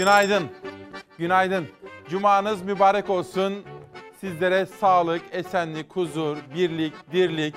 Günaydın. Günaydın. Cumanız mübarek olsun. Sizlere sağlık, esenlik, huzur, birlik, dirlik,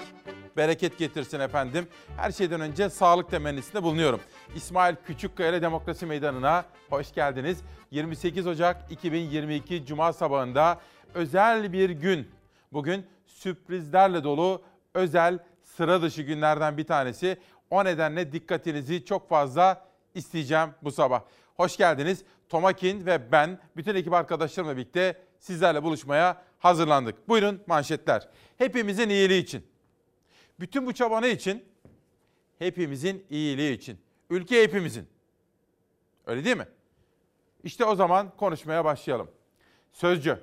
bereket getirsin efendim. Her şeyden önce sağlık temennisinde bulunuyorum. İsmail Küçükkaya ile Demokrasi Meydanı'na hoş geldiniz. 28 Ocak 2022 Cuma sabahında özel bir gün. Bugün sürprizlerle dolu özel sıra dışı günlerden bir tanesi. O nedenle dikkatinizi çok fazla isteyeceğim bu sabah. Hoş geldiniz. Tomakin ve ben bütün ekip arkadaşlarımla birlikte sizlerle buluşmaya hazırlandık. Buyurun manşetler. Hepimizin iyiliği için. Bütün bu çaba ne için? Hepimizin iyiliği için. Ülke hepimizin. Öyle değil mi? İşte o zaman konuşmaya başlayalım. Sözcü.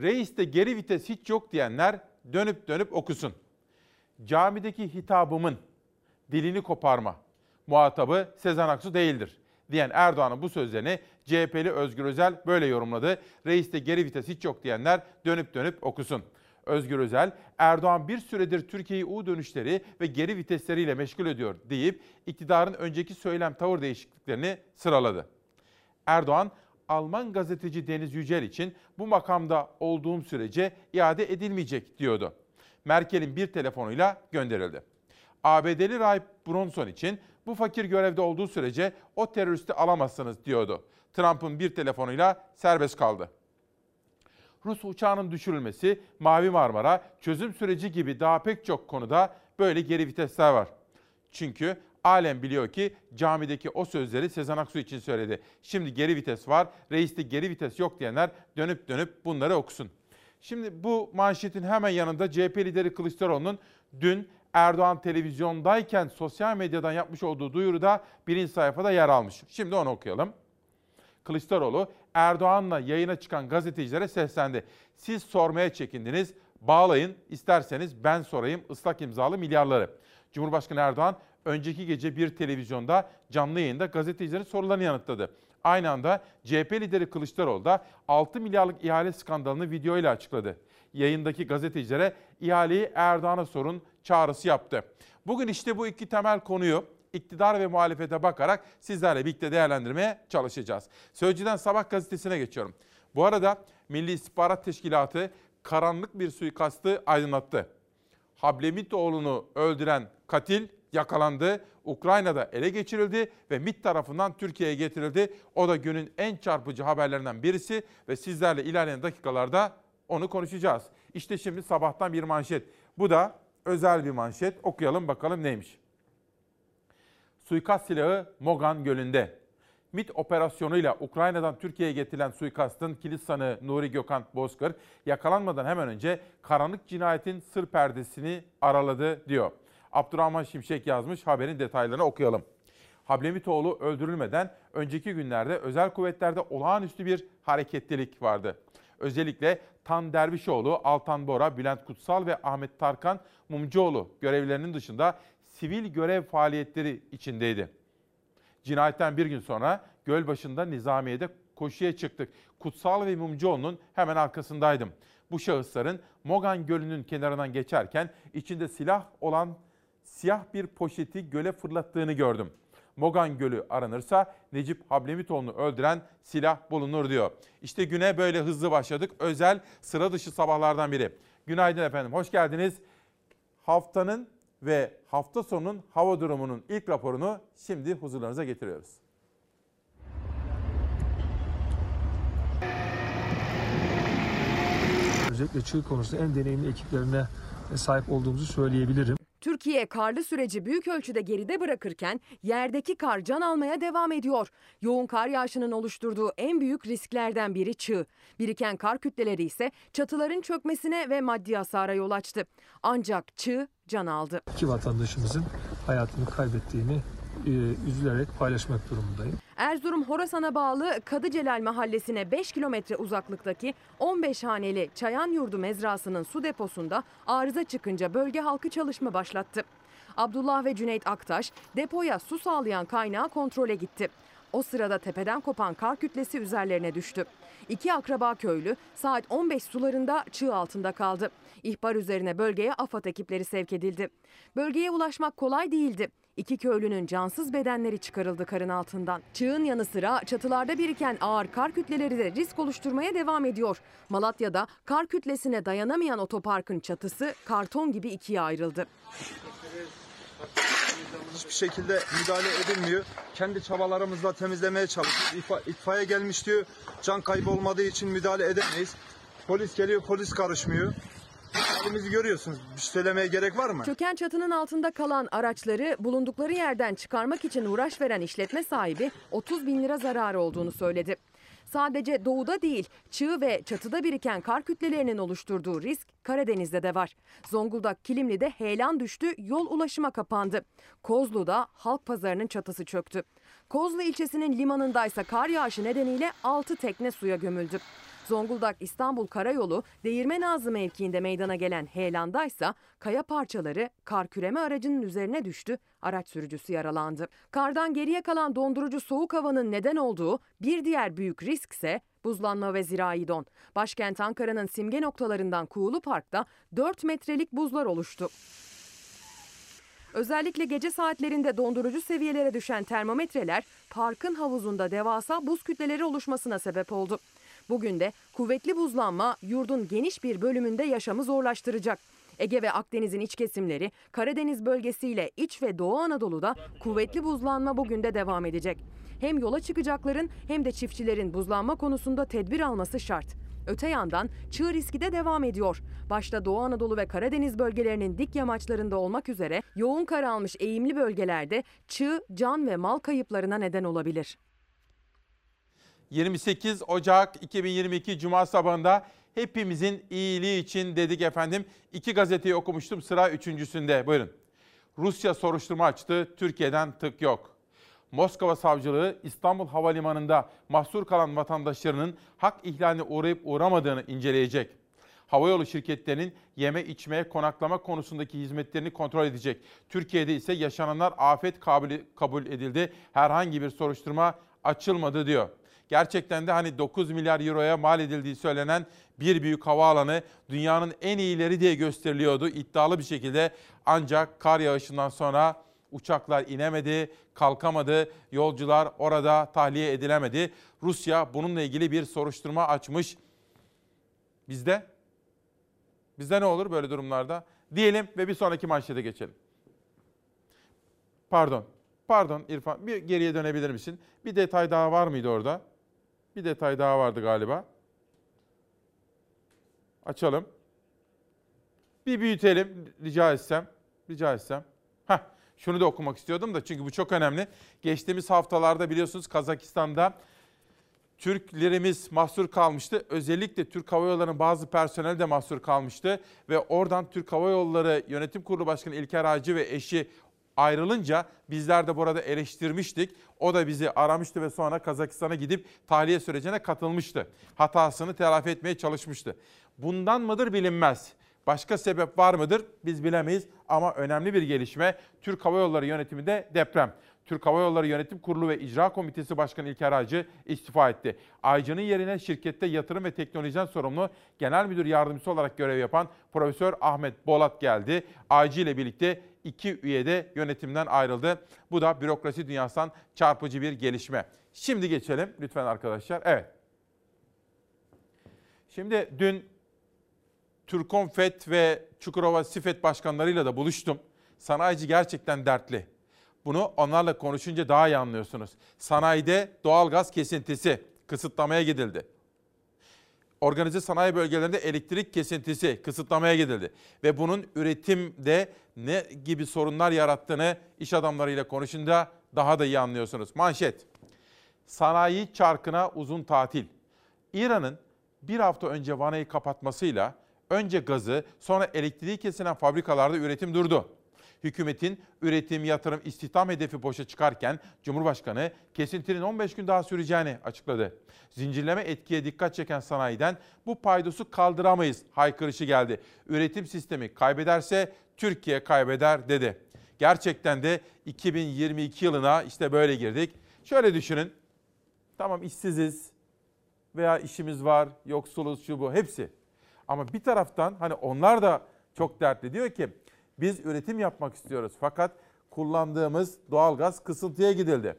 Reiste geri vites hiç yok diyenler dönüp dönüp okusun. Camideki hitabımın dilini koparma. Muhatabı Sezen Aksu değildir diyen Erdoğan'ın bu sözlerini CHP'li Özgür Özel böyle yorumladı. Reiste geri vites hiç yok diyenler dönüp dönüp okusun. Özgür Özel, Erdoğan bir süredir Türkiye'yi U dönüşleri ve geri vitesleriyle meşgul ediyor deyip iktidarın önceki söylem tavır değişikliklerini sıraladı. Erdoğan, Alman gazeteci Deniz Yücel için bu makamda olduğum sürece iade edilmeyecek diyordu. Merkel'in bir telefonuyla gönderildi. ABD'li rahip Bronson için bu fakir görevde olduğu sürece o teröristi alamazsınız diyordu. Trump'ın bir telefonuyla serbest kaldı. Rus uçağının düşürülmesi, Mavi Marmara, çözüm süreci gibi daha pek çok konuda böyle geri vitesler var. Çünkü alem biliyor ki camideki o sözleri Sezen Aksu için söyledi. Şimdi geri vites var, reiste geri vites yok diyenler dönüp dönüp bunları okusun. Şimdi bu manşetin hemen yanında CHP lideri Kılıçdaroğlu'nun dün Erdoğan televizyondayken sosyal medyadan yapmış olduğu duyuruda birinci sayfada yer almış. Şimdi onu okuyalım. Kılıçdaroğlu Erdoğan'la yayına çıkan gazetecilere seslendi. Siz sormaya çekindiniz, bağlayın isterseniz ben sorayım ıslak imzalı milyarları. Cumhurbaşkanı Erdoğan önceki gece bir televizyonda canlı yayında gazetecilerin sorularını yanıtladı. Aynı anda CHP lideri Kılıçdaroğlu da 6 milyarlık ihale skandalını videoyla açıkladı. Yayındaki gazetecilere ihaleyi Erdoğan'a sorun çağrısı yaptı. Bugün işte bu iki temel konuyu iktidar ve muhalefete bakarak sizlerle birlikte değerlendirmeye çalışacağız. Sözcüden Sabah gazetesine geçiyorum. Bu arada Milli İstihbarat Teşkilatı karanlık bir suikastı aydınlattı. Hablemitoğlu'nu öldüren katil yakalandı. Ukrayna'da ele geçirildi ve MİT tarafından Türkiye'ye getirildi. O da günün en çarpıcı haberlerinden birisi ve sizlerle ilerleyen dakikalarda onu konuşacağız. İşte şimdi sabahtan bir manşet. Bu da özel bir manşet. Okuyalım bakalım neymiş. Suikast silahı Mogan Gölü'nde. MİT operasyonuyla Ukrayna'dan Türkiye'ye getirilen suikastın kilit sanığı Nuri Gökhan Bozkır yakalanmadan hemen önce karanlık cinayetin sır perdesini araladı diyor. Abdurrahman Şimşek yazmış haberin detaylarını okuyalım. Hablemitoğlu öldürülmeden önceki günlerde özel kuvvetlerde olağanüstü bir hareketlilik vardı. Özellikle Tan Dervişoğlu, Altan Bora, Bülent Kutsal ve Ahmet Tarkan Mumcuoğlu görevlerinin dışında sivil görev faaliyetleri içindeydi. Cinayetten bir gün sonra Gölbaşı'nda Nizamiye'de koşuya çıktık. Kutsal ve Mumcuoğlu'nun hemen arkasındaydım. Bu şahısların Mogan Gölü'nün kenarından geçerken içinde silah olan siyah bir poşeti göle fırlattığını gördüm. Mogan Gölü aranırsa Necip Hablemitoğlu'nu öldüren silah bulunur diyor. İşte güne böyle hızlı başladık. Özel sıra dışı sabahlardan biri. Günaydın efendim, hoş geldiniz. Haftanın ve hafta sonunun hava durumunun ilk raporunu şimdi huzurlarınıza getiriyoruz. Özellikle çığ konusunda en deneyimli ekiplerine sahip olduğumuzu söyleyebilirim. Türkiye karlı süreci büyük ölçüde geride bırakırken yerdeki kar can almaya devam ediyor. Yoğun kar yağışının oluşturduğu en büyük risklerden biri çığ. Biriken kar kütleleri ise çatıların çökmesine ve maddi hasara yol açtı. Ancak çığ can aldı. İki vatandaşımızın hayatını kaybettiğini üzülerek paylaşmak durumundayım. Erzurum Horasan'a bağlı Kadıcelal mahallesine 5 kilometre uzaklıktaki 15 haneli Çayan Yurdu mezrasının su deposunda arıza çıkınca bölge halkı çalışma başlattı. Abdullah ve Cüneyt Aktaş depoya su sağlayan kaynağı kontrole gitti. O sırada tepeden kopan kar kütlesi üzerlerine düştü. İki akraba köylü saat 15 sularında çığ altında kaldı. İhbar üzerine bölgeye AFAD ekipleri sevk edildi. Bölgeye ulaşmak kolay değildi. İki köylünün cansız bedenleri çıkarıldı karın altından. Çığın yanı sıra çatılarda biriken ağır kar kütleleri de risk oluşturmaya devam ediyor. Malatya'da kar kütlesine dayanamayan otoparkın çatısı karton gibi ikiye ayrıldı. hiçbir şekilde müdahale edilmiyor. Kendi çabalarımızla temizlemeye çalışıyoruz. İfa, itfaiye gelmiş diyor. Can kaybı olmadığı için müdahale edemeyiz. Polis geliyor, polis karışmıyor. Halimizi görüyorsunuz. Bir şey söylemeye gerek var mı? Çöken çatının altında kalan araçları bulundukları yerden çıkarmak için uğraş veren işletme sahibi 30 bin lira zararı olduğunu söyledi. Sadece doğuda değil, çığ ve çatıda biriken kar kütlelerinin oluşturduğu risk Karadeniz'de de var. Zonguldak Kilimli'de heyelan düştü, yol ulaşıma kapandı. Kozlu'da halk pazarının çatısı çöktü. Kozlu ilçesinin limanındaysa kar yağışı nedeniyle 6 tekne suya gömüldü. Zonguldak İstanbul Karayolu Değirmenazı mevkiinde meydana gelen heylandaysa kaya parçaları kar küreme aracının üzerine düştü. Araç sürücüsü yaralandı. Kardan geriye kalan dondurucu soğuk havanın neden olduğu bir diğer büyük risk ise buzlanma ve zirai don. Başkent Ankara'nın simge noktalarından Kuğulu Park'ta 4 metrelik buzlar oluştu. Özellikle gece saatlerinde dondurucu seviyelere düşen termometreler parkın havuzunda devasa buz kütleleri oluşmasına sebep oldu. Bugün de kuvvetli buzlanma yurdun geniş bir bölümünde yaşamı zorlaştıracak. Ege ve Akdeniz'in iç kesimleri, Karadeniz bölgesiyle iç ve Doğu Anadolu'da kuvvetli buzlanma bugün de devam edecek. Hem yola çıkacakların hem de çiftçilerin buzlanma konusunda tedbir alması şart. Öte yandan çığ riski de devam ediyor. Başta Doğu Anadolu ve Karadeniz bölgelerinin dik yamaçlarında olmak üzere yoğun kar almış eğimli bölgelerde çığ, can ve mal kayıplarına neden olabilir. 28 Ocak 2022 Cuma sabahında hepimizin iyiliği için dedik efendim. İki gazeteyi okumuştum sıra üçüncüsünde. Buyurun. Rusya soruşturma açtı, Türkiye'den tık yok. Moskova Savcılığı İstanbul Havalimanı'nda mahsur kalan vatandaşlarının hak ihlaline uğrayıp uğramadığını inceleyecek. Havayolu şirketlerinin yeme içmeye konaklama konusundaki hizmetlerini kontrol edecek. Türkiye'de ise yaşananlar afet kabul edildi. Herhangi bir soruşturma açılmadı diyor. Gerçekten de hani 9 milyar euroya mal edildiği söylenen bir büyük havaalanı dünyanın en iyileri diye gösteriliyordu iddialı bir şekilde. Ancak kar yağışından sonra uçaklar inemedi, kalkamadı, yolcular orada tahliye edilemedi. Rusya bununla ilgili bir soruşturma açmış. Bizde? Bizde ne olur böyle durumlarda? Diyelim ve bir sonraki manşete geçelim. Pardon, pardon İrfan bir geriye dönebilir misin? Bir detay daha var mıydı orada? Bir detay daha vardı galiba. Açalım. Bir büyütelim rica etsem. Rica etsem. Heh, şunu da okumak istiyordum da çünkü bu çok önemli. Geçtiğimiz haftalarda biliyorsunuz Kazakistan'da Türklerimiz mahsur kalmıştı. Özellikle Türk Hava Yolları'nın bazı personeli de mahsur kalmıştı. Ve oradan Türk Hava Yolları Yönetim Kurulu Başkanı İlker Hacı ve eşi ayrılınca bizler de burada eleştirmiştik. O da bizi aramıştı ve sonra Kazakistan'a gidip tahliye sürecine katılmıştı. Hatasını telafi etmeye çalışmıştı. Bundan mıdır bilinmez. Başka sebep var mıdır? Biz bilemeyiz ama önemli bir gelişme Türk Hava Yolları yönetiminde deprem. Türk Hava Yolları Yönetim Kurulu ve İcra Komitesi Başkanı İlker Aycı istifa etti. Aycı'nın yerine şirkette yatırım ve teknolojiden sorumlu Genel Müdür Yardımcısı olarak görev yapan Profesör Ahmet Bolat geldi. Aycı ile birlikte iki üye de yönetimden ayrıldı. Bu da bürokrasi dünyasından çarpıcı bir gelişme. Şimdi geçelim lütfen arkadaşlar. Evet. Şimdi dün Türkonfet ve Çukurova Sifet başkanlarıyla da buluştum. Sanayici gerçekten dertli. Bunu onlarla konuşunca daha iyi anlıyorsunuz. Sanayide doğalgaz kesintisi, kısıtlamaya gidildi. Organize sanayi bölgelerinde elektrik kesintisi, kısıtlamaya gidildi. Ve bunun üretimde ne gibi sorunlar yarattığını iş adamlarıyla konuşunca daha da iyi anlıyorsunuz. Manşet. Sanayi çarkına uzun tatil. İran'ın bir hafta önce vanayı kapatmasıyla önce gazı sonra elektriği kesilen fabrikalarda üretim durdu. Hükümetin üretim, yatırım, istihdam hedefi boşa çıkarken Cumhurbaşkanı kesintinin 15 gün daha süreceğini açıkladı. Zincirleme etkiye dikkat çeken sanayiden bu paydosu kaldıramayız haykırışı geldi. Üretim sistemi kaybederse Türkiye kaybeder dedi. Gerçekten de 2022 yılına işte böyle girdik. Şöyle düşünün. Tamam işsiziz veya işimiz var, yoksuluz şu bu hepsi. Ama bir taraftan hani onlar da çok dertli diyor ki biz üretim yapmak istiyoruz fakat kullandığımız doğalgaz kısıntıya gidildi.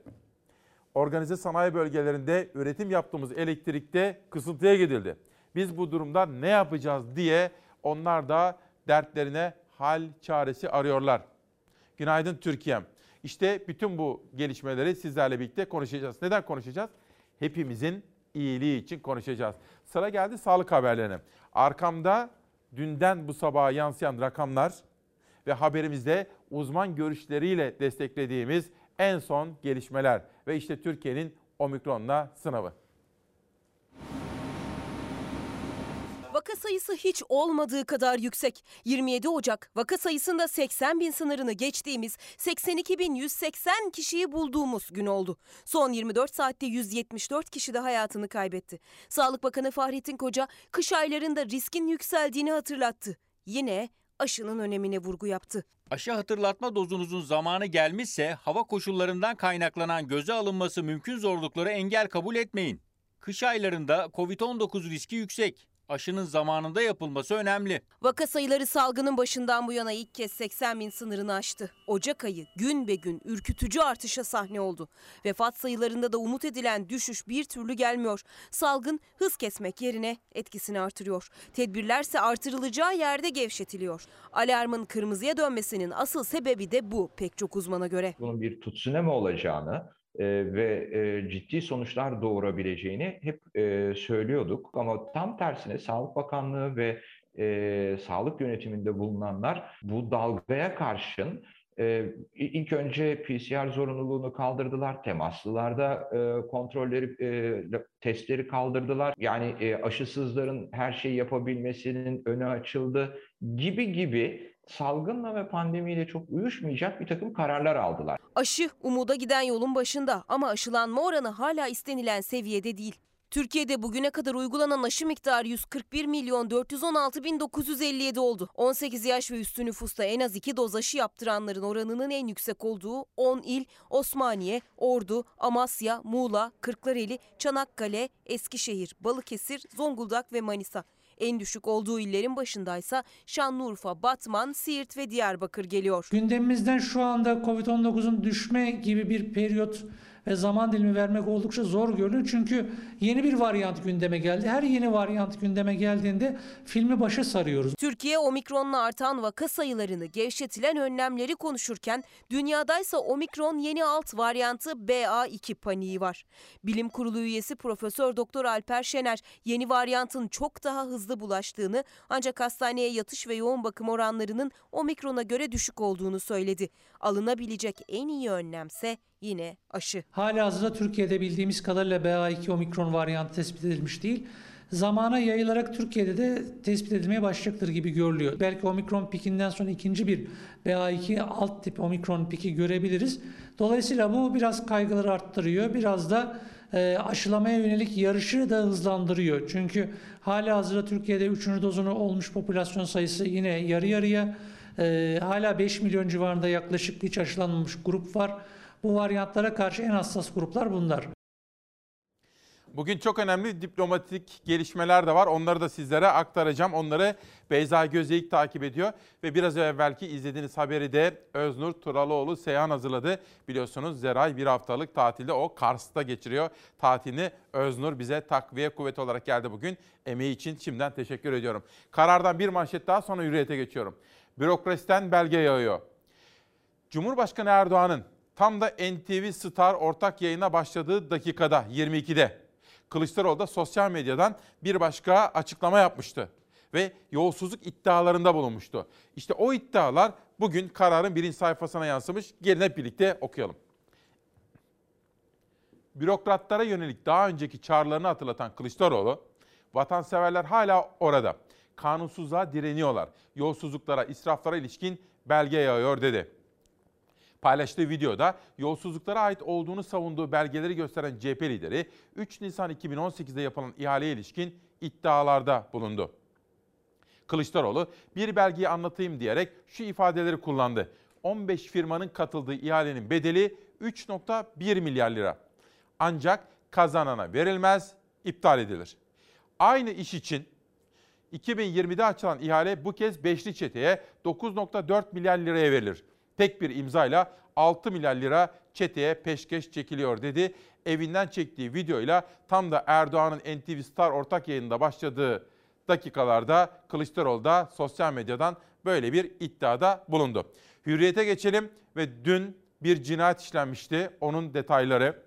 Organize sanayi bölgelerinde üretim yaptığımız elektrikte kısıntıya gidildi. Biz bu durumda ne yapacağız diye onlar da dertlerine hal çaresi arıyorlar. Günaydın Türkiye'm. İşte bütün bu gelişmeleri sizlerle birlikte konuşacağız. Neden konuşacağız? Hepimizin iyiliği için konuşacağız. Sıra geldi sağlık haberlerine. Arkamda dünden bu sabaha yansıyan rakamlar ve haberimizde uzman görüşleriyle desteklediğimiz en son gelişmeler ve işte Türkiye'nin omikronla sınavı. Vaka sayısı hiç olmadığı kadar yüksek. 27 Ocak vaka sayısında 80 bin sınırını geçtiğimiz 82.180 kişiyi bulduğumuz gün oldu. Son 24 saatte 174 kişi de hayatını kaybetti. Sağlık Bakanı Fahrettin Koca kış aylarında riskin yükseldiğini hatırlattı. Yine aşının önemine vurgu yaptı. Aşı hatırlatma dozunuzun zamanı gelmişse hava koşullarından kaynaklanan göze alınması mümkün zorlukları engel kabul etmeyin. Kış aylarında COVID-19 riski yüksek. Aşının zamanında yapılması önemli. Vaka sayıları salgının başından bu yana ilk kez 80 bin sınırını aştı. Ocak ayı gün be gün ürkütücü artışa sahne oldu. Vefat sayılarında da umut edilen düşüş bir türlü gelmiyor. Salgın hız kesmek yerine etkisini artırıyor. Tedbirlerse artırılacağı yerde gevşetiliyor. Alarmın kırmızıya dönmesinin asıl sebebi de bu pek çok uzmana göre. Bunun bir tsunami olacağını e, ve e, ciddi sonuçlar doğurabileceğini hep e, söylüyorduk. Ama tam tersine Sağlık Bakanlığı ve sağlık yönetiminde bulunanlar bu dalgaya karşın e, ilk önce PCR zorunluluğunu kaldırdılar. Temaslılarda kontrolleri, testleri kaldırdılar. Yani aşısızların her şeyi yapabilmesinin önü açıldı gibi gibi salgınla ve pandemiyle çok uyuşmayacak bir takım kararlar aldılar. Aşı umuda giden yolun başında ama aşılanma oranı hala istenilen seviyede değil. Türkiye'de bugüne kadar uygulanan aşı miktarı 141 milyon 416 bin 957 oldu. 18 yaş ve üstü nüfusta en az 2 doz aşı yaptıranların oranının en yüksek olduğu 10 il Osmaniye, Ordu, Amasya, Muğla, Kırklareli, Çanakkale, Eskişehir, Balıkesir, Zonguldak ve Manisa. En düşük olduğu illerin başındaysa Şanlıurfa, Batman, Siirt ve Diyarbakır geliyor. Gündemimizden şu anda Covid-19'un düşme gibi bir periyot ve zaman dilimi vermek oldukça zor görünüyor. Çünkü yeni bir varyant gündeme geldi. Her yeni varyant gündeme geldiğinde filmi başa sarıyoruz. Türkiye omikronla artan vaka sayılarını, gevşetilen önlemleri konuşurken dünyadaysa omikron yeni alt varyantı BA2 paniği var. Bilim Kurulu üyesi Profesör Doktor Alper Şener yeni varyantın çok daha hızlı bulaştığını ancak hastaneye yatış ve yoğun bakım oranlarının omikrona göre düşük olduğunu söyledi. Alınabilecek en iyi önlemse yine aşı. Hala hazırda Türkiye'de bildiğimiz kadarıyla BA2 omikron varyantı tespit edilmiş değil. Zamana yayılarak Türkiye'de de tespit edilmeye başlayacaktır gibi görülüyor. Belki omikron pikinden sonra ikinci bir BA2 alt tip omikron piki görebiliriz. Dolayısıyla bu biraz kaygıları arttırıyor. Biraz da e, aşılamaya yönelik yarışı da hızlandırıyor. Çünkü hala hazırda Türkiye'de 3. dozunu olmuş popülasyon sayısı yine yarı yarıya. E, hala 5 milyon civarında yaklaşık hiç aşılanmamış grup var. Bu varyantlara karşı en hassas gruplar bunlar. Bugün çok önemli diplomatik gelişmeler de var. Onları da sizlere aktaracağım. Onları Beyza Gözeyik takip ediyor. Ve biraz evvelki izlediğiniz haberi de Öznur Turalıoğlu Seyhan hazırladı. Biliyorsunuz Zeray bir haftalık tatilde o Kars'ta geçiriyor. Tatilini Öznur bize takviye kuvveti olarak geldi bugün. Emeği için şimdiden teşekkür ediyorum. Karardan bir manşet daha sonra hürriyete geçiyorum. Bürokrasiden belge yağıyor. Cumhurbaşkanı Erdoğan'ın tam da NTV Star ortak yayına başladığı dakikada 22'de Kılıçdaroğlu da sosyal medyadan bir başka açıklama yapmıştı ve yolsuzluk iddialarında bulunmuştu. İşte o iddialar bugün kararın birinci sayfasına yansımış. Gelin hep birlikte okuyalım. Bürokratlara yönelik daha önceki çağrılarını hatırlatan Kılıçdaroğlu, vatanseverler hala orada. Kanunsuzluğa direniyorlar. Yolsuzluklara, israflara ilişkin belge yağıyor dedi. Paylaştığı videoda yolsuzluklara ait olduğunu savunduğu belgeleri gösteren CHP lideri 3 Nisan 2018'de yapılan ihaleye ilişkin iddialarda bulundu. Kılıçdaroğlu bir belgeyi anlatayım diyerek şu ifadeleri kullandı. 15 firmanın katıldığı ihalenin bedeli 3.1 milyar lira. Ancak kazanana verilmez, iptal edilir. Aynı iş için 2020'de açılan ihale bu kez Beşli Çete'ye 9.4 milyar liraya verilir. Tek bir imzayla 6 milyar lira çeteye peşkeş çekiliyor dedi. Evinden çektiği videoyla tam da Erdoğan'ın NTV Star ortak yayında başladığı dakikalarda Kılıçdaroğlu da sosyal medyadan böyle bir iddiada bulundu. Hürriyete geçelim ve dün bir cinayet işlenmişti. Onun detayları.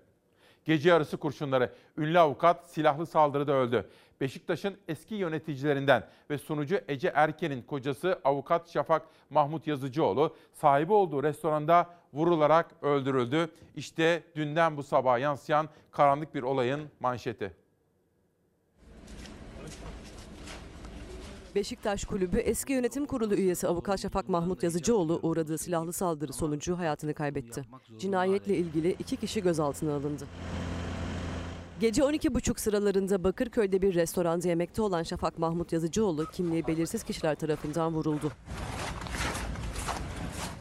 Gece yarısı kurşunları. Ünlü avukat silahlı saldırıda öldü. Beşiktaş'ın eski yöneticilerinden ve sunucu Ece Erken'in kocası avukat Şafak Mahmut Yazıcıoğlu sahibi olduğu restoranda vurularak öldürüldü. İşte dünden bu sabah yansıyan karanlık bir olayın manşeti. Beşiktaş Kulübü eski yönetim kurulu üyesi avukat Şafak Mahmut Yazıcıoğlu uğradığı silahlı saldırı sonucu hayatını kaybetti. Cinayetle ilgili iki kişi gözaltına alındı. Gece 12.30 sıralarında Bakırköy'de bir restoranda yemekte olan Şafak Mahmut Yazıcıoğlu kimliği belirsiz kişiler tarafından vuruldu.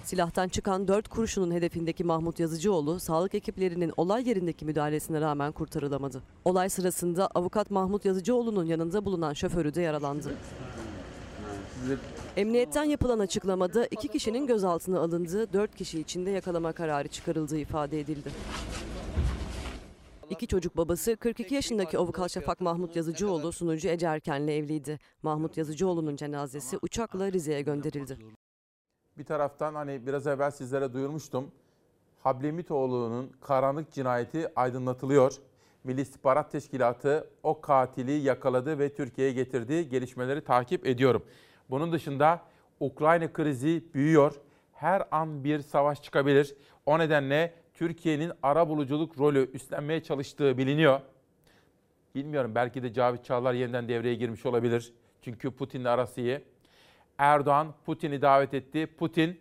Silahtan çıkan dört kurşunun hedefindeki Mahmut Yazıcıoğlu, sağlık ekiplerinin olay yerindeki müdahalesine rağmen kurtarılamadı. Olay sırasında avukat Mahmut Yazıcıoğlu'nun yanında bulunan şoförü de yaralandı. Emniyetten yapılan açıklamada iki kişinin gözaltına alındığı, dört kişi için de yakalama kararı çıkarıldığı ifade edildi. İki çocuk babası 42 yaşındaki avukat Şafak Mahmut Yazıcıoğlu sunucu Ece Erken'le evliydi. Mahmut Yazıcıoğlu'nun cenazesi uçakla Rize'ye gönderildi. Bir taraftan hani biraz evvel sizlere duyurmuştum. Hablemitoğlu'nun karanlık cinayeti aydınlatılıyor. Milli İstihbarat Teşkilatı o katili yakaladı ve Türkiye'ye getirdi. Gelişmeleri takip ediyorum. Bunun dışında Ukrayna krizi büyüyor. Her an bir savaş çıkabilir. O nedenle Türkiye'nin ara buluculuk rolü üstlenmeye çalıştığı biliniyor. Bilmiyorum belki de Cavit Çağlar yeniden devreye girmiş olabilir. Çünkü Putin'le arası iyi. Erdoğan Putin'i davet etti. Putin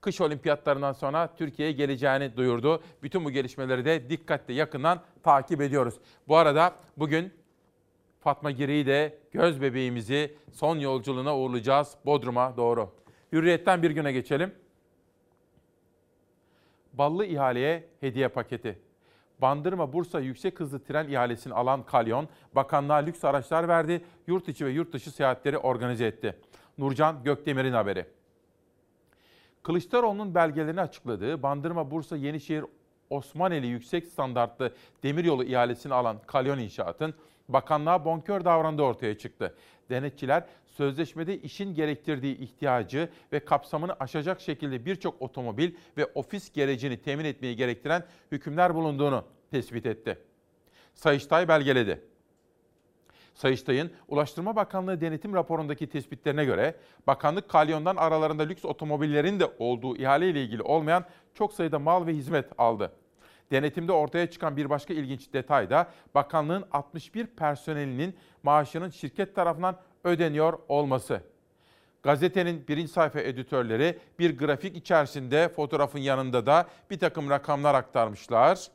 kış olimpiyatlarından sonra Türkiye'ye geleceğini duyurdu. Bütün bu gelişmeleri de dikkatle yakından takip ediyoruz. Bu arada bugün Fatma Giri'yi de göz bebeğimizi son yolculuğuna uğurlayacağız Bodrum'a doğru. Hürriyetten bir güne geçelim. Ballı ihaleye hediye paketi. Bandırma Bursa yüksek hızlı tren ihalesini alan Kalyon, bakanlığa lüks araçlar verdi, yurt içi ve yurt dışı seyahatleri organize etti. Nurcan Gökdemir'in haberi. Kılıçdaroğlu'nun belgelerini açıkladığı Bandırma Bursa Yenişehir Osmaneli yüksek standartlı demiryolu ihalesini alan Kalyon İnşaat'ın bakanlığa bonkör davrandığı ortaya çıktı. Denetçiler sözleşmede işin gerektirdiği ihtiyacı ve kapsamını aşacak şekilde birçok otomobil ve ofis gerecini temin etmeyi gerektiren hükümler bulunduğunu tespit etti. Sayıştay belgeledi. Sayıştay'ın Ulaştırma Bakanlığı denetim raporundaki tespitlerine göre bakanlık kalyondan aralarında lüks otomobillerin de olduğu ihale ile ilgili olmayan çok sayıda mal ve hizmet aldı. Denetimde ortaya çıkan bir başka ilginç detay da bakanlığın 61 personelinin maaşının şirket tarafından ödeniyor olması. Gazetenin birinci sayfa editörleri bir grafik içerisinde fotoğrafın yanında da bir takım rakamlar aktarmışlar.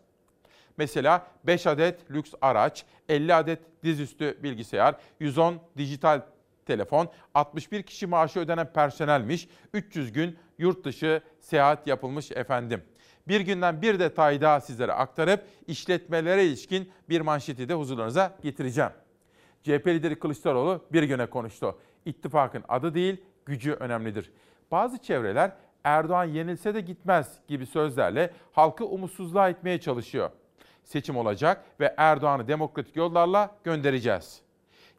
Mesela 5 adet lüks araç, 50 adet dizüstü bilgisayar, 110 dijital telefon, 61 kişi maaşı ödenen personelmiş, 300 gün yurt dışı seyahat yapılmış efendim. Bir günden bir detay daha sizlere aktarıp işletmelere ilişkin bir manşeti de huzurlarınıza getireceğim. CHP lideri Kılıçdaroğlu bir güne konuştu. İttifakın adı değil, gücü önemlidir. Bazı çevreler Erdoğan yenilse de gitmez gibi sözlerle halkı umutsuzluğa etmeye çalışıyor. Seçim olacak ve Erdoğan'ı demokratik yollarla göndereceğiz.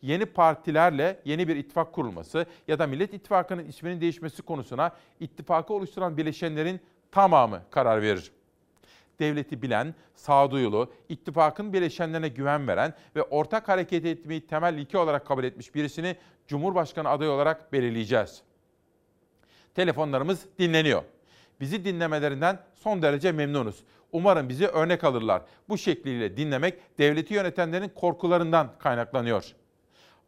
Yeni partilerle yeni bir ittifak kurulması ya da Millet İttifakı'nın isminin değişmesi konusuna ittifakı oluşturan bileşenlerin tamamı karar verir. Devleti bilen, sağduyulu, ittifakın bileşenlerine güven veren ve ortak hareket etmeyi temel ilke olarak kabul etmiş birisini Cumhurbaşkanı adayı olarak belirleyeceğiz. Telefonlarımız dinleniyor. Bizi dinlemelerinden son derece memnunuz. Umarım bizi örnek alırlar. Bu şekliyle dinlemek devleti yönetenlerin korkularından kaynaklanıyor.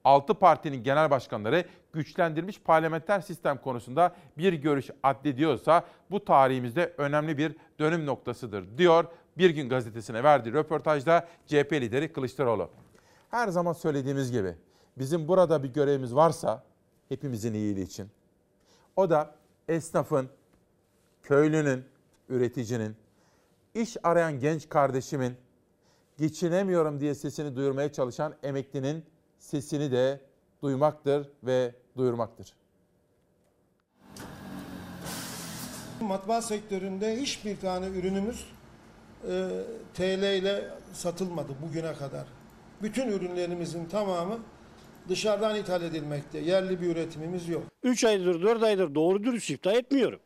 6 partinin genel başkanları güçlendirilmiş parlamenter sistem konusunda bir görüş addediyorsa bu tarihimizde önemli bir dönüm noktasıdır diyor Bir Gün Gazetesi'ne verdiği röportajda CHP lideri Kılıçdaroğlu. Her zaman söylediğimiz gibi bizim burada bir görevimiz varsa hepimizin iyiliği için. O da esnafın, köylünün, üreticinin, iş arayan genç kardeşimin, geçinemiyorum diye sesini duyurmaya çalışan emeklinin sesini de duymaktır ve duyurmaktır. Matbaa sektöründe hiçbir tane ürünümüz e, TL ile satılmadı bugüne kadar. Bütün ürünlerimizin tamamı dışarıdan ithal edilmekte. Yerli bir üretimimiz yok. 3 aydır 4 aydır doğru dürüst iftihar etmiyorum.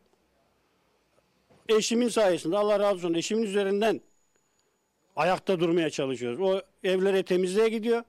Eşimin sayesinde Allah razı olsun eşimin üzerinden ayakta durmaya çalışıyoruz. O evlere temizliğe gidiyor.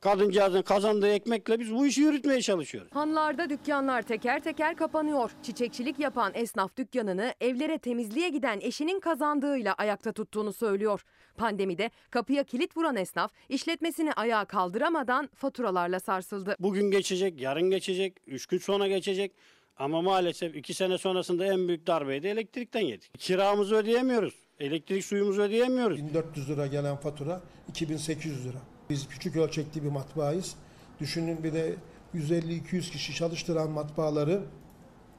Kadıncağızın kazandığı ekmekle biz bu işi yürütmeye çalışıyoruz. Hanlarda dükkanlar teker teker kapanıyor. Çiçekçilik yapan esnaf dükkanını evlere temizliğe giden eşinin kazandığıyla ayakta tuttuğunu söylüyor. Pandemide kapıya kilit vuran esnaf işletmesini ayağa kaldıramadan faturalarla sarsıldı. Bugün geçecek, yarın geçecek, 3 gün sonra geçecek. Ama maalesef 2 sene sonrasında en büyük darbeyi de elektrikten yedik. Kiramızı ödeyemiyoruz. Elektrik suyumuzu ödeyemiyoruz. 1400 lira gelen fatura 2800 lira. Biz küçük ölçekli bir matbaayız. Düşünün bir de 150-200 kişi çalıştıran matbaaları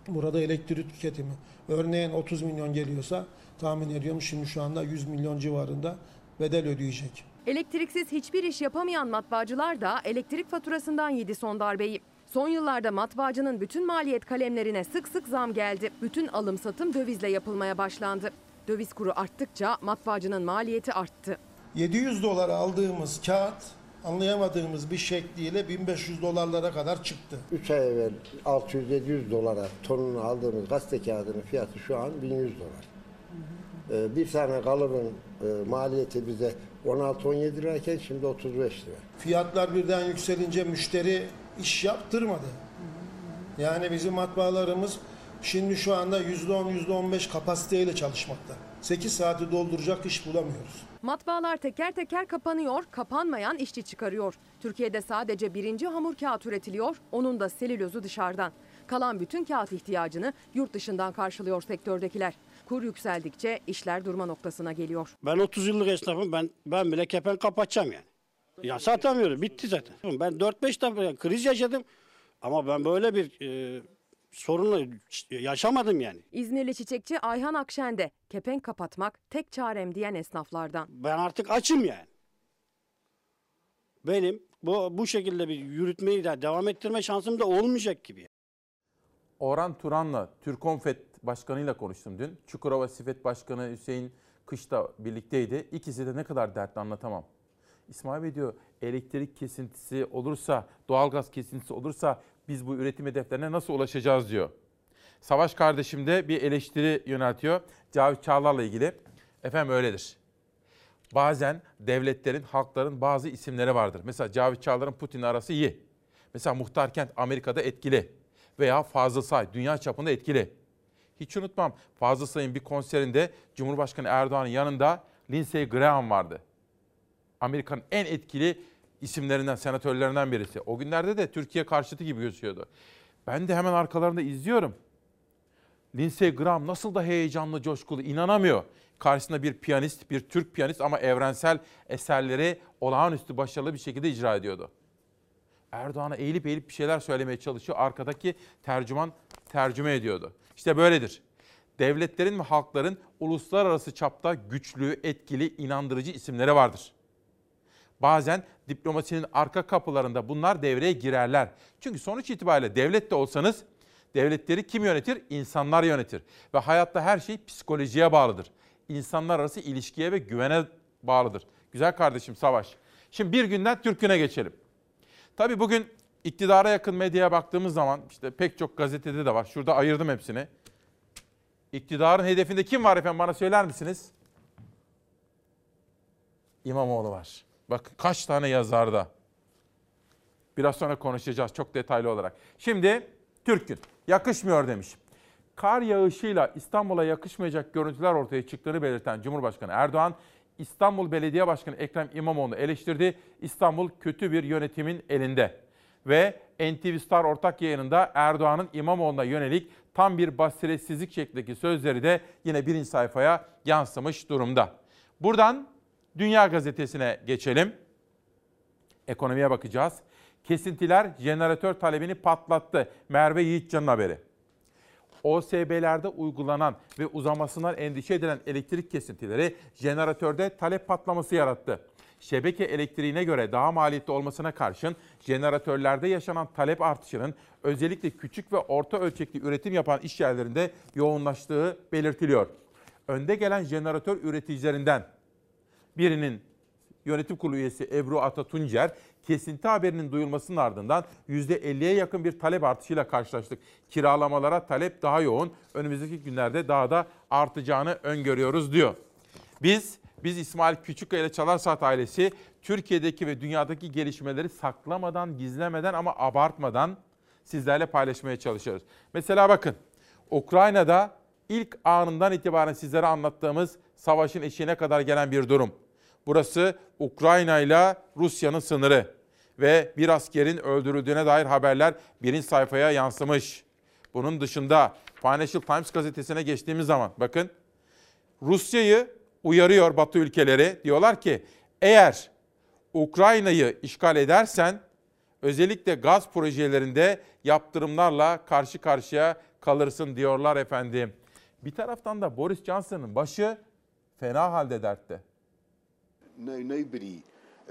burada elektrik tüketimi örneğin 30 milyon geliyorsa tahmin ediyorum şimdi şu anda 100 milyon civarında bedel ödeyecek. Elektriksiz hiçbir iş yapamayan matbaacılar da elektrik faturasından yedi son darbeyi. Son yıllarda matbaacının bütün maliyet kalemlerine sık sık zam geldi. Bütün alım satım dövizle yapılmaya başlandı. Döviz kuru arttıkça matbaacının maliyeti arttı. 700 dolara aldığımız kağıt anlayamadığımız bir şekliyle 1500 dolarlara kadar çıktı. 3 ay evvel 600-700 dolara tonunu aldığımız gazete kağıdının fiyatı şu an 1100 dolar. Ee, bir tane kalıbın e, maliyeti bize 16-17 lirayken şimdi 35 lira. Fiyatlar birden yükselince müşteri iş yaptırmadı. Yani bizim matbaalarımız şimdi şu anda %10, %15 kapasiteyle çalışmakta. 8 saati dolduracak iş bulamıyoruz. Matbaalar teker teker kapanıyor, kapanmayan işçi çıkarıyor. Türkiye'de sadece birinci hamur kağıt üretiliyor, onun da selülozu dışarıdan. Kalan bütün kağıt ihtiyacını yurt dışından karşılıyor sektördekiler. Kur yükseldikçe işler durma noktasına geliyor. Ben 30 yıllık esnafım. Ben ben bile kepen kapatacağım yani. Ya satamıyorum. Bitti zaten. Ben 4-5 defa kriz yaşadım. Ama ben böyle bir e, sorunla yaşamadım yani. İzmirli çiçekçi Ayhan Akşen de kepenk kapatmak tek çarem diyen esnaflardan. Ben artık açım yani. Benim bu bu şekilde bir yürütmeyi de devam ettirme şansım da olmayacak gibi. Orhan Turan'la Türkonfet Başkanı'yla konuştum dün. Çukurova Sifet Başkanı Hüseyin Kış'ta birlikteydi. İkisi de ne kadar dertli anlatamam. İsmail Bey diyor elektrik kesintisi olursa, doğalgaz kesintisi olursa biz bu üretim hedeflerine nasıl ulaşacağız diyor. Savaş kardeşim de bir eleştiri yöneltiyor. Cavit Çağlar'la ilgili. Efendim öyledir. Bazen devletlerin, halkların bazı isimleri vardır. Mesela Cavit Çağlar'ın Putin'le arası iyi. Mesela Muhtar Kent Amerika'da etkili. Veya Fazıl Say dünya çapında etkili. Hiç unutmam Fazıl Say'ın bir konserinde Cumhurbaşkanı Erdoğan'ın yanında Lindsey Graham vardı. Amerika'nın en etkili isimlerinden, senatörlerinden birisi. O günlerde de Türkiye karşıtı gibi gözüküyordu. Ben de hemen arkalarında izliyorum. Lindsey Graham nasıl da heyecanlı, coşkulu, inanamıyor. Karşısında bir piyanist, bir Türk piyanist ama evrensel eserleri olağanüstü başarılı bir şekilde icra ediyordu. Erdoğan'a eğilip eğilip bir şeyler söylemeye çalışıyor. Arkadaki tercüman tercüme ediyordu. İşte böyledir. Devletlerin ve halkların uluslararası çapta güçlü, etkili, inandırıcı isimleri vardır. Bazen diplomasinin arka kapılarında bunlar devreye girerler. Çünkü sonuç itibariyle devlet de olsanız devletleri kim yönetir? İnsanlar yönetir. Ve hayatta her şey psikolojiye bağlıdır. İnsanlar arası ilişkiye ve güvene bağlıdır. Güzel kardeşim Savaş. Şimdi bir günden Türk güne geçelim. Tabii bugün iktidara yakın medyaya baktığımız zaman işte pek çok gazetede de var. Şurada ayırdım hepsini. İktidarın hedefinde kim var efendim bana söyler misiniz? İmamoğlu var. Bak kaç tane yazarda. Biraz sonra konuşacağız çok detaylı olarak. Şimdi Türk Gün. Yakışmıyor demiş. Kar yağışıyla İstanbul'a yakışmayacak görüntüler ortaya çıktığını belirten Cumhurbaşkanı Erdoğan, İstanbul Belediye Başkanı Ekrem İmamoğlu'nu eleştirdi. İstanbul kötü bir yönetimin elinde. Ve NTV Star ortak yayınında Erdoğan'ın İmamoğlu'na yönelik tam bir basiretsizlik şeklindeki sözleri de yine birinci sayfaya yansımış durumda. Buradan Dünya Gazetesi'ne geçelim. Ekonomiye bakacağız. Kesintiler jeneratör talebini patlattı. Merve Yiğitcan'ın haberi. OSB'lerde uygulanan ve uzamasından endişe edilen elektrik kesintileri jeneratörde talep patlaması yarattı. şebeke elektriğine göre daha maliyetli olmasına karşın jeneratörlerde yaşanan talep artışının özellikle küçük ve orta ölçekli üretim yapan iş yerlerinde yoğunlaştığı belirtiliyor. Önde gelen jeneratör üreticilerinden birinin yönetim kurulu üyesi Ebru Atatuncer, kesinti haberinin duyulmasının ardından %50'ye yakın bir talep artışıyla karşılaştık. Kiralamalara talep daha yoğun, önümüzdeki günlerde daha da artacağını öngörüyoruz diyor. Biz, biz İsmail Küçükkaya ile Çalar Saat ailesi Türkiye'deki ve dünyadaki gelişmeleri saklamadan, gizlemeden ama abartmadan sizlerle paylaşmaya çalışıyoruz. Mesela bakın, Ukrayna'da ilk anından itibaren sizlere anlattığımız savaşın eşiğine kadar gelen bir durum. Burası Ukrayna ile Rusya'nın sınırı ve bir askerin öldürüldüğüne dair haberler birinci sayfaya yansımış. Bunun dışında Financial Times gazetesine geçtiğimiz zaman bakın Rusya'yı uyarıyor Batı ülkeleri. Diyorlar ki eğer Ukrayna'yı işgal edersen özellikle gaz projelerinde yaptırımlarla karşı karşıya kalırsın diyorlar efendim. Bir taraftan da Boris Johnson'ın başı fena halde dertte. No, nobody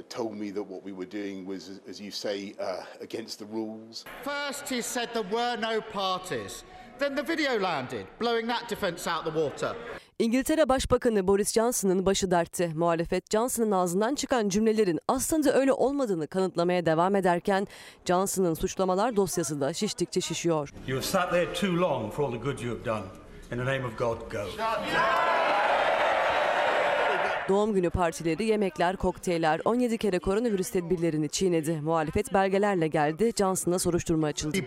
told me that what we were doing was, as you say, uh, against the rules. First, he said there were no parties. Then the video landed, blowing that defence out the water. İngiltere Başbakanı Boris Johnson'ın başı dertte. Muhalefet Johnson'ın ağzından çıkan cümlelerin aslında öyle olmadığını kanıtlamaya devam ederken Johnson'ın suçlamalar dosyası da şiştikçe şişiyor. You have sat there too long for all the good you have done. In the name of God, go. Doğum günü partileri, yemekler, kokteyller 17 kere koronavirüs tedbirlerini çiğnedi. Muhalefet belgelerle geldi. Johnson'a soruşturma açıldı.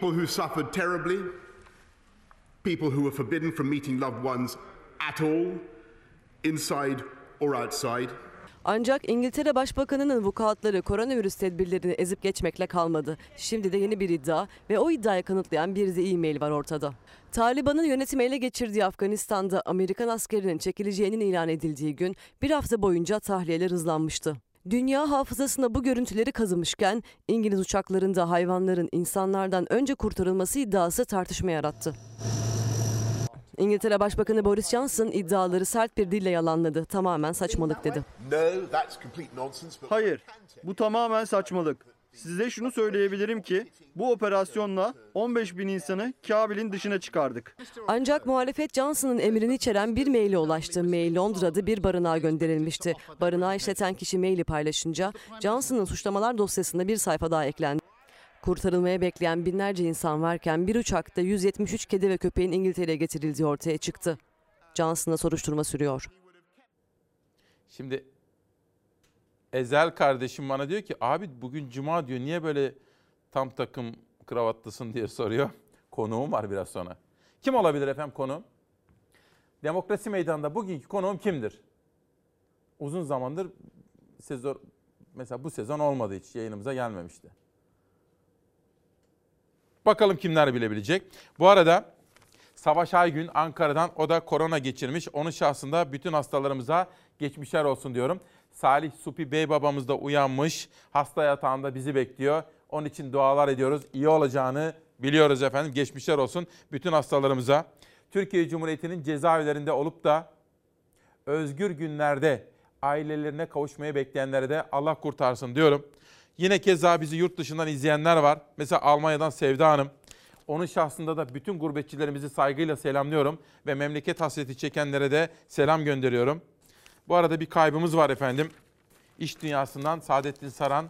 People who were forbidden from meeting loved ones at all, inside or outside. Ancak İngiltere Başbakanı'nın vukuatları koronavirüs tedbirlerini ezip geçmekle kalmadı. Şimdi de yeni bir iddia ve o iddiayı kanıtlayan bir de e-mail var ortada. Taliban'ın yönetimi ele geçirdiği Afganistan'da Amerikan askerinin çekileceğinin ilan edildiği gün bir hafta boyunca tahliyeler hızlanmıştı. Dünya hafızasına bu görüntüleri kazımışken İngiliz uçaklarında hayvanların insanlardan önce kurtarılması iddiası tartışma yarattı. İngiltere Başbakanı Boris Johnson iddiaları sert bir dille yalanladı. Tamamen saçmalık dedi. Hayır, bu tamamen saçmalık. Size şunu söyleyebilirim ki bu operasyonla 15 bin insanı Kabil'in dışına çıkardık. Ancak muhalefet Johnson'ın emrini içeren bir maile ulaştı. Mail Londra'da bir barınağa gönderilmişti. Barınağı işleten kişi maili paylaşınca Johnson'ın suçlamalar dosyasında bir sayfa daha eklendi. Kurtarılmaya bekleyen binlerce insan varken bir uçakta 173 kedi ve köpeğin İngiltere'ye getirildiği ortaya çıktı. Johnson'a soruşturma sürüyor. Şimdi Ezel kardeşim bana diyor ki abi bugün cuma diyor niye böyle tam takım kravatlısın diye soruyor. Konuğum var biraz sonra. Kim olabilir efendim konuğum? Demokrasi Meydanı'nda bugünkü konuğum kimdir? Uzun zamandır sezon mesela bu sezon olmadı hiç yayınımıza gelmemişti. Bakalım kimler bilebilecek. Bu arada Savaş Aygün Ankara'dan o da korona geçirmiş. Onun şahsında bütün hastalarımıza geçmişler olsun diyorum. Salih Supi Bey babamız da uyanmış. Hasta yatağında bizi bekliyor. Onun için dualar ediyoruz. İyi olacağını biliyoruz efendim. Geçmişler olsun bütün hastalarımıza. Türkiye Cumhuriyeti'nin cezaevlerinde olup da özgür günlerde ailelerine kavuşmayı bekleyenlere de Allah kurtarsın diyorum. Yine keza bizi yurt dışından izleyenler var. Mesela Almanya'dan Sevda Hanım. Onun şahsında da bütün gurbetçilerimizi saygıyla selamlıyorum ve memleket hasreti çekenlere de selam gönderiyorum. Bu arada bir kaybımız var efendim. İş dünyasından Saadettin Saran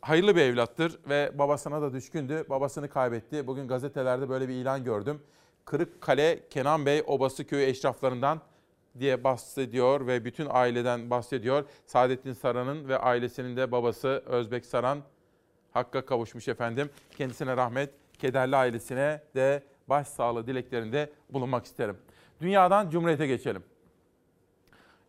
hayırlı bir evlattır ve babasına da düşkündü. Babasını kaybetti. Bugün gazetelerde böyle bir ilan gördüm. Kırıkkale Kenan Bey Obası Köyü eşraflarından diye bahsediyor ve bütün aileden bahsediyor. Saadettin Saran'ın ve ailesinin de babası Özbek Saran Hakka kavuşmuş efendim. Kendisine rahmet, kederli ailesine de başsağlığı dileklerinde bulunmak isterim. Dünyadan Cumhuriyet'e geçelim.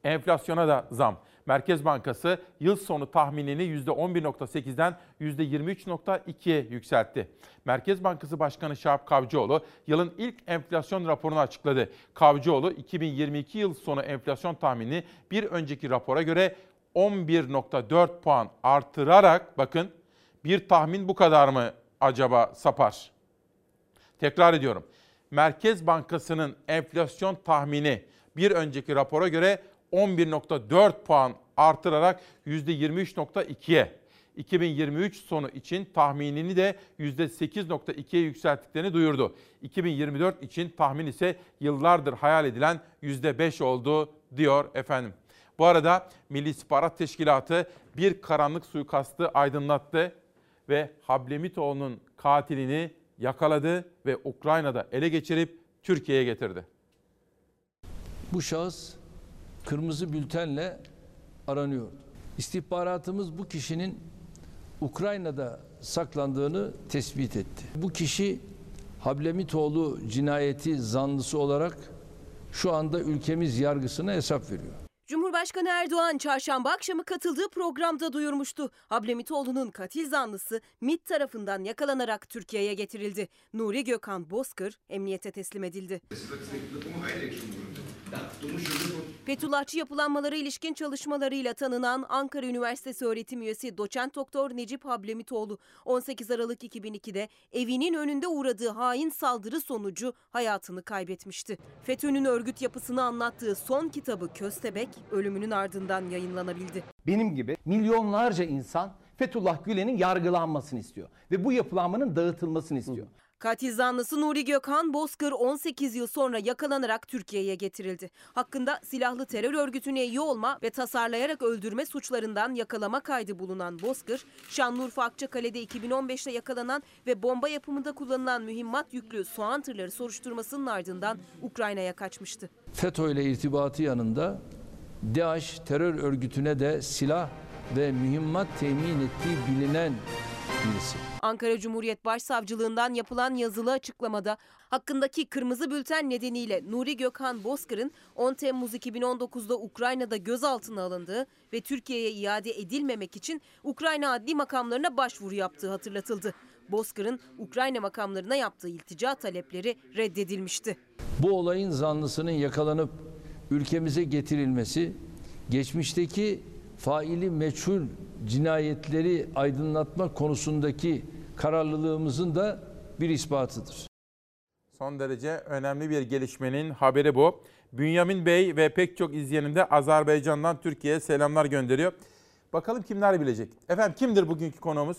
Enflasyona da zam. Merkez Bankası yıl sonu tahminini %11.8'den %23.2'ye yükseltti. Merkez Bankası Başkanı Şahap Kavcıoğlu yılın ilk enflasyon raporunu açıkladı. Kavcıoğlu 2022 yıl sonu enflasyon tahminini bir önceki rapora göre 11.4 puan artırarak bakın bir tahmin bu kadar mı acaba sapar? Tekrar ediyorum. Merkez Bankası'nın enflasyon tahmini bir önceki rapora göre 11.4 puan artırarak %23.2'ye 2023 sonu için tahminini de %8.2'ye yükselttiklerini duyurdu. 2024 için tahmin ise yıllardır hayal edilen %5 oldu diyor efendim. Bu arada Milli İstihbarat Teşkilatı bir karanlık suikastı aydınlattı ve Hablemitoğlu'nun katilini yakaladı ve Ukrayna'da ele geçirip Türkiye'ye getirdi. Bu şahıs kırmızı bültenle aranıyor. İstihbaratımız bu kişinin Ukrayna'da saklandığını tespit etti. Bu kişi Hablemitoğlu cinayeti zanlısı olarak şu anda ülkemiz yargısına hesap veriyor. Cumhurbaşkanı Erdoğan çarşamba akşamı katıldığı programda duyurmuştu. Hablemitoğlu'nun katil zanlısı MİT tarafından yakalanarak Türkiye'ye getirildi. Nuri Gökhan Bozkır emniyete teslim edildi. Fethullahçı yapılanmalara ilişkin çalışmalarıyla tanınan Ankara Üniversitesi öğretim üyesi doçent doktor Necip Hablemitoğlu 18 Aralık 2002'de evinin önünde uğradığı hain saldırı sonucu hayatını kaybetmişti. FETÖ'nün örgüt yapısını anlattığı son kitabı Köstebek ölümünün ardından yayınlanabildi. Benim gibi milyonlarca insan Fethullah Gülen'in yargılanmasını istiyor ve bu yapılanmanın dağıtılmasını istiyor. Katil zanlısı Nuri Gökhan Bozkır 18 yıl sonra yakalanarak Türkiye'ye getirildi. Hakkında silahlı terör örgütüne üye olma ve tasarlayarak öldürme suçlarından yakalama kaydı bulunan Bozkır, Şanlıurfa Akçakale'de 2015'te yakalanan ve bomba yapımında kullanılan mühimmat yüklü soğan tırları soruşturmasının ardından Ukrayna'ya kaçmıştı. FETÖ ile irtibatı yanında DAEŞ terör örgütüne de silah ve mühimmat temin ettiği bilinen birisi. Ankara Cumhuriyet Başsavcılığından yapılan yazılı açıklamada hakkındaki kırmızı bülten nedeniyle Nuri Gökhan Bozkır'ın 10 Temmuz 2019'da Ukrayna'da gözaltına alındığı ve Türkiye'ye iade edilmemek için Ukrayna adli makamlarına başvuru yaptığı hatırlatıldı. Bozkır'ın Ukrayna makamlarına yaptığı iltica talepleri reddedilmişti. Bu olayın zanlısının yakalanıp ülkemize getirilmesi geçmişteki faili meçhul cinayetleri aydınlatma konusundaki kararlılığımızın da bir ispatıdır. Son derece önemli bir gelişmenin haberi bu. Bünyamin Bey ve pek çok izleyenim de Azerbaycan'dan Türkiye'ye selamlar gönderiyor. Bakalım kimler bilecek? Efendim kimdir bugünkü konuğumuz?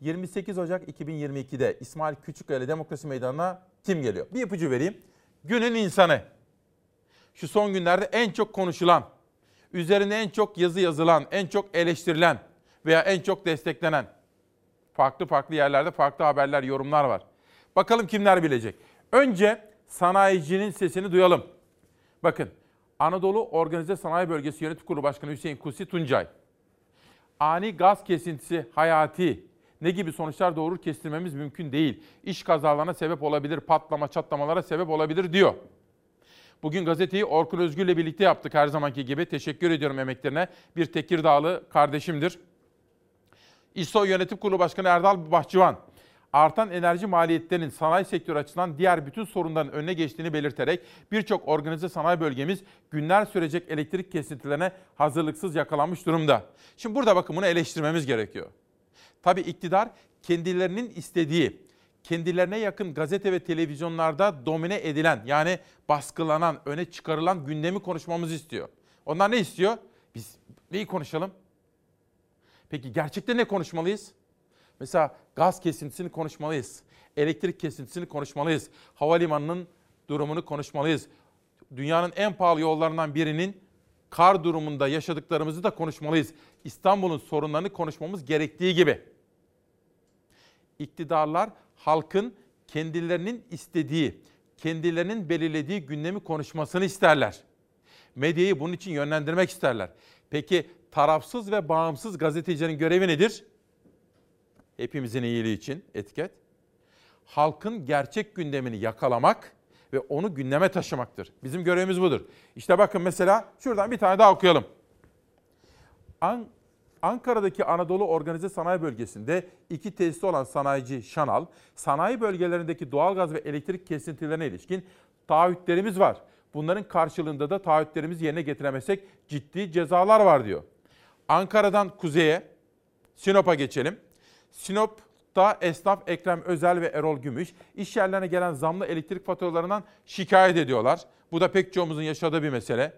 28 Ocak 2022'de İsmail Küçükkaya Demokrasi Meydanı'na kim geliyor? Bir ipucu vereyim. Günün insanı. Şu son günlerde en çok konuşulan, üzerine en çok yazı yazılan, en çok eleştirilen veya en çok desteklenen farklı farklı yerlerde farklı haberler, yorumlar var. Bakalım kimler bilecek. Önce sanayicinin sesini duyalım. Bakın Anadolu Organize Sanayi Bölgesi Yönetim Kurulu Başkanı Hüseyin Kusi Tuncay. Ani gaz kesintisi hayati ne gibi sonuçlar doğurur kestirmemiz mümkün değil. İş kazalarına sebep olabilir, patlama çatlamalara sebep olabilir diyor. Bugün gazeteyi Orkun Özgür ile birlikte yaptık her zamanki gibi. Teşekkür ediyorum emeklerine. Bir Tekirdağlı kardeşimdir. İSO Yönetim Kurulu Başkanı Erdal Bahçıvan, artan enerji maliyetlerinin sanayi sektörü açısından diğer bütün sorunların önüne geçtiğini belirterek birçok organize sanayi bölgemiz günler sürecek elektrik kesintilerine hazırlıksız yakalanmış durumda. Şimdi burada bakın bunu eleştirmemiz gerekiyor. Tabii iktidar kendilerinin istediği, kendilerine yakın gazete ve televizyonlarda domine edilen yani baskılanan, öne çıkarılan gündemi konuşmamızı istiyor. Onlar ne istiyor? Biz neyi konuşalım? Peki gerçekten ne konuşmalıyız? Mesela gaz kesintisini konuşmalıyız. Elektrik kesintisini konuşmalıyız. Havalimanının durumunu konuşmalıyız. Dünyanın en pahalı yollarından birinin kar durumunda yaşadıklarımızı da konuşmalıyız. İstanbul'un sorunlarını konuşmamız gerektiği gibi. İktidarlar halkın kendilerinin istediği, kendilerinin belirlediği gündemi konuşmasını isterler. Medyayı bunun için yönlendirmek isterler. Peki tarafsız ve bağımsız gazetecilerin görevi nedir? Hepimizin iyiliği için etiket. Halkın gerçek gündemini yakalamak ve onu gündeme taşımaktır. Bizim görevimiz budur. İşte bakın mesela şuradan bir tane daha okuyalım. An Ankara'daki Anadolu Organize Sanayi Bölgesi'nde iki tesisi olan sanayici Şanal, sanayi bölgelerindeki doğalgaz ve elektrik kesintilerine ilişkin taahhütlerimiz var. Bunların karşılığında da taahhütlerimizi yerine getiremezsek ciddi cezalar var diyor. Ankara'dan kuzeye Sinop'a geçelim. Sinop'ta esnaf Ekrem Özel ve Erol Gümüş iş yerlerine gelen zamlı elektrik faturalarından şikayet ediyorlar. Bu da pek çoğumuzun yaşadığı bir mesele.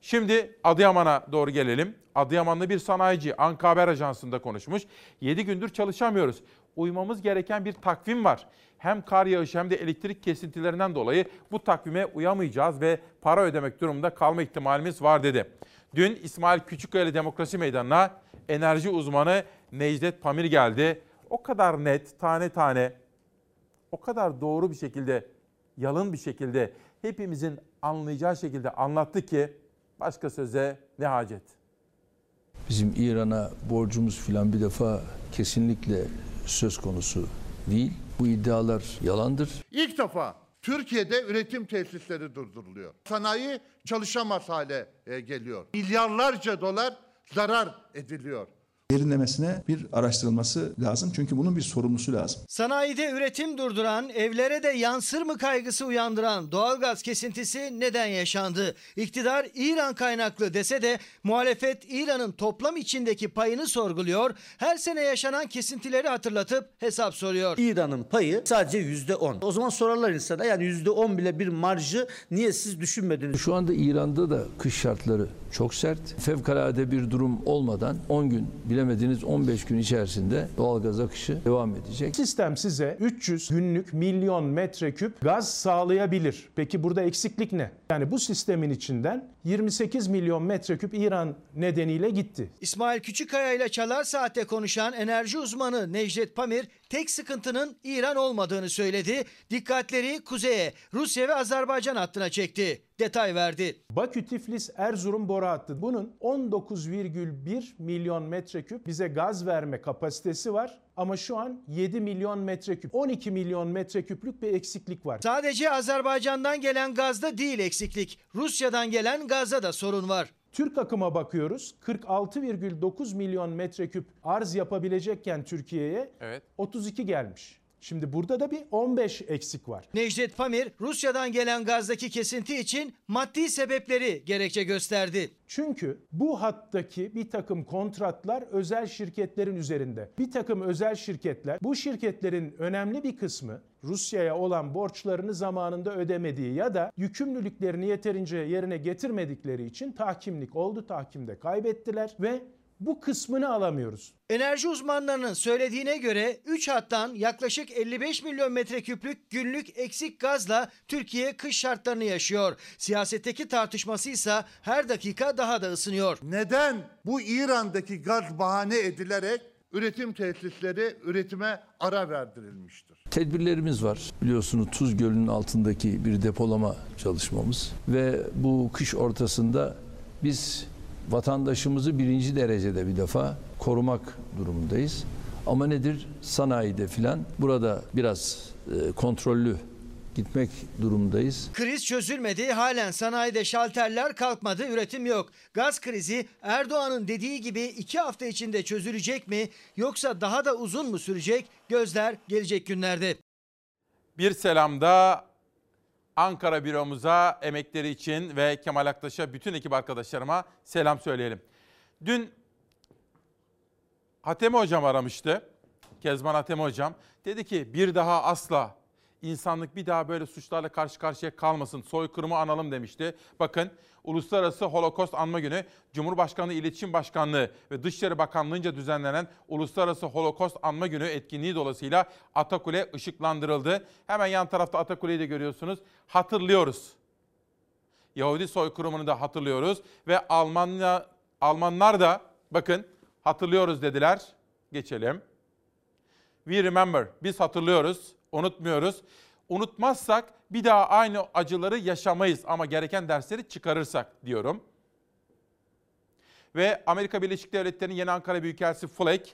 Şimdi Adıyaman'a doğru gelelim. Adıyamanlı bir sanayici Anka Haber Ajansı'nda konuşmuş. 7 gündür çalışamıyoruz. Uymamız gereken bir takvim var. Hem kar yağışı hem de elektrik kesintilerinden dolayı bu takvime uyamayacağız ve para ödemek durumunda kalma ihtimalimiz var dedi. Dün İsmail Küçükkaya Demokrasi Meydanı'na enerji uzmanı Necdet Pamir geldi. O kadar net, tane tane, o kadar doğru bir şekilde, yalın bir şekilde, hepimizin anlayacağı şekilde anlattı ki başka söze ne hacet. Bizim İran'a borcumuz filan bir defa kesinlikle söz konusu değil. Bu iddialar yalandır. İlk defa Türkiye'de üretim tesisleri durduruluyor. Sanayi çalışamaz hale e, geliyor. Milyarlarca dolar zarar ediliyor. Derinlemesine bir araştırılması lazım. Çünkü bunun bir sorumlusu lazım. Sanayide üretim durduran, evlere de yansır mı kaygısı uyandıran doğalgaz kesintisi neden yaşandı? İktidar İran kaynaklı dese de muhalefet İran'ın toplam içindeki payını sorguluyor. Her sene yaşanan kesintileri hatırlatıp hesap soruyor. İran'ın payı sadece yüzde on. O zaman sorarlar insana yani yüzde on bile bir marjı niye siz düşünmediniz? Şu anda İran'da da kış şartları çok sert. Fevkalade bir durum olmadan 10 gün bilemediniz 15 gün içerisinde doğalgaz akışı devam edecek. Sistem size 300 günlük milyon metreküp gaz sağlayabilir. Peki burada eksiklik ne? Yani bu sistemin içinden 28 milyon metreküp İran nedeniyle gitti. İsmail Küçükkaya ile Çalar Saat'te konuşan enerji uzmanı Necdet Pamir tek sıkıntının İran olmadığını söyledi. Dikkatleri kuzeye, Rusya ve Azerbaycan hattına çekti. Detay verdi. Bakü, Tiflis, Erzurum boru hattı. Bunun 19,1 milyon metreküp bize gaz verme kapasitesi var. Ama şu an 7 milyon metreküp, 12 milyon metreküplük bir eksiklik var. Sadece Azerbaycan'dan gelen gazda değil eksiklik. Rusya'dan gelen gazda da sorun var. Türk akıma bakıyoruz. 46,9 milyon metreküp arz yapabilecekken Türkiye'ye Evet. 32 gelmiş. Şimdi burada da bir 15 eksik var. Necdet Pamir Rusya'dan gelen gazdaki kesinti için maddi sebepleri gerekçe gösterdi. Çünkü bu hattaki bir takım kontratlar özel şirketlerin üzerinde. Bir takım özel şirketler bu şirketlerin önemli bir kısmı Rusya'ya olan borçlarını zamanında ödemediği ya da yükümlülüklerini yeterince yerine getirmedikleri için tahkimlik oldu. Tahkimde kaybettiler ve bu kısmını alamıyoruz. Enerji uzmanlarının söylediğine göre 3 hattan yaklaşık 55 milyon metreküplük günlük eksik gazla Türkiye kış şartlarını yaşıyor. Siyasetteki tartışması ise her dakika daha da ısınıyor. Neden bu İran'daki gaz bahane edilerek üretim tesisleri üretime ara verdirilmiştir? Tedbirlerimiz var. Biliyorsunuz Tuz Gölü'nün altındaki bir depolama çalışmamız ve bu kış ortasında biz vatandaşımızı birinci derecede bir defa korumak durumundayız. Ama nedir? Sanayide filan burada biraz e, kontrollü gitmek durumundayız. Kriz çözülmedi, halen sanayide şalterler kalkmadı, üretim yok. Gaz krizi Erdoğan'ın dediği gibi iki hafta içinde çözülecek mi yoksa daha da uzun mu sürecek? Gözler gelecek günlerde. Bir selam da Ankara büromuza emekleri için ve Kemal Aktaş'a bütün ekip arkadaşlarıma selam söyleyelim. Dün Hatemi hocam aramıştı. Kezban Hatemi hocam. Dedi ki bir daha asla insanlık bir daha böyle suçlarla karşı karşıya kalmasın. Soykırımı analım demişti. Bakın Uluslararası Holokost Anma Günü Cumhurbaşkanlığı İletişim Başkanlığı ve Dışişleri Bakanlığı'nca düzenlenen Uluslararası Holokost Anma Günü etkinliği dolayısıyla Atakule ışıklandırıldı. Hemen yan tarafta Atakule'yi de görüyorsunuz. Hatırlıyoruz. Yahudi soykırımını da hatırlıyoruz ve Almanya Almanlar da bakın hatırlıyoruz dediler. Geçelim. We remember. Biz hatırlıyoruz, unutmuyoruz. Unutmazsak bir daha aynı acıları yaşamayız ama gereken dersleri çıkarırsak diyorum. Ve Amerika Birleşik Devletleri'nin yeni Ankara Büyükelçisi Flake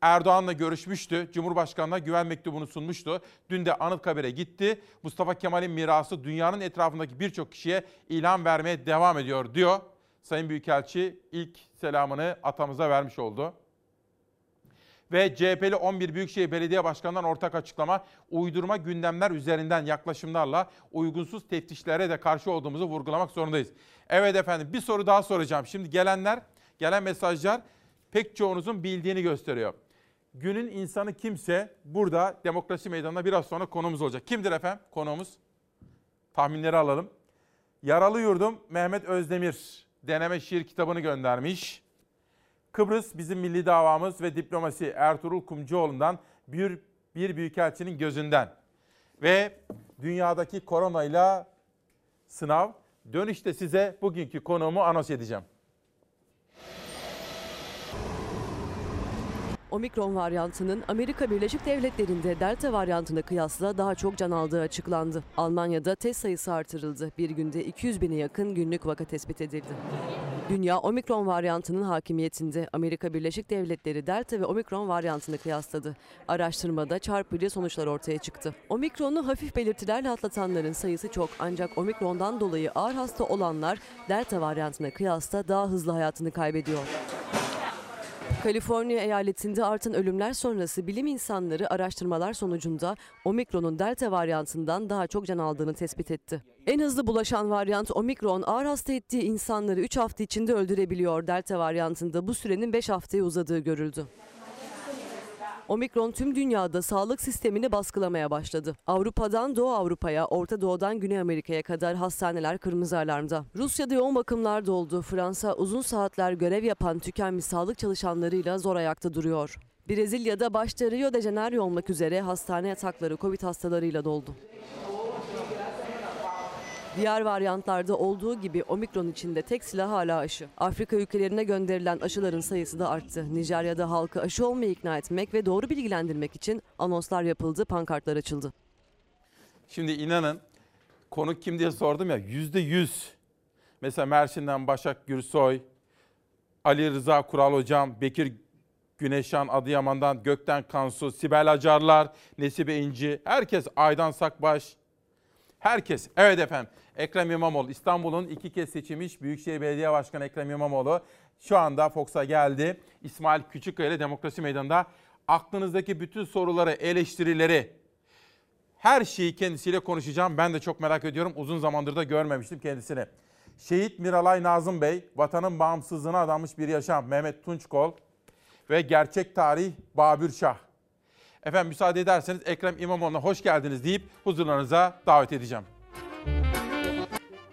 Erdoğan'la görüşmüştü. Cumhurbaşkanı'na güven mektubunu sunmuştu. Dün de Anıtkabir'e gitti. Mustafa Kemal'in mirası dünyanın etrafındaki birçok kişiye ilham vermeye devam ediyor diyor. Sayın Büyükelçi ilk selamını atamıza vermiş oldu. Ve CHP'li 11 Büyükşehir Belediye Başkanı'ndan ortak açıklama uydurma gündemler üzerinden yaklaşımlarla uygunsuz teftişlere de karşı olduğumuzu vurgulamak zorundayız. Evet efendim bir soru daha soracağım. Şimdi gelenler, gelen mesajlar pek çoğunuzun bildiğini gösteriyor. Günün insanı kimse burada demokrasi meydanında biraz sonra konumuz olacak. Kimdir efendim konuğumuz? Tahminleri alalım. Yaralı yurdum Mehmet Özdemir deneme şiir kitabını göndermiş. Kıbrıs bizim milli davamız ve diplomasi Ertuğrul Kumcuoğlu'ndan bir, bir büyükelçinin gözünden. Ve dünyadaki koronayla sınav. Dönüşte size bugünkü konuğumu anons edeceğim. Omikron varyantının Amerika Birleşik Devletleri'nde Delta varyantına kıyasla daha çok can aldığı açıklandı. Almanya'da test sayısı artırıldı. Bir günde 200 bine yakın günlük vaka tespit edildi. Dünya omikron varyantının hakimiyetinde Amerika Birleşik Devletleri Delta ve omikron varyantını kıyasladı. Araştırmada çarpıcı sonuçlar ortaya çıktı. Omikronu hafif belirtilerle atlatanların sayısı çok ancak omikrondan dolayı ağır hasta olanlar Delta varyantına kıyasla daha hızlı hayatını kaybediyor. Kaliforniya eyaletinde artan ölümler sonrası bilim insanları araştırmalar sonucunda omikronun delta varyantından daha çok can aldığını tespit etti. En hızlı bulaşan varyant omikron ağır hasta ettiği insanları 3 hafta içinde öldürebiliyor. Delta varyantında bu sürenin 5 haftaya uzadığı görüldü. Omikron tüm dünyada sağlık sistemini baskılamaya başladı. Avrupa'dan Doğu Avrupa'ya, Orta Doğu'dan Güney Amerika'ya kadar hastaneler kırmızı alarmda. Rusya'da yoğun bakımlar doldu. Fransa uzun saatler görev yapan tükenmiş sağlık çalışanlarıyla zor ayakta duruyor. Brezilya'da başta Rio de Janeiro olmak üzere hastane yatakları Covid hastalarıyla doldu. Diğer varyantlarda olduğu gibi omikron içinde tek silah hala aşı. Afrika ülkelerine gönderilen aşıların sayısı da arttı. Nijerya'da halkı aşı olmaya ikna etmek ve doğru bilgilendirmek için anonslar yapıldı, pankartlar açıldı. Şimdi inanın konuk kim diye sordum ya yüzde yüz. Mesela Mersin'den Başak Gürsoy, Ali Rıza Kural Hocam, Bekir Güneşan Adıyaman'dan Gökten Kansu, Sibel Acarlar, Nesibe İnci, herkes Aydan Sakbaş, herkes. Evet efendim Ekrem İmamoğlu İstanbul'un iki kez seçilmiş Büyükşehir Belediye Başkanı Ekrem İmamoğlu şu anda Fox'a geldi. İsmail Küçükkaya ile Demokrasi Meydanı'nda aklınızdaki bütün soruları, eleştirileri, her şeyi kendisiyle konuşacağım. Ben de çok merak ediyorum. Uzun zamandır da görmemiştim kendisini. Şehit Miralay Nazım Bey, vatanın bağımsızlığına adanmış bir yaşam. Mehmet Tunçkol ve gerçek tarih Babür Şah. Efendim müsaade ederseniz Ekrem İmamoğlu'na hoş geldiniz deyip huzurlarınıza davet edeceğim.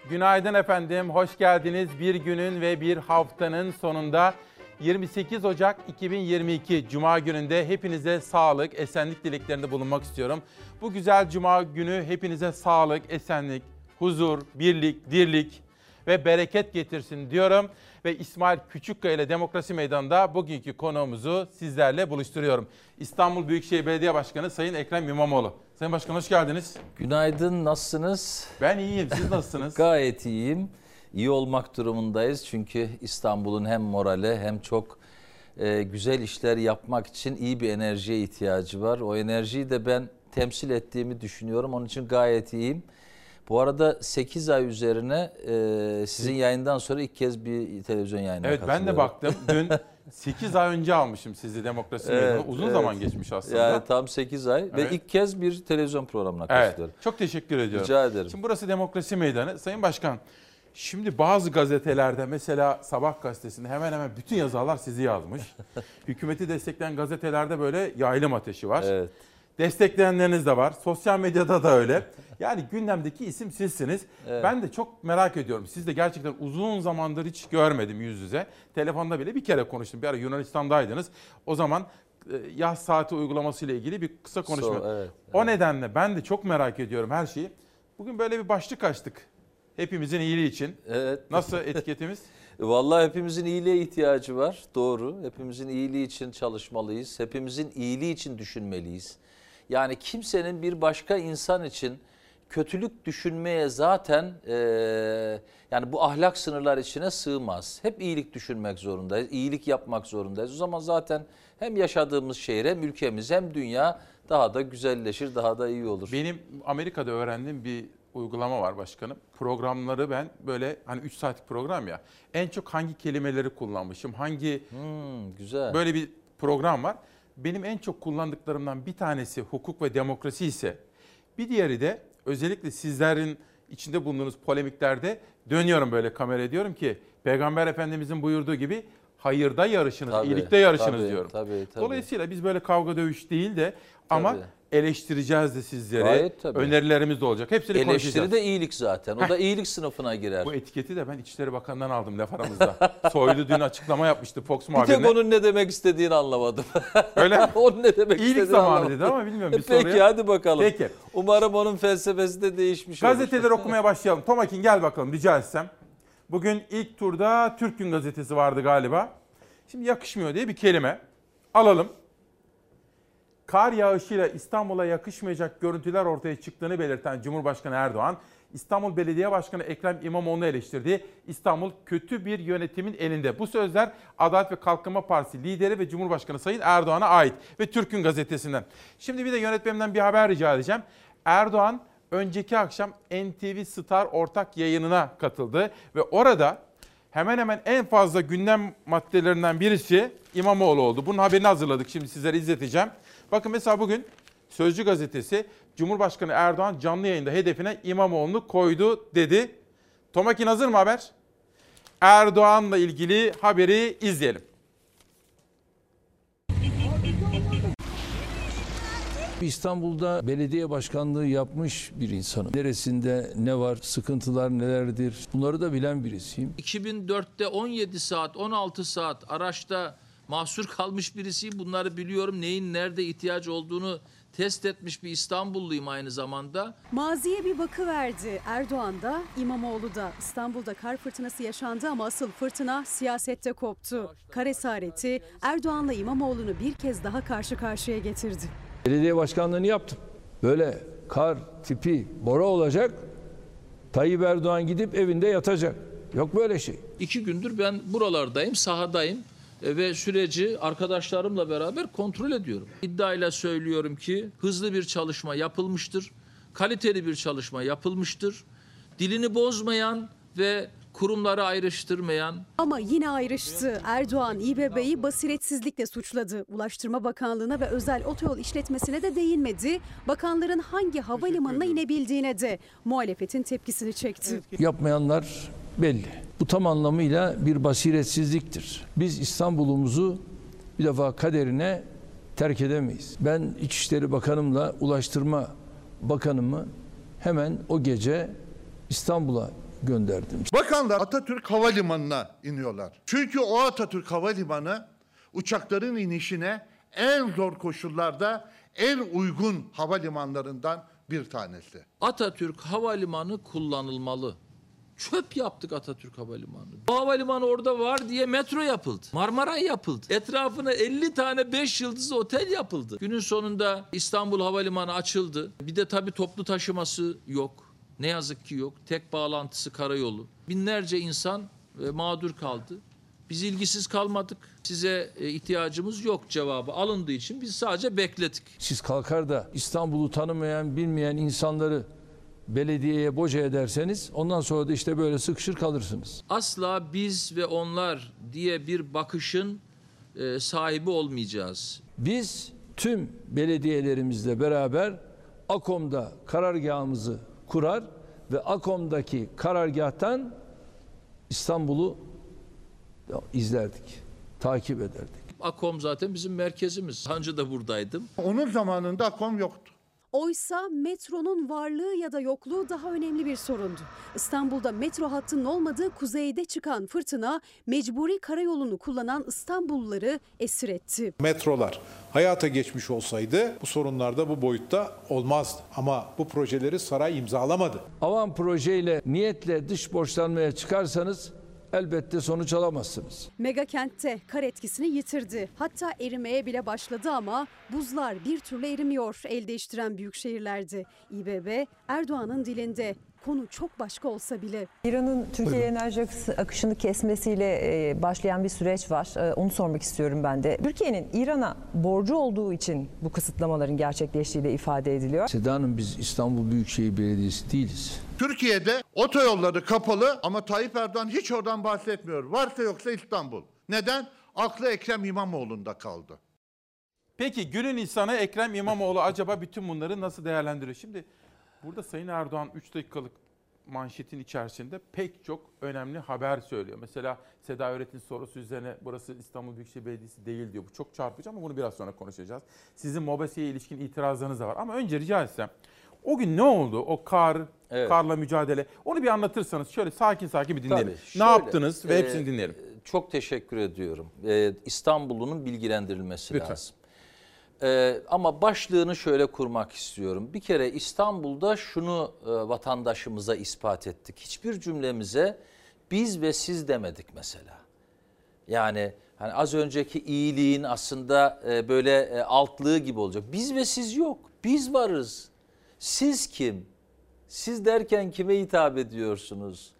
Günaydın efendim, hoş geldiniz. Bir günün ve bir haftanın sonunda 28 Ocak 2022 Cuma gününde hepinize sağlık, esenlik dileklerinde bulunmak istiyorum. Bu güzel Cuma günü hepinize sağlık, esenlik, huzur, birlik, dirlik ve bereket getirsin diyorum. Ve İsmail Küçükkaya ile Demokrasi Meydanı'nda bugünkü konuğumuzu sizlerle buluşturuyorum. İstanbul Büyükşehir Belediye Başkanı Sayın Ekrem İmamoğlu. Sayın Başkan hoş geldiniz. Günaydın, nasılsınız? Ben iyiyim, siz nasılsınız? Gayet iyiyim. İyi olmak durumundayız çünkü İstanbul'un hem morali hem çok e, güzel işler yapmak için iyi bir enerjiye ihtiyacı var. O enerjiyi de ben temsil ettiğimi düşünüyorum. Onun için gayet iyiyim. Bu arada 8 ay üzerine e, sizin yayından sonra ilk kez bir televizyon yayınına Evet ben de baktım. Dün 8 ay önce almışım sizi demokrasi evet, Uzun evet. zaman geçmiş aslında. Yani tam 8 ay evet. ve ilk kez bir televizyon programına katılıyorum. Evet. Çok teşekkür ediyorum. Rica ederim. Şimdi burası demokrasi meydanı. Sayın Başkan Şimdi bazı gazetelerde mesela Sabah gazetesinde hemen hemen bütün yazarlar sizi yazmış. Hükümeti destekleyen gazetelerde böyle yaylım ateşi var. Evet. Destekleyenleriniz de var. Sosyal medyada da öyle. Yani gündemdeki isim sizsiniz. Evet. Ben de çok merak ediyorum. Siz de gerçekten uzun zamandır hiç görmedim yüz yüze. Telefonda bile bir kere konuştum. Bir ara Yunanistan'daydınız. O zaman e, yaz saati uygulaması ile ilgili bir kısa konuşma. So, evet, o evet. nedenle ben de çok merak ediyorum her şeyi. Bugün böyle bir başlık açtık. Hepimizin iyiliği için. Evet. Nasıl etiketimiz? Vallahi hepimizin iyiliğe ihtiyacı var. Doğru. Hepimizin iyiliği için çalışmalıyız. Hepimizin iyiliği için düşünmeliyiz. Yani kimsenin bir başka insan için kötülük düşünmeye zaten e, yani bu ahlak sınırlar içine sığmaz. Hep iyilik düşünmek zorundayız, iyilik yapmak zorundayız. O zaman zaten hem yaşadığımız şehir hem ülkemiz hem dünya daha da güzelleşir, daha da iyi olur. Benim Amerika'da öğrendiğim bir uygulama var başkanım. Programları ben böyle hani 3 saatlik program ya. En çok hangi kelimeleri kullanmışım, hangi hmm, güzel. böyle bir program var. Benim en çok kullandıklarımdan bir tanesi hukuk ve demokrasi ise bir diğeri de özellikle sizlerin içinde bulunduğunuz polemiklerde dönüyorum böyle kamera diyorum ki Peygamber Efendimizin buyurduğu gibi hayırda yarışınız, Tabii, iyilikte yarışınız tabii, diyorum. tabii, tabii. Dolayısıyla biz böyle kavga dövüş değil de ama Tabii. Eleştireceğiz de sizleri. Gayet tabii. Önerilerimiz de olacak. Hepsini konuşacağız. Eleştiri de iyilik zaten. O Heh. da iyilik sınıfına girer. Bu etiketi de ben İçişleri Bakanı'ndan aldım laf aramızda. Soylu dün açıklama yapmıştı Fox Bir muhabirine. tek onun ne demek istediğini anlamadım. Öyle mi? onun ne demek İyilik istediğini zamanı anlamadım. dedi ama bilmiyorum, bir Peki soruya. hadi bakalım. Peki. Umarım onun felsefesi de değişmiş olur. Gazeteleri okumaya başlayalım. Tomakin gel bakalım rica etsem. Bugün ilk turda Türk Gün Gazetesi vardı galiba. Şimdi yakışmıyor diye bir kelime. Alalım. Kar yağışıyla İstanbul'a yakışmayacak görüntüler ortaya çıktığını belirten Cumhurbaşkanı Erdoğan, İstanbul Belediye Başkanı Ekrem İmamoğlu'nu eleştirdi. İstanbul kötü bir yönetimin elinde. Bu sözler Adalet ve Kalkınma Partisi lideri ve Cumhurbaşkanı Sayın Erdoğan'a ait ve Türk'ün gazetesinden. Şimdi bir de yönetmenimden bir haber rica edeceğim. Erdoğan önceki akşam NTV Star ortak yayınına katıldı ve orada hemen hemen en fazla gündem maddelerinden birisi İmamoğlu oldu. Bunun haberini hazırladık şimdi sizlere izleteceğim. Bakın mesela bugün Sözcü gazetesi Cumhurbaşkanı Erdoğan canlı yayında hedefine İmamoğlu'nu koydu dedi. Tomakin hazır mı haber? Erdoğan'la ilgili haberi izleyelim. İstanbul'da belediye başkanlığı yapmış bir insanım. Neresinde ne var, sıkıntılar nelerdir bunları da bilen birisiyim. 2004'te 17 saat, 16 saat araçta mahsur kalmış birisiyim. Bunları biliyorum. Neyin nerede ihtiyacı olduğunu test etmiş bir İstanbulluyum aynı zamanda. Maziye bir bakıverdi. Erdoğan da İmamoğlu da İstanbul'da kar fırtınası yaşandı ama asıl fırtına siyasette koptu. Kar esareti Erdoğan'la İmamoğlu'nu bir kez daha karşı karşıya getirdi. Belediye başkanlığını yaptım. Böyle kar tipi bora olacak. Tayyip Erdoğan gidip evinde yatacak. Yok böyle şey. İki gündür ben buralardayım, sahadayım ve süreci arkadaşlarımla beraber kontrol ediyorum. İddiayla söylüyorum ki hızlı bir çalışma yapılmıştır, kaliteli bir çalışma yapılmıştır. Dilini bozmayan ve kurumları ayrıştırmayan Ama yine ayrıştı. Erdoğan İBB'yi basiretsizlikle suçladı. Ulaştırma Bakanlığı'na ve özel otoyol işletmesine de değinmedi. Bakanların hangi havalimanına inebildiğine de muhalefetin tepkisini çekti. Yapmayanlar belli. Bu tam anlamıyla bir basiretsizliktir. Biz İstanbul'umuzu bir defa kaderine terk edemeyiz. Ben İçişleri Bakanımla Ulaştırma Bakanımı hemen o gece İstanbul'a gönderdim. Bakanlar Atatürk Havalimanı'na iniyorlar. Çünkü o Atatürk Havalimanı uçakların inişine en zor koşullarda en uygun havalimanlarından bir tanesi. Atatürk Havalimanı kullanılmalı. Çöp yaptık Atatürk Havalimanı. Bu havalimanı orada var diye metro yapıldı. Marmaray yapıldı. Etrafına 50 tane 5 yıldızlı otel yapıldı. Günün sonunda İstanbul Havalimanı açıldı. Bir de tabii toplu taşıması yok. Ne yazık ki yok. Tek bağlantısı karayolu. Binlerce insan e, mağdur kaldı. Biz ilgisiz kalmadık. Size e, ihtiyacımız yok cevabı alındığı için biz sadece bekledik. Siz kalkar da İstanbul'u tanımayan, bilmeyen insanları belediyeye boca ederseniz ondan sonra da işte böyle sıkışır kalırsınız. asla biz ve onlar diye bir bakışın e, sahibi olmayacağız. Biz tüm belediyelerimizle beraber AKOM'da karargahımızı kurar ve AKOM'daki karargahtan İstanbul'u izlerdik, takip ederdik. Akom zaten bizim merkezimiz. Hancı da buradaydım. Onun zamanında AKOM yoktu. Oysa metronun varlığı ya da yokluğu daha önemli bir sorundu. İstanbul'da metro hattının olmadığı kuzeyde çıkan fırtına mecburi karayolunu kullanan İstanbulluları esir etti. Metrolar hayata geçmiş olsaydı bu sorunlar da bu boyutta olmazdı. Ama bu projeleri saray imzalamadı. Avan projeyle niyetle dış borçlanmaya çıkarsanız elbette sonuç alamazsınız. Mega kentte kar etkisini yitirdi. Hatta erimeye bile başladı ama buzlar bir türlü erimiyor el değiştiren büyük şehirlerde. İBB Erdoğan'ın dilinde konu çok başka olsa bile. İran'ın Türkiye enerji akışı- akışını kesmesiyle e, başlayan bir süreç var. E, Onu sormak istiyorum ben de. Türkiye'nin İran'a borcu olduğu için bu kısıtlamaların gerçekleştiği de ifade ediliyor. Seda Hanım biz İstanbul Büyükşehir Belediyesi değiliz. Türkiye'de otoyolları kapalı ama Tayyip Erdoğan hiç oradan bahsetmiyor. Varsa yoksa İstanbul. Neden? Aklı Ekrem İmamoğlu'nda kaldı. Peki günün insanı Ekrem İmamoğlu acaba bütün bunları nasıl değerlendiriyor? Şimdi burada Sayın Erdoğan 3 dakikalık manşetin içerisinde pek çok önemli haber söylüyor. Mesela Seda Öğretin sorusu üzerine burası İstanbul Büyükşehir Belediyesi değil diyor. Bu çok çarpıcı ama bunu biraz sonra konuşacağız. Sizin MOBESE'ye ilişkin itirazlarınız da var. Ama önce rica etsem o gün ne oldu? O kar, Evet. karla mücadele. Onu bir anlatırsanız şöyle sakin sakin bir dinleyelim. Tabii, ne şöyle, yaptınız ve e, hepsini dinleyelim. Çok teşekkür ediyorum. Ee, İstanbul'un bilgilendirilmesi Lütfen. lazım. Ee, ama başlığını şöyle kurmak istiyorum. Bir kere İstanbul'da şunu e, vatandaşımıza ispat ettik. Hiçbir cümlemize biz ve siz demedik mesela. Yani hani az önceki iyiliğin aslında e, böyle e, altlığı gibi olacak. Biz ve siz yok. Biz varız. Siz kim? Siz derken kime hitap ediyorsunuz?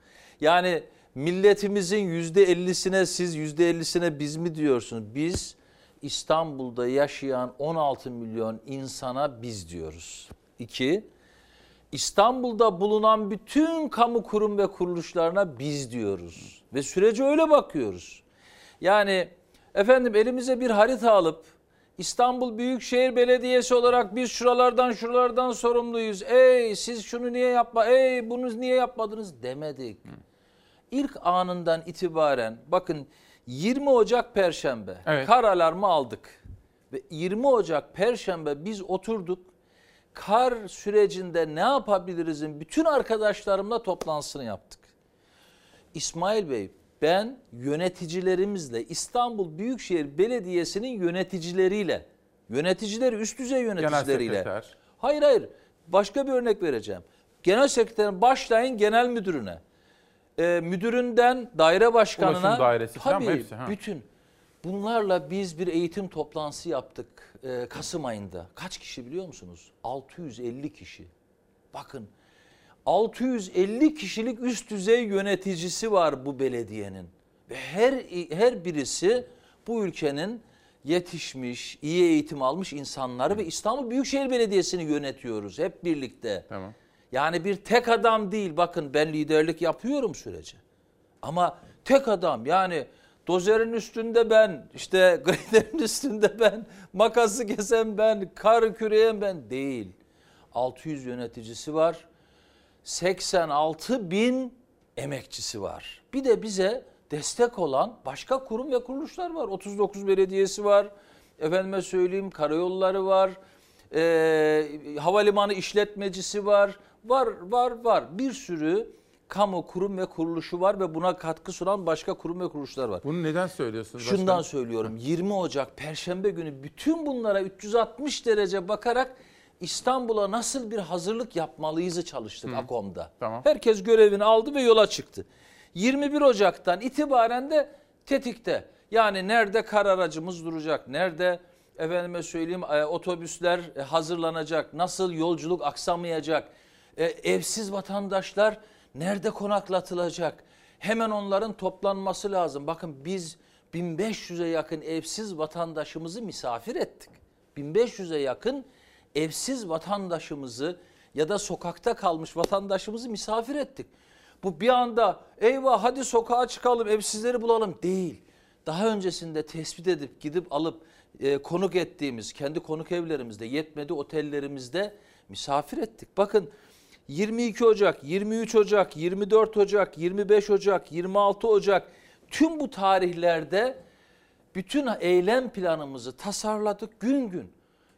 Yani milletimizin yüzde ellisine siz yüzde ellisine biz mi diyorsunuz? Biz İstanbul'da yaşayan 16 milyon insana biz diyoruz. İki, İstanbul'da bulunan bütün kamu kurum ve kuruluşlarına biz diyoruz. Ve sürece öyle bakıyoruz. Yani efendim elimize bir harita alıp İstanbul Büyükşehir Belediyesi olarak biz şuralardan şuralardan sorumluyuz. Ey siz şunu niye yapma, ey bunu niye yapmadınız demedik. İlk anından itibaren bakın 20 Ocak Perşembe Evet. kar alarmı aldık. Ve 20 Ocak Perşembe biz oturduk. Kar sürecinde ne yapabilirizin bütün arkadaşlarımla toplantısını yaptık. İsmail Bey ben yöneticilerimizle İstanbul Büyükşehir Belediyesi'nin yöneticileriyle yöneticileri üst düzey yöneticileriyle. Hayır hayır başka bir örnek vereceğim. Genel sekreterin başlayın genel müdürüne. Ee, müdüründen daire başkanına Ulaşım dairesi falan tabii, Hepsi, ha. bütün bunlarla biz bir eğitim toplantısı yaptık e, Kasım ayında. Kaç kişi biliyor musunuz? 650 kişi. Bakın 650 kişilik üst düzey yöneticisi var bu belediyenin. Ve her her birisi bu ülkenin yetişmiş, iyi eğitim almış insanları ve İstanbul Büyükşehir Belediyesi'ni yönetiyoruz hep birlikte. Tamam. Yani bir tek adam değil. Bakın ben liderlik yapıyorum sürece. Ama tek adam yani dozerin üstünde ben, işte graderin üstünde ben, makası kesen ben, kar küreyen ben değil. 600 yöneticisi var. 86 bin emekçisi var. Bir de bize destek olan başka kurum ve kuruluşlar var. 39 belediyesi var. Efendime söyleyeyim karayolları var. Ee, havalimanı işletmecisi var. Var, var, var. Bir sürü kamu kurum ve kuruluşu var ve buna katkı sunan başka kurum ve kuruluşlar var. Bunu neden söylüyorsunuz? Şundan başkanım? söylüyorum. 20 Ocak Perşembe günü bütün bunlara 360 derece bakarak İstanbul'a nasıl bir hazırlık yapmalıyızı çalıştık AKOM'da. Tamam. Herkes görevini aldı ve yola çıktı. 21 Ocak'tan itibaren de tetikte. Yani nerede kar aracımız duracak, nerede efendime söyleyeyim e, otobüsler e, hazırlanacak, nasıl yolculuk aksamayacak, e, evsiz vatandaşlar nerede konaklatılacak, hemen onların toplanması lazım. Bakın biz 1500'e yakın evsiz vatandaşımızı misafir ettik. 1500'e yakın evsiz vatandaşımızı ya da sokakta kalmış vatandaşımızı misafir ettik. Bu bir anda eyvah hadi sokağa çıkalım evsizleri bulalım değil. Daha öncesinde tespit edip gidip alıp e, konuk ettiğimiz kendi konuk evlerimizde yetmedi otellerimizde misafir ettik. Bakın 22 Ocak, 23 Ocak, 24 Ocak, 25 Ocak, 26 Ocak tüm bu tarihlerde bütün eylem planımızı tasarladık gün gün.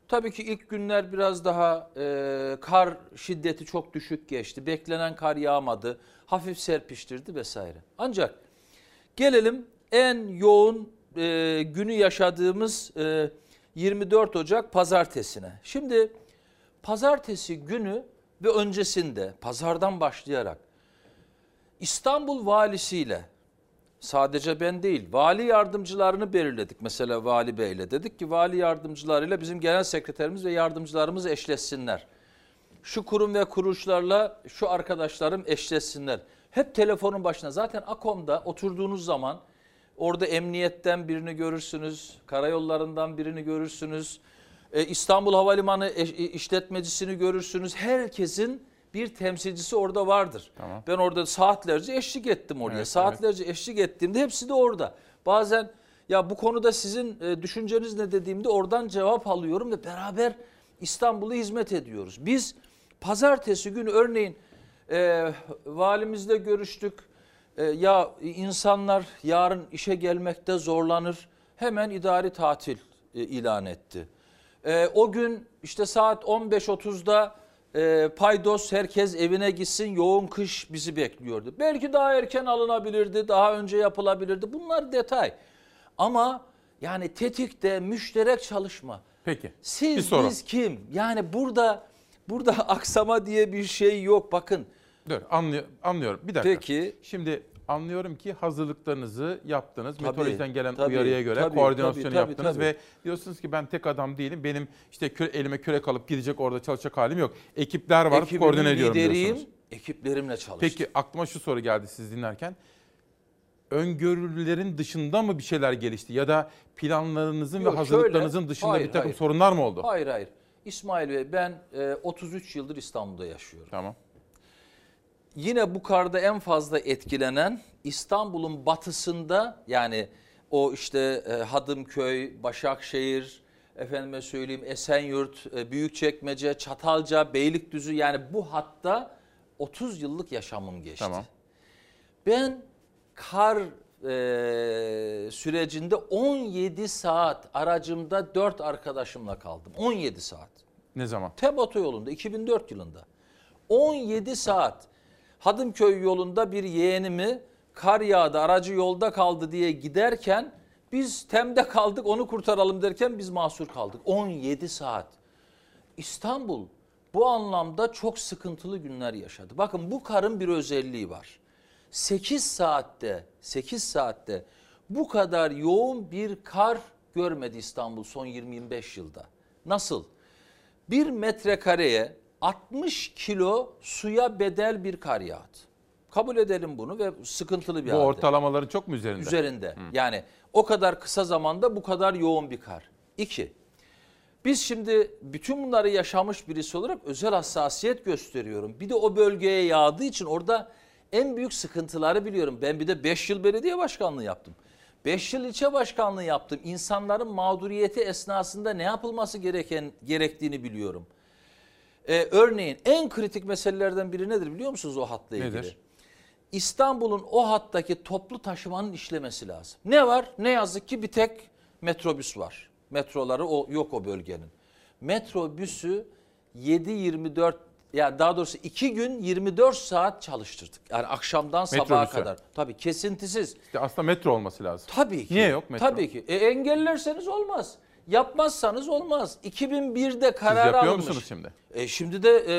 Tabii ki ilk günler biraz daha e, kar şiddeti çok düşük geçti. Beklenen kar yağmadı. Hafif serpiştirdi vesaire. Ancak gelelim en yoğun e, günü yaşadığımız e, 24 Ocak pazartesine. Şimdi pazartesi günü ve öncesinde pazardan başlayarak İstanbul valisiyle sadece ben değil vali yardımcılarını belirledik. Mesela vali beyle dedik ki vali yardımcılarıyla bizim genel sekreterimiz ve yardımcılarımız eşleşsinler. Şu kurum ve kuruluşlarla şu arkadaşlarım eşleşsinler. Hep telefonun başına zaten AKOM'da oturduğunuz zaman orada emniyetten birini görürsünüz, karayollarından birini görürsünüz. E, İstanbul Havalimanı eş- işletmecisini görürsünüz. Herkesin bir temsilcisi orada vardır. Tamam. Ben orada saatlerce eşlik ettim oraya. Evet, saatlerce eşlik ettiğimde hepsi de orada. Bazen ya bu konuda sizin e, düşünceniz ne dediğimde oradan cevap alıyorum ve beraber İstanbul'a hizmet ediyoruz. Biz pazartesi günü örneğin E, valimizle görüştük. E, ya insanlar yarın işe gelmekte zorlanır. Hemen idari tatil e, ilan etti. E, o gün işte saat 15.30'da e, paydos herkes evine gitsin yoğun kış bizi bekliyordu. Belki daha erken alınabilirdi, daha önce yapılabilirdi. Bunlar detay. Ama yani tetikte müşterek çalışma. Peki. bir Siz soru. biz kim? Yani burada burada aksama diye bir şey yok. Bakın. Dur anlıyor, anlıyorum. Bir dakika. Peki. Şimdi anlıyorum ki hazırlıklarınızı yaptınız. Tabii, Meteorolojiden gelen tabii, uyarıya göre tabii, koordinasyonu tabii, tabii, yaptınız tabii. ve diyorsunuz ki ben tek adam değilim. Benim işte küre, elime kürek alıp gidecek orada çalışacak halim yok. Ekipler var Ekibimin koordine ediyorum lideriyim, diyorsunuz. ekiplerimle çalıştım. Peki aklıma şu soru geldi siz dinlerken. Öngörülerin dışında mı bir şeyler gelişti ya da planlarınızın Yok, ve hazırlıklarınızın şöyle- dışında hayır, bir takım hayır. sorunlar mı oldu? Hayır hayır. İsmail Bey ben e, 33 yıldır İstanbul'da yaşıyorum. Tamam. Yine bu karda en fazla etkilenen İstanbul'un batısında yani o işte e, Hadımköy, Başakşehir, efendime söyleyeyim Esenyurt, e, Büyükçekmece, Çatalca, Beylikdüzü yani bu hatta 30 yıllık yaşamım geçti. Tamam. Ben kar e, sürecinde 17 saat aracımda 4 arkadaşımla kaldım. 17 saat. Ne zaman? TEB otoyolunda 2004 yılında. 17 saat Hadımköy yolunda bir yeğenimi kar yağdı aracı yolda kaldı diye giderken biz TEM'de kaldık onu kurtaralım derken biz mahsur kaldık. 17 saat. İstanbul bu anlamda çok sıkıntılı günler yaşadı. Bakın bu karın bir özelliği var. 8 saatte 8 saatte bu kadar yoğun bir kar görmedi İstanbul son 20-25 yılda. Nasıl? Bir metrekareye 60 kilo suya bedel bir kar yağdı. Kabul edelim bunu ve sıkıntılı bir Bu halde. ortalamaların çok mu üzerinde? Üzerinde. Yani o kadar kısa zamanda bu kadar yoğun bir kar. İki, biz şimdi bütün bunları yaşamış birisi olarak özel hassasiyet gösteriyorum. Bir de o bölgeye yağdığı için orada en büyük sıkıntıları biliyorum. Ben bir de 5 yıl belediye başkanlığı yaptım. 5 yıl ilçe başkanlığı yaptım. İnsanların mağduriyeti esnasında ne yapılması gereken gerektiğini biliyorum. Ee, örneğin en kritik meselelerden biri nedir biliyor musunuz o hatla ilgili? Nedir? İstanbul'un o hattaki toplu taşımanın işlemesi lazım. Ne var? Ne yazık ki bir tek metrobüs var. Metroları o yok o bölgenin. Metrobüsü 7-24 ya daha doğrusu 2 gün 24 saat çalıştırdık. Yani akşamdan sabaha Metrobüsü. kadar. Tabii kesintisiz. İşte aslında metro olması lazım. Tabii ki. Niye yok metro? Tabii ki. E, engellerseniz olmaz. Yapmazsanız olmaz. 2001'de karar yapıyor alınmış. musunuz şimdi? E, şimdi de e,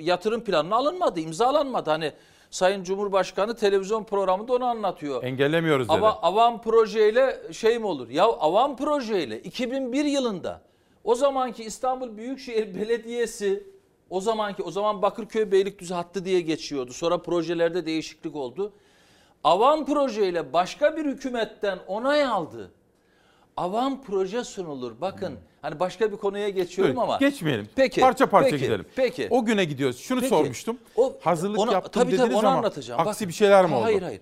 yatırım planına alınmadı, imzalanmadı. Hani Sayın Cumhurbaşkanı televizyon programında onu anlatıyor. Engellemiyoruz dedi. Ama avam projeyle şey mi olur? Ya avam projeyle 2001 yılında o zamanki İstanbul Büyükşehir Belediyesi o zamanki o zaman Bakırköy Beylikdüzü hattı diye geçiyordu. Sonra projelerde değişiklik oldu. Avam projeyle başka bir hükümetten onay aldı. Avam proje sunulur. Bakın hani başka bir konuya geçiyorum Buyurun, ama. Geçmeyelim. Peki. Parça parça peki, gidelim. Peki. O güne gidiyoruz. Şunu Peki. sormuştum. O, Hazırlık ona- yaptım tabii, tabii, dediniz onu ama anlatacağım. aksi Bakın. bir şeyler mi oldu? Hayır hayır.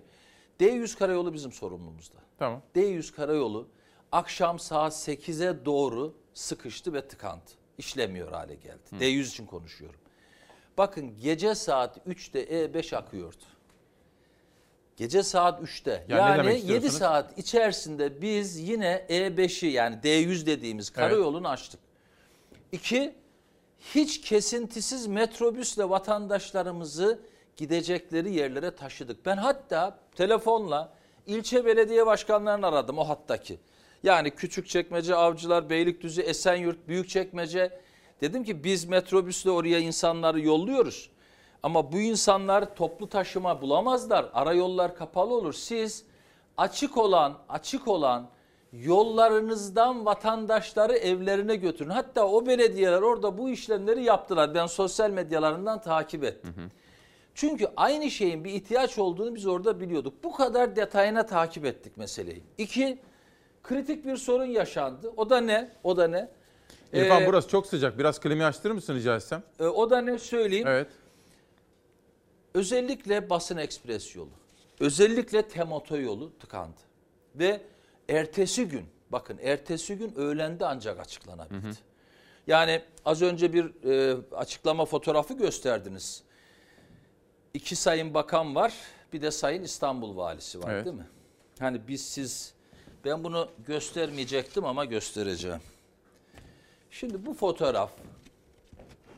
D100 karayolu bizim sorumluluğumuzda. Tamam. D100 karayolu akşam saat 8'e doğru sıkıştı ve tıkandı. İşlemiyor hale geldi. D100 için konuşuyorum. Bakın gece saat 3'te E5 akıyordu. Gece saat 3'te. Yani Yani, 7 istiyorsunuz? saat içerisinde biz yine E5'i yani D100 dediğimiz karayolunu açtık. İki, hiç kesintisiz metrobüsle vatandaşlarımızı gidecekleri yerlere taşıdık. Ben hatta telefonla ilçe belediye başkanlarını aradım o hattaki. Yani Küçükçekmece, Avcılar, Beylikdüzü, Esenyurt, Büyükçekmece. Dedim ki biz metrobüsle oraya insanları yolluyoruz. Ama bu insanlar toplu taşıma bulamazlar. Arayollar kapalı olur. Siz açık olan, açık olan yollarınızdan vatandaşları evlerine götürün. Hatta o belediyeler orada bu işlemleri yaptılar. Ben sosyal medyalarından takip ettim. Çünkü aynı şeyin bir ihtiyaç olduğunu biz orada biliyorduk. Bu kadar detayına takip ettik meseleyi. İki, kritik bir sorun yaşandı. O da ne? O da ne? İrfan Ee, burası çok sıcak. Biraz klimayı açtırır mısın rica etsem? e, o da ne söyleyeyim? Evet. Özellikle basın ekspres yolu, özellikle Temoto yolu tıkandı. Ve ertesi gün, bakın ertesi gün öğlende ancak açıklanabildi. Yani az önce bir e, açıklama fotoğrafı gösterdiniz. iki sayın bakan var, bir de sayın İstanbul valisi var Evet. değil mi? Hani biz siz, ben bunu göstermeyecektim ama göstereceğim. Şimdi bu fotoğraf,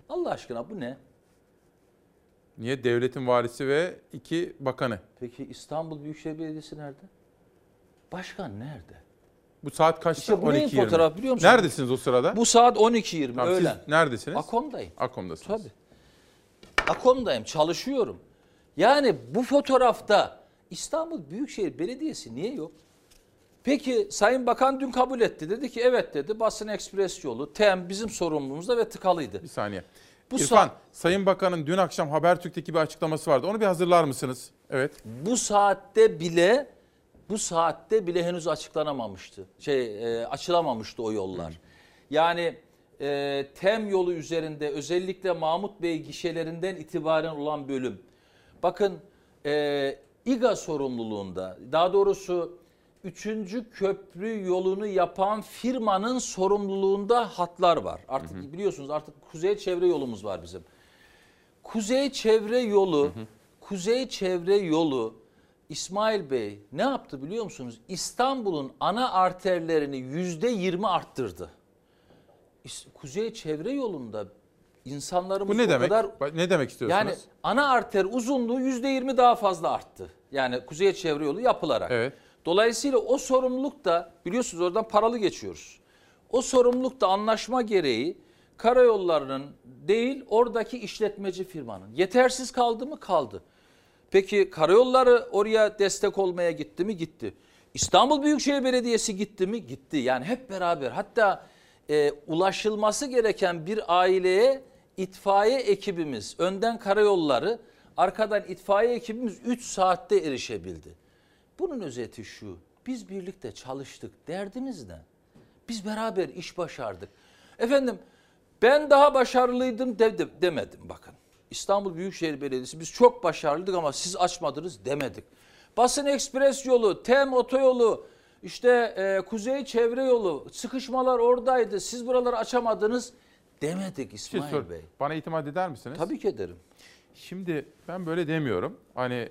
Allah aşkına bu ne? Niye? Devletin varisi ve iki bakanı. Peki İstanbul Büyükşehir Belediyesi nerede? Başkan nerede? Bu saat kaçta? İşte bu neyin 12.20. fotoğrafı biliyor musun? Neredesiniz o sırada? Bu saat 12.20 Tamam, siz öğlen. neredesiniz? Akom'dayım. Akom'dasınız. Tabii. Akom'dayım, çalışıyorum. Yani bu fotoğrafta İstanbul Büyükşehir Belediyesi niye yok? Peki Sayın Bakan dün kabul etti. Dedi ki evet dedi basın ekspres yolu TEM bizim sorumluluğumuzda ve tıkalıydı. Bir saniye. Bu İrfan, sa- Sayın Bakan'ın dün akşam Habertürk'teki bir açıklaması vardı. Onu bir hazırlar mısınız? Evet. Bu saatte bile bu saatte bile henüz açıklanamamıştı. Şey e, açılamamıştı o yollar. Yani e, TEM yolu üzerinde özellikle Mahmut Bey gişelerinden itibaren olan bölüm. Bakın e, İGA sorumluluğunda daha doğrusu 3. köprü yolunu yapan firmanın sorumluluğunda hatlar var. Artık biliyorsunuz artık kuzey çevre yolumuz var bizim. Kuzey çevre yolu, kuzey çevre yolu İsmail Bey ne yaptı biliyor musunuz? İstanbul'un ana arterlerini yüzde yirmi arttırdı. Kuzey çevre yolunda insanlarımız Bu ne o demek? kadar Ne demek istiyorsunuz? yani ana arter uzunluğu yüzde yirmi daha fazla arttı. Yani kuzey çevre yolu yapılarak. Evet. Dolayısıyla o sorumluluk da biliyorsunuz oradan paralı geçiyoruz. O sorumluluk da anlaşma gereği karayollarının değil oradaki işletmeci firmanın. Yetersiz kaldı mı? Kaldı. Peki karayolları oraya destek olmaya gitti mi? Gitti. İstanbul Büyükşehir Belediyesi gitti mi? Gitti. Yani hep beraber hatta e, ulaşılması gereken bir aileye itfaiye ekibimiz, önden karayolları, arkadan itfaiye ekibimiz 3 saatte erişebildi. Bunun özeti şu, biz birlikte çalıştık, derdimiz ne? Biz beraber iş başardık. Efendim ben daha başarılıydım de, de- demedim bakın. İstanbul Büyükşehir Belediyesi biz çok başarılıydık ama siz açmadınız demedik. Basın ekspres yolu, TEM otoyolu, işte e, kuzey çevre yolu, sıkışmalar oradaydı. Siz buraları açamadınız demedik şey İsmail sor- Bey. Bana itimat eder misiniz? Tabii ki ederim. Şimdi ben böyle demiyorum. Hani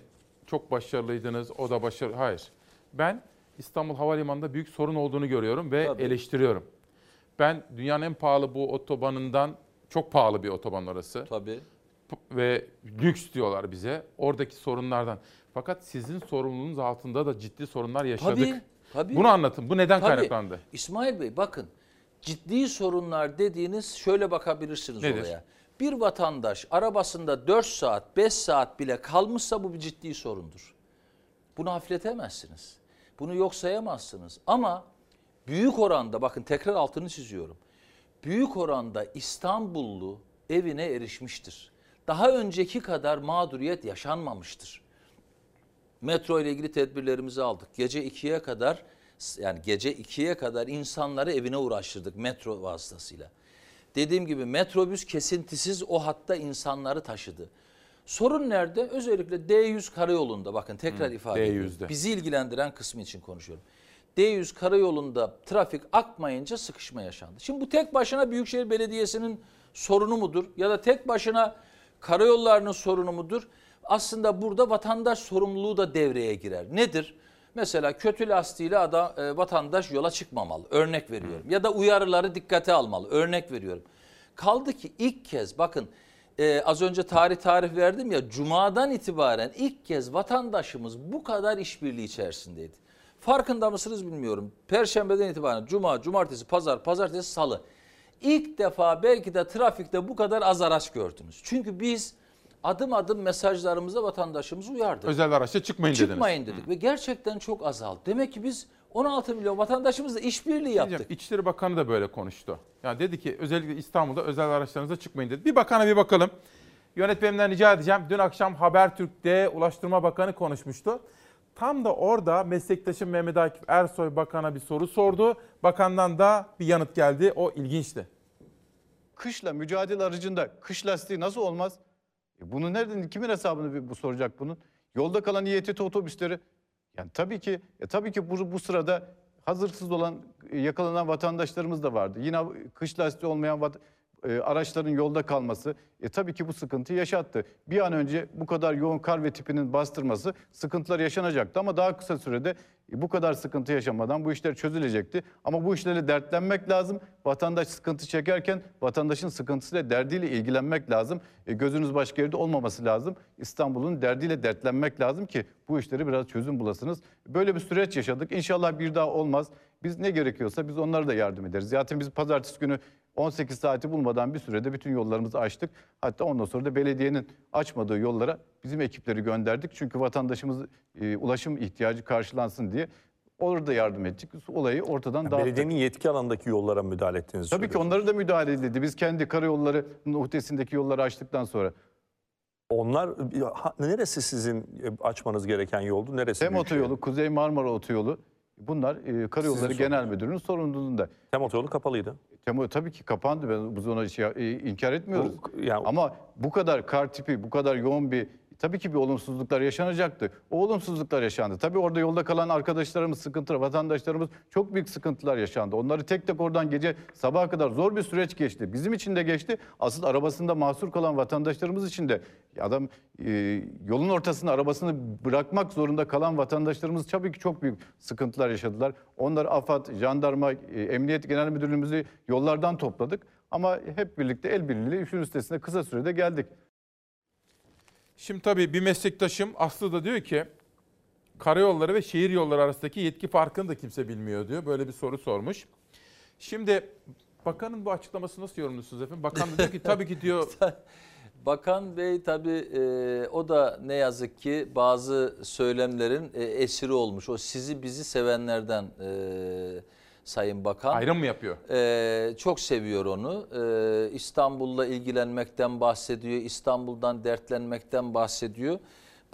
çok başarılıydınız, o da başarılı. Hayır. Ben İstanbul Havalimanı'nda büyük sorun olduğunu görüyorum ve Tabii. eleştiriyorum. Ben dünyanın en pahalı bu otobanından, çok pahalı bir otoban orası. Tabii. Ve lüks diyorlar bize. Oradaki sorunlardan. Fakat sizin sorumluluğunuz altında da ciddi sorunlar yaşadık. Tabii, tabii. Bunu anlatın. Bu neden Tabii. kaynaklandı? İsmail Bey bakın ciddi sorunlar dediğiniz şöyle bakabilirsiniz Nedir? olaya. Bir vatandaş arabasında 4 saat 5 saat bile kalmışsa bu bir ciddi sorundur. Bunu hafifletemezsiniz. Bunu yok sayamazsınız. Ama büyük oranda bakın tekrar altını çiziyorum. Büyük oranda İstanbullu evine erişmiştir. Daha önceki kadar mağduriyet yaşanmamıştır. Metro ile ilgili tedbirlerimizi aldık. Gece 2'ye kadar yani gece 2'ye kadar insanları evine uğraştırdık metro vasıtasıyla. Dediğim gibi metrobüs kesintisiz o hatta insanları taşıdı. Sorun nerede? Özellikle D100 karayolunda bakın tekrar Hı, ifade ediyorum. D100'de. Bizi ilgilendiren kısmı için konuşuyorum. D100 karayolunda trafik akmayınca sıkışma yaşandı. Şimdi bu tek başına Büyükşehir Belediyesi'nin sorunu mudur? Ya da tek başına karayollarının sorunu mudur? Aslında burada vatandaş sorumluluğu da devreye girer. Nedir? Mesela kötü lastiğiyle adam, e, vatandaş yola çıkmamalı. Örnek veriyorum. Ya da uyarıları dikkate almalı. Örnek veriyorum. Kaldı ki ilk kez bakın e, az önce tarih tarih verdim ya Cuma'dan itibaren ilk kez vatandaşımız bu kadar işbirliği içerisindeydi. Farkında mısınız bilmiyorum. Perşembeden itibaren Cuma, Cumartesi, Pazar, Pazartesi, Salı. İlk defa belki de trafikte bu kadar az araç gördünüz. Çünkü biz adım adım mesajlarımızla vatandaşımızı uyardık. Özel araçta çıkmayın dediniz. Çıkmayın dedik ve gerçekten çok azaldı. Demek ki biz 16 milyon vatandaşımızla işbirliği yaptık. Diyeceğim, İçişleri Bakanı da böyle konuştu. Yani dedi ki özellikle İstanbul'da özel araçlarınıza çıkmayın dedi. Bir bakana bir bakalım. Yönetmenimden rica edeceğim. Dün akşam Habertürk'te Ulaştırma Bakanı konuşmuştu. Tam da orada meslektaşım Mehmet Akif Ersoy Bakan'a bir soru sordu. Bakandan da bir yanıt geldi. O ilginçti. Kışla mücadele aracında kış lastiği nasıl olmaz? E bunu nereden kimin hesabını bu soracak bunun? Yolda kalan İETT otobüsleri yani tabii ki e tabii ki bu, bu sırada hazırsız olan e, yakalanan vatandaşlarımız da vardı. Yine kış lastiği olmayan vat- e, araçların yolda kalması e, tabii ki bu sıkıntı yaşattı. Bir an önce bu kadar yoğun kar ve tipinin bastırması sıkıntılar yaşanacaktı ama daha kısa sürede e, bu kadar sıkıntı yaşamadan bu işler çözülecekti. Ama bu işlerle dertlenmek lazım. Vatandaş sıkıntı çekerken vatandaşın sıkıntısıyla derdiyle ilgilenmek lazım. E, gözünüz başka yerde olmaması lazım. İstanbul'un derdiyle dertlenmek lazım ki bu işleri biraz çözüm bulasınız. Böyle bir süreç yaşadık. İnşallah bir daha olmaz. Biz ne gerekiyorsa biz onlara da yardım ederiz. Zaten biz pazartesi günü 18 saati bulmadan bir sürede bütün yollarımızı açtık. Hatta ondan sonra da belediyenin açmadığı yollara bizim ekipleri gönderdik. Çünkü vatandaşımız e, ulaşım ihtiyacı karşılansın diye orada yardım ettik. Olayı ortadan Yani dağıttık. belediyenin yetki alanındaki yollara müdahale ettiğinizi Tabii ki onları da müdahale edildi. Biz kendi karayollarının uhdesindeki yolları açtıktan sonra. Onlar neresi sizin e, açmanız gereken yoldu? Neresi? Büyükşehir? otoyolu, Kuzey Marmara otoyolu bunlar e, Karayolları Sizin Genel Müdürlüğü'nün sorumluluğunda. Tem otoyolu kapalıydı. Tem tabii ki kapandı. Ben biz ona şey, e, inkar etmiyoruz. Bu- yani- Ama bu kadar kar tipi, bu kadar yoğun bir tabii ki bir olumsuzluklar yaşanacaktı. O olumsuzluklar yaşandı. Tabii orada yolda kalan arkadaşlarımız, sıkıntılar, vatandaşlarımız çok büyük sıkıntılar yaşandı. Onları tek tek oradan gece sabaha kadar zor bir süreç geçti. Bizim için de geçti. Asıl arabasında mahsur kalan vatandaşlarımız için de adam e, yolun ortasında arabasını bırakmak zorunda kalan vatandaşlarımız tabii ki çok büyük sıkıntılar yaşadılar. Onları AFAD, jandarma, e, Emniyet Genel Müdürlüğümüzü yollardan topladık. Ama hep birlikte el birliğiyle işin üstesine kısa sürede geldik. Şimdi tabii bir meslektaşım Aslı da diyor ki karayolları ve şehir yolları arasındaki yetki farkını da kimse bilmiyor diyor. Böyle bir soru sormuş. Şimdi bakanın bu açıklaması nasıl yorumluyorsunuz efendim? Bakan da diyor ki tabii ki diyor Bakan Bey tabii e, o da ne yazık ki bazı söylemlerin e, esiri olmuş. O sizi bizi sevenlerden e, Sayın Bakan. ayrım mı yapıyor? Ee, çok seviyor onu. Ee, İstanbul'la ilgilenmekten bahsediyor. İstanbul'dan dertlenmekten bahsediyor.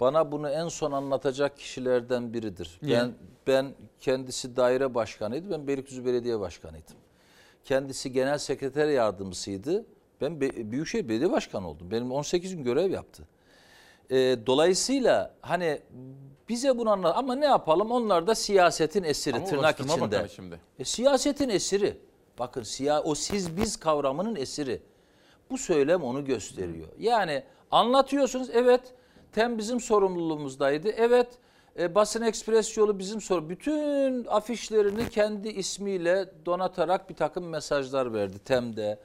Bana bunu en son anlatacak kişilerden biridir. Niye? Ben ben kendisi daire başkanıydı. Ben Beylikdüzü Belediye Başkanıydım. Kendisi genel sekreter yardımcısıydı. Ben Be- Büyükşehir Belediye Başkanı oldum. Benim 18 gün görev yaptı. Ee, dolayısıyla hani bize bunu anlat ama ne yapalım onlar da siyasetin esiri Ama tırnak Ulaştırma içinde. Bakanı şimdi. E, siyasetin esiri. Bakın siya o siz biz kavramının esiri. Bu söylem onu gösteriyor. Yani anlatıyorsunuz evet tem bizim sorumluluğumuzdaydı. Evet e, basın ekspres yolu bizim soru. Bütün afişlerini kendi ismiyle donatarak bir takım mesajlar verdi temde.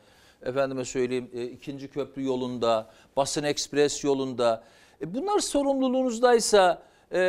Efendime söyleyeyim e, ikinci köprü yolunda, basın ekspres yolunda. E, bunlar sorumluluğunuzdaysa e,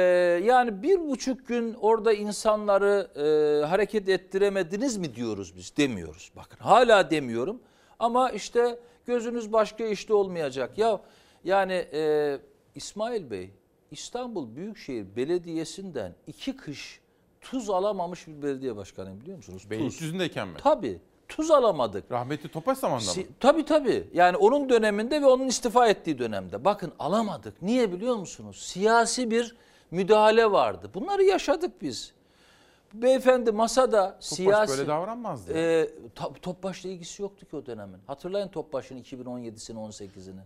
yani bir buçuk gün orada insanları e, hareket ettiremediniz mi diyoruz biz demiyoruz. Bakın hala demiyorum ama işte gözünüz başka işte olmayacak. Ya yani e, İsmail Bey İstanbul Büyükşehir Belediyesi'nden iki kış tuz alamamış bir belediye başkanıyım biliyor musunuz? Beylikdüzü'ndeyken mi? Tabii tuz alamadık. Rahmetli Topaş zamanında mı? Tabii tabii. Yani onun döneminde ve onun istifa ettiği dönemde. Bakın alamadık. Niye biliyor musunuz? Siyasi bir müdahale vardı. Bunları yaşadık biz. Beyefendi masada siyasi... böyle davranmazdı. E, Topbaş'la ilgisi yoktu ki o dönemin. Hatırlayın Topbaş'ın 2017'sini 18'ini.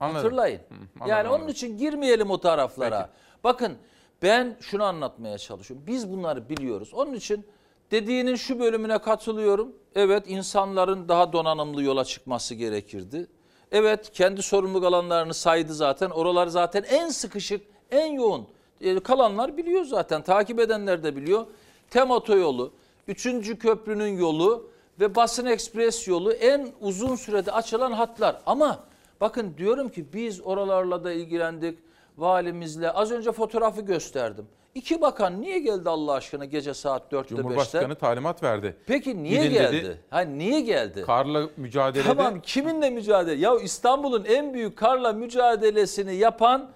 Anladım. Hatırlayın. Hı, anladım, yani onun anladım. için girmeyelim o taraflara. Bakın ben şunu anlatmaya çalışıyorum. Biz bunları biliyoruz. Onun için dediğinin şu bölümüne katılıyorum. Evet insanların daha donanımlı yola çıkması gerekirdi. Evet kendi sorumluluk alanlarını saydı zaten. Oralar zaten en sıkışık, en yoğun. E, kalanlar biliyor zaten. Takip edenler de biliyor. Tem otoyolu, 3. köprünün yolu ve basın ekspres yolu en uzun sürede açılan hatlar. Ama bakın diyorum ki biz oralarla da ilgilendik. Valimizle az önce fotoğrafı gösterdim. İki bakan niye geldi Allah aşkına gece saat 4'te 5'te? Cumhurbaşkanı talimat verdi. Peki niye Gidin geldi? dedi. Ha niye geldi? Karla mücadelede Tamam kiminle mücadele? Ya İstanbul'un en büyük karla mücadelesini yapan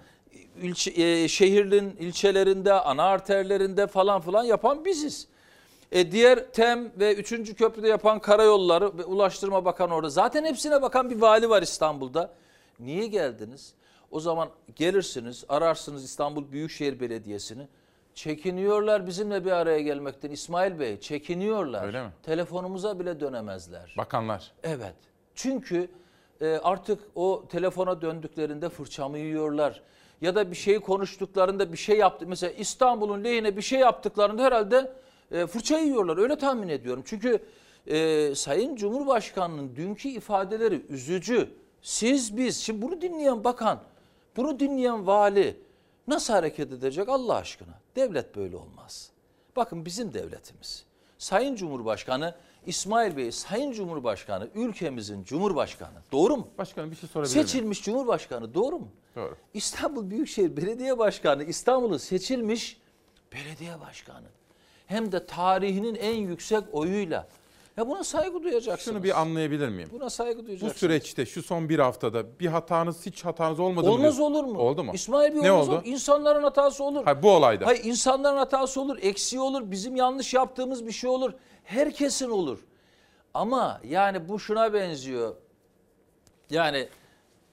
ilçe, e, şehrin ilçelerinde, ana arterlerinde falan filan yapan biziz. E, diğer TEM ve 3. köprüde yapan karayolları ve Ulaştırma Bakanı orada. Zaten hepsine bakan bir vali var İstanbul'da. Niye geldiniz? O zaman gelirsiniz, ararsınız İstanbul Büyükşehir Belediyesi'ni. Çekiniyorlar bizimle bir araya gelmekten İsmail Bey. Çekiniyorlar. Öyle mi? Telefonumuza bile dönemezler. bakanlar. Evet. Çünkü e, artık o telefona döndüklerinde fırçamı yiyorlar. Ya da bir şey konuştuklarında bir şey yaptı. Mesela İstanbul'un lehine bir şey yaptıklarında herhalde e, fırça yiyorlar. Öyle tahmin ediyorum. Çünkü Ee, Sayın Cumhurbaşkanı'nın dünkü ifadeleri üzücü. Siz biz, şimdi bunu dinleyen bakan, bunu dinleyen vali nasıl hareket edecek Allah aşkına? Devlet böyle olmaz. Bakın bizim devletimiz. Sayın Cumhurbaşkanı İsmail Bey, Sayın Cumhurbaşkanı, ülkemizin Cumhurbaşkanı. Doğru mu? Başkanım bir şey sorabilir miyim? Seçilmiş Cumhurbaşkanı doğru mu? Doğru. İstanbul Büyükşehir Belediye Başkanı, İstanbul'un seçilmiş belediye başkanı. Hem de tarihinin en yüksek oyuyla. Ya buna saygı duyacaksınız. Şunu bir anlayabilir miyim? Buna saygı Bu duyacaksınız. süreçte şu son bir haftada bir hatanız hiç hatanız olmadı mı? Olmaz olur mu? Oldu mu? İsmail Bey ne olmaz oldu? olur. İnsanların hatası olur. Hayır, bu olayda. Hayır insanların hatası olur, eksiği olur, bizim yanlış yaptığımız bir şey olur. Herkesin olur. Ama yani bu şuna benziyor. Yani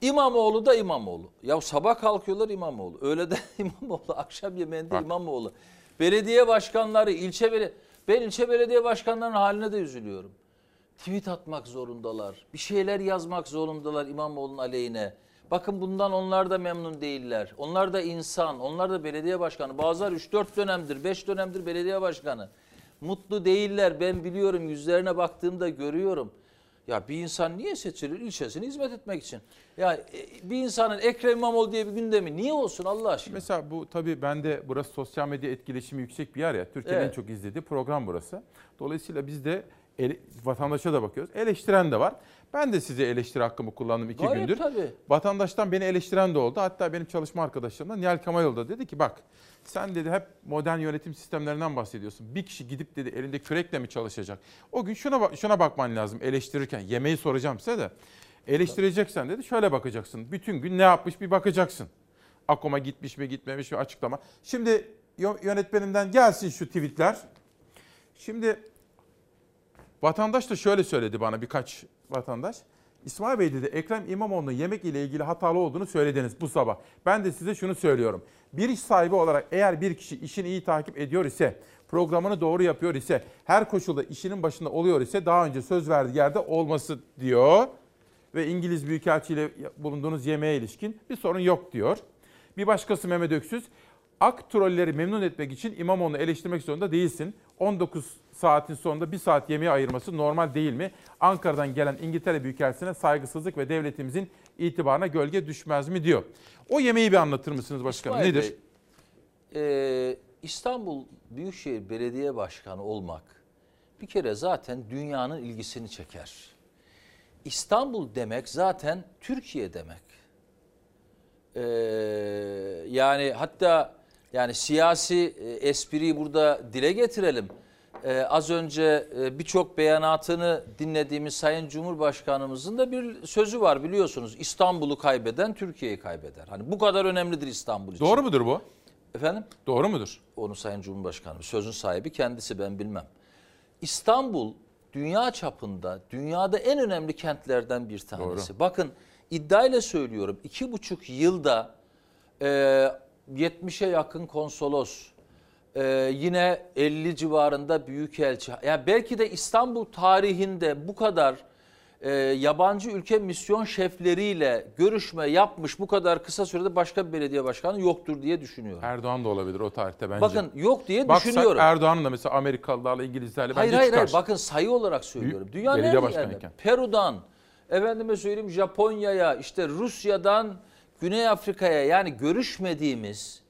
İmamoğlu da İmamoğlu. Ya sabah kalkıyorlar İmamoğlu. Öğleden İmamoğlu, akşam yemeğinde İmamoğlu. Belediye başkanları, ilçe bele ben ilçe belediye başkanlarının haline de üzülüyorum. Tweet atmak zorundalar. Bir şeyler yazmak zorundalar İmamoğlu'nun aleyhine. Bakın bundan onlar da memnun değiller. Onlar da insan, onlar da belediye başkanı. Bazıları 3-4 dönemdir, 5 dönemdir belediye başkanı. Mutlu değiller. Ben biliyorum yüzlerine baktığımda görüyorum. Ya bir insan niye seçilir? İlçesine hizmet etmek için. Ya e, bir insanın Ekrem İmamoğlu diye bir gündemi niye olsun Allah aşkına? Mesela bu tabii bende burası sosyal medya etkileşimi yüksek bir yer ya. Türkiye'nin Evet. en çok izlediği program burası. Dolayısıyla biz de ele- vatandaşa da bakıyoruz. Eleştiren de var. Ben de size eleştiri hakkımı kullandım iki Gayet gündür. tabii. Vatandaştan beni eleştiren de oldu. Hatta benim çalışma arkadaşlarımdan Nihal Kemal da dedi ki bak sen dedi hep modern yönetim sistemlerinden bahsediyorsun. Bir kişi gidip dedi elinde kürekle mi çalışacak? O gün şuna şuna bakman lazım eleştirirken. Yemeği soracağım size de. Eleştireceksen dedi şöyle bakacaksın. Bütün gün ne yapmış bir bakacaksın. Akoma gitmiş mi gitmemiş mi açıklama. Şimdi yö- yönetmenimden gelsin şu tweetler. Şimdi vatandaş da şöyle söyledi bana birkaç vatandaş. İsmail Bey dedi Ekrem İmamoğlu'nun yemek ile ilgili hatalı olduğunu söylediniz bu sabah. Ben de size şunu söylüyorum. Bir iş sahibi olarak eğer bir kişi işini iyi takip ediyor ise, programını doğru yapıyor ise, her koşulda işinin başında oluyor ise daha önce söz verdiği yerde olması diyor. Ve İngiliz Büyükelçi ile bulunduğunuz yemeğe ilişkin bir sorun yok diyor. Bir başkası Mehmet Öksüz, ak trolleri memnun etmek için İmamoğlu'nu eleştirmek zorunda değilsin. 19 saatin sonunda bir saat yemeğe ayırması normal değil mi? Ankara'dan gelen İngiltere Büyükelçisi'ne saygısızlık ve devletimizin itibarına gölge düşmez mi diyor. O yemeği bir anlatır mısınız başkanım? İsmail Nedir? Bey, e, İstanbul Büyükşehir Belediye Başkanı olmak bir kere zaten dünyanın ilgisini çeker. İstanbul demek zaten Türkiye demek. E, yani hatta yani siyasi e, espriyi burada dile getirelim. E, az önce e, birçok beyanatını dinlediğimiz Sayın Cumhurbaşkanımızın da bir sözü var biliyorsunuz. İstanbul'u kaybeden Türkiye'yi kaybeder. Hani bu kadar önemlidir İstanbul için. Doğru mudur bu? Efendim? Doğru mudur? Onu Sayın Cumhurbaşkanı, sözün sahibi kendisi ben bilmem. İstanbul dünya çapında, dünyada en önemli kentlerden bir tanesi. Bakın iddiayla söylüyorum iki buçuk yılda e, 70'e yakın konsolos, e, yine 50 civarında büyükelçi. Yani belki de İstanbul tarihinde bu kadar e, yabancı ülke misyon şefleriyle görüşme yapmış bu kadar kısa sürede başka bir belediye başkanı yoktur diye düşünüyorum. Erdoğan da olabilir o tarihte bence. Bakın yok diye Baksak düşünüyorum. Erdoğan'ın da mesela Amerikalılarla İngilizlerle Hayır bence hayır çıkar. hayır bakın sayı olarak söylüyorum. Dünyanın belediye yerinde. başkanıyken. Peru'dan, efendime söyleyeyim Japonya'ya, işte Rusya'dan Güney Afrika'ya yani görüşmediğimiz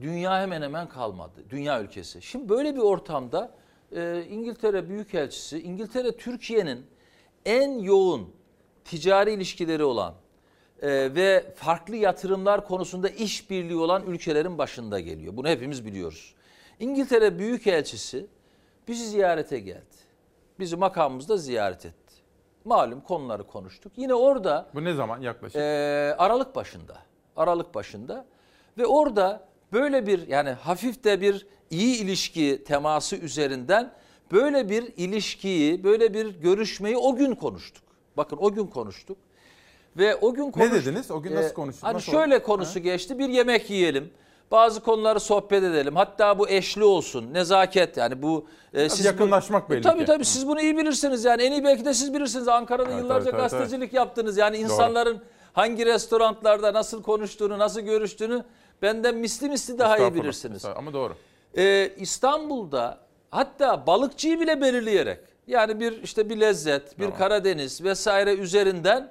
dünya hemen hemen kalmadı. Dünya ülkesi. Şimdi böyle bir ortamda e, İngiltere Büyükelçisi, İngiltere Türkiye'nin en yoğun ticari ilişkileri olan e, ve farklı yatırımlar konusunda işbirliği olan ülkelerin başında geliyor. Bunu hepimiz biliyoruz. İngiltere Büyükelçisi bizi ziyarete geldi. Bizi makamımızda ziyaret etti. Malum konuları konuştuk. Yine orada Bu ne zaman yaklaşık? e, Aralık başında. Aralık başında ve orada böyle bir yani hafif de bir iyi ilişki teması üzerinden böyle bir ilişkiyi, böyle bir görüşmeyi o gün konuştuk. Bakın o gün konuştuk. Ve o gün konuştuk. dediniz? O gün nasıl konuştunuz? Hani Nasıl şöyle oldu? konusu geçti. Bir yemek yiyelim. Bazı konuları sohbet edelim. Hatta bu eşli olsun. Nezaket yani bu e, siz bu- yakınlaşmak belli Tabii ki. tabii siz bunu iyi bilirsiniz yani. En iyi belki de siz bilirsiniz. Ankara'da Evet, yıllarca tabii, tabii, tabii. gazetecilik yaptınız. Yani insanların hangi restoranlarda nasıl konuştuğunu, nasıl görüştüğünü benden misli misli daha iyi bilirsiniz. Ama doğru. Ee, İstanbul'da hatta balıkçıyı bile belirleyerek Yani bir işte bir lezzet, bir Tamam. Karadeniz vesaire üzerinden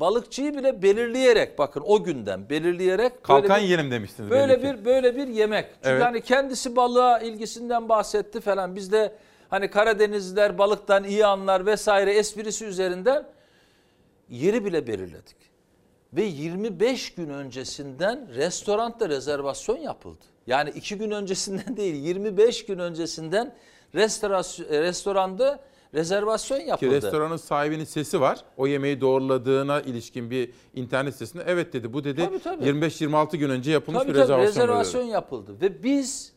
balıkçıyı bile belirleyerek bakın o günden belirleyerek Kalkan bir- yiyelim demiştiniz Böyle belli ki. bir böyle bir yemek. Çünkü Evet. hani kendisi balığa ilgisinden bahsetti falan. Biz de hani Karadenizliler balıktan iyi anlar vesaire esprisi üzerinden yeri bile belirledik. Ve 25 gün öncesinden restoranda rezervasyon yapıldı. Yani iki gün öncesinden değil 25 gün öncesinden restoranda rezervasyon Ki yapıldı. restoranın sahibinin sesi var. O yemeği doğruladığına ilişkin bir internet sitesinde evet dedi. Bu dedi Tabii, tabii. 25-26 gün önce yapılmış Tabii bir tabii rezervasyon. rezervasyon dedi. yapıldı ve biz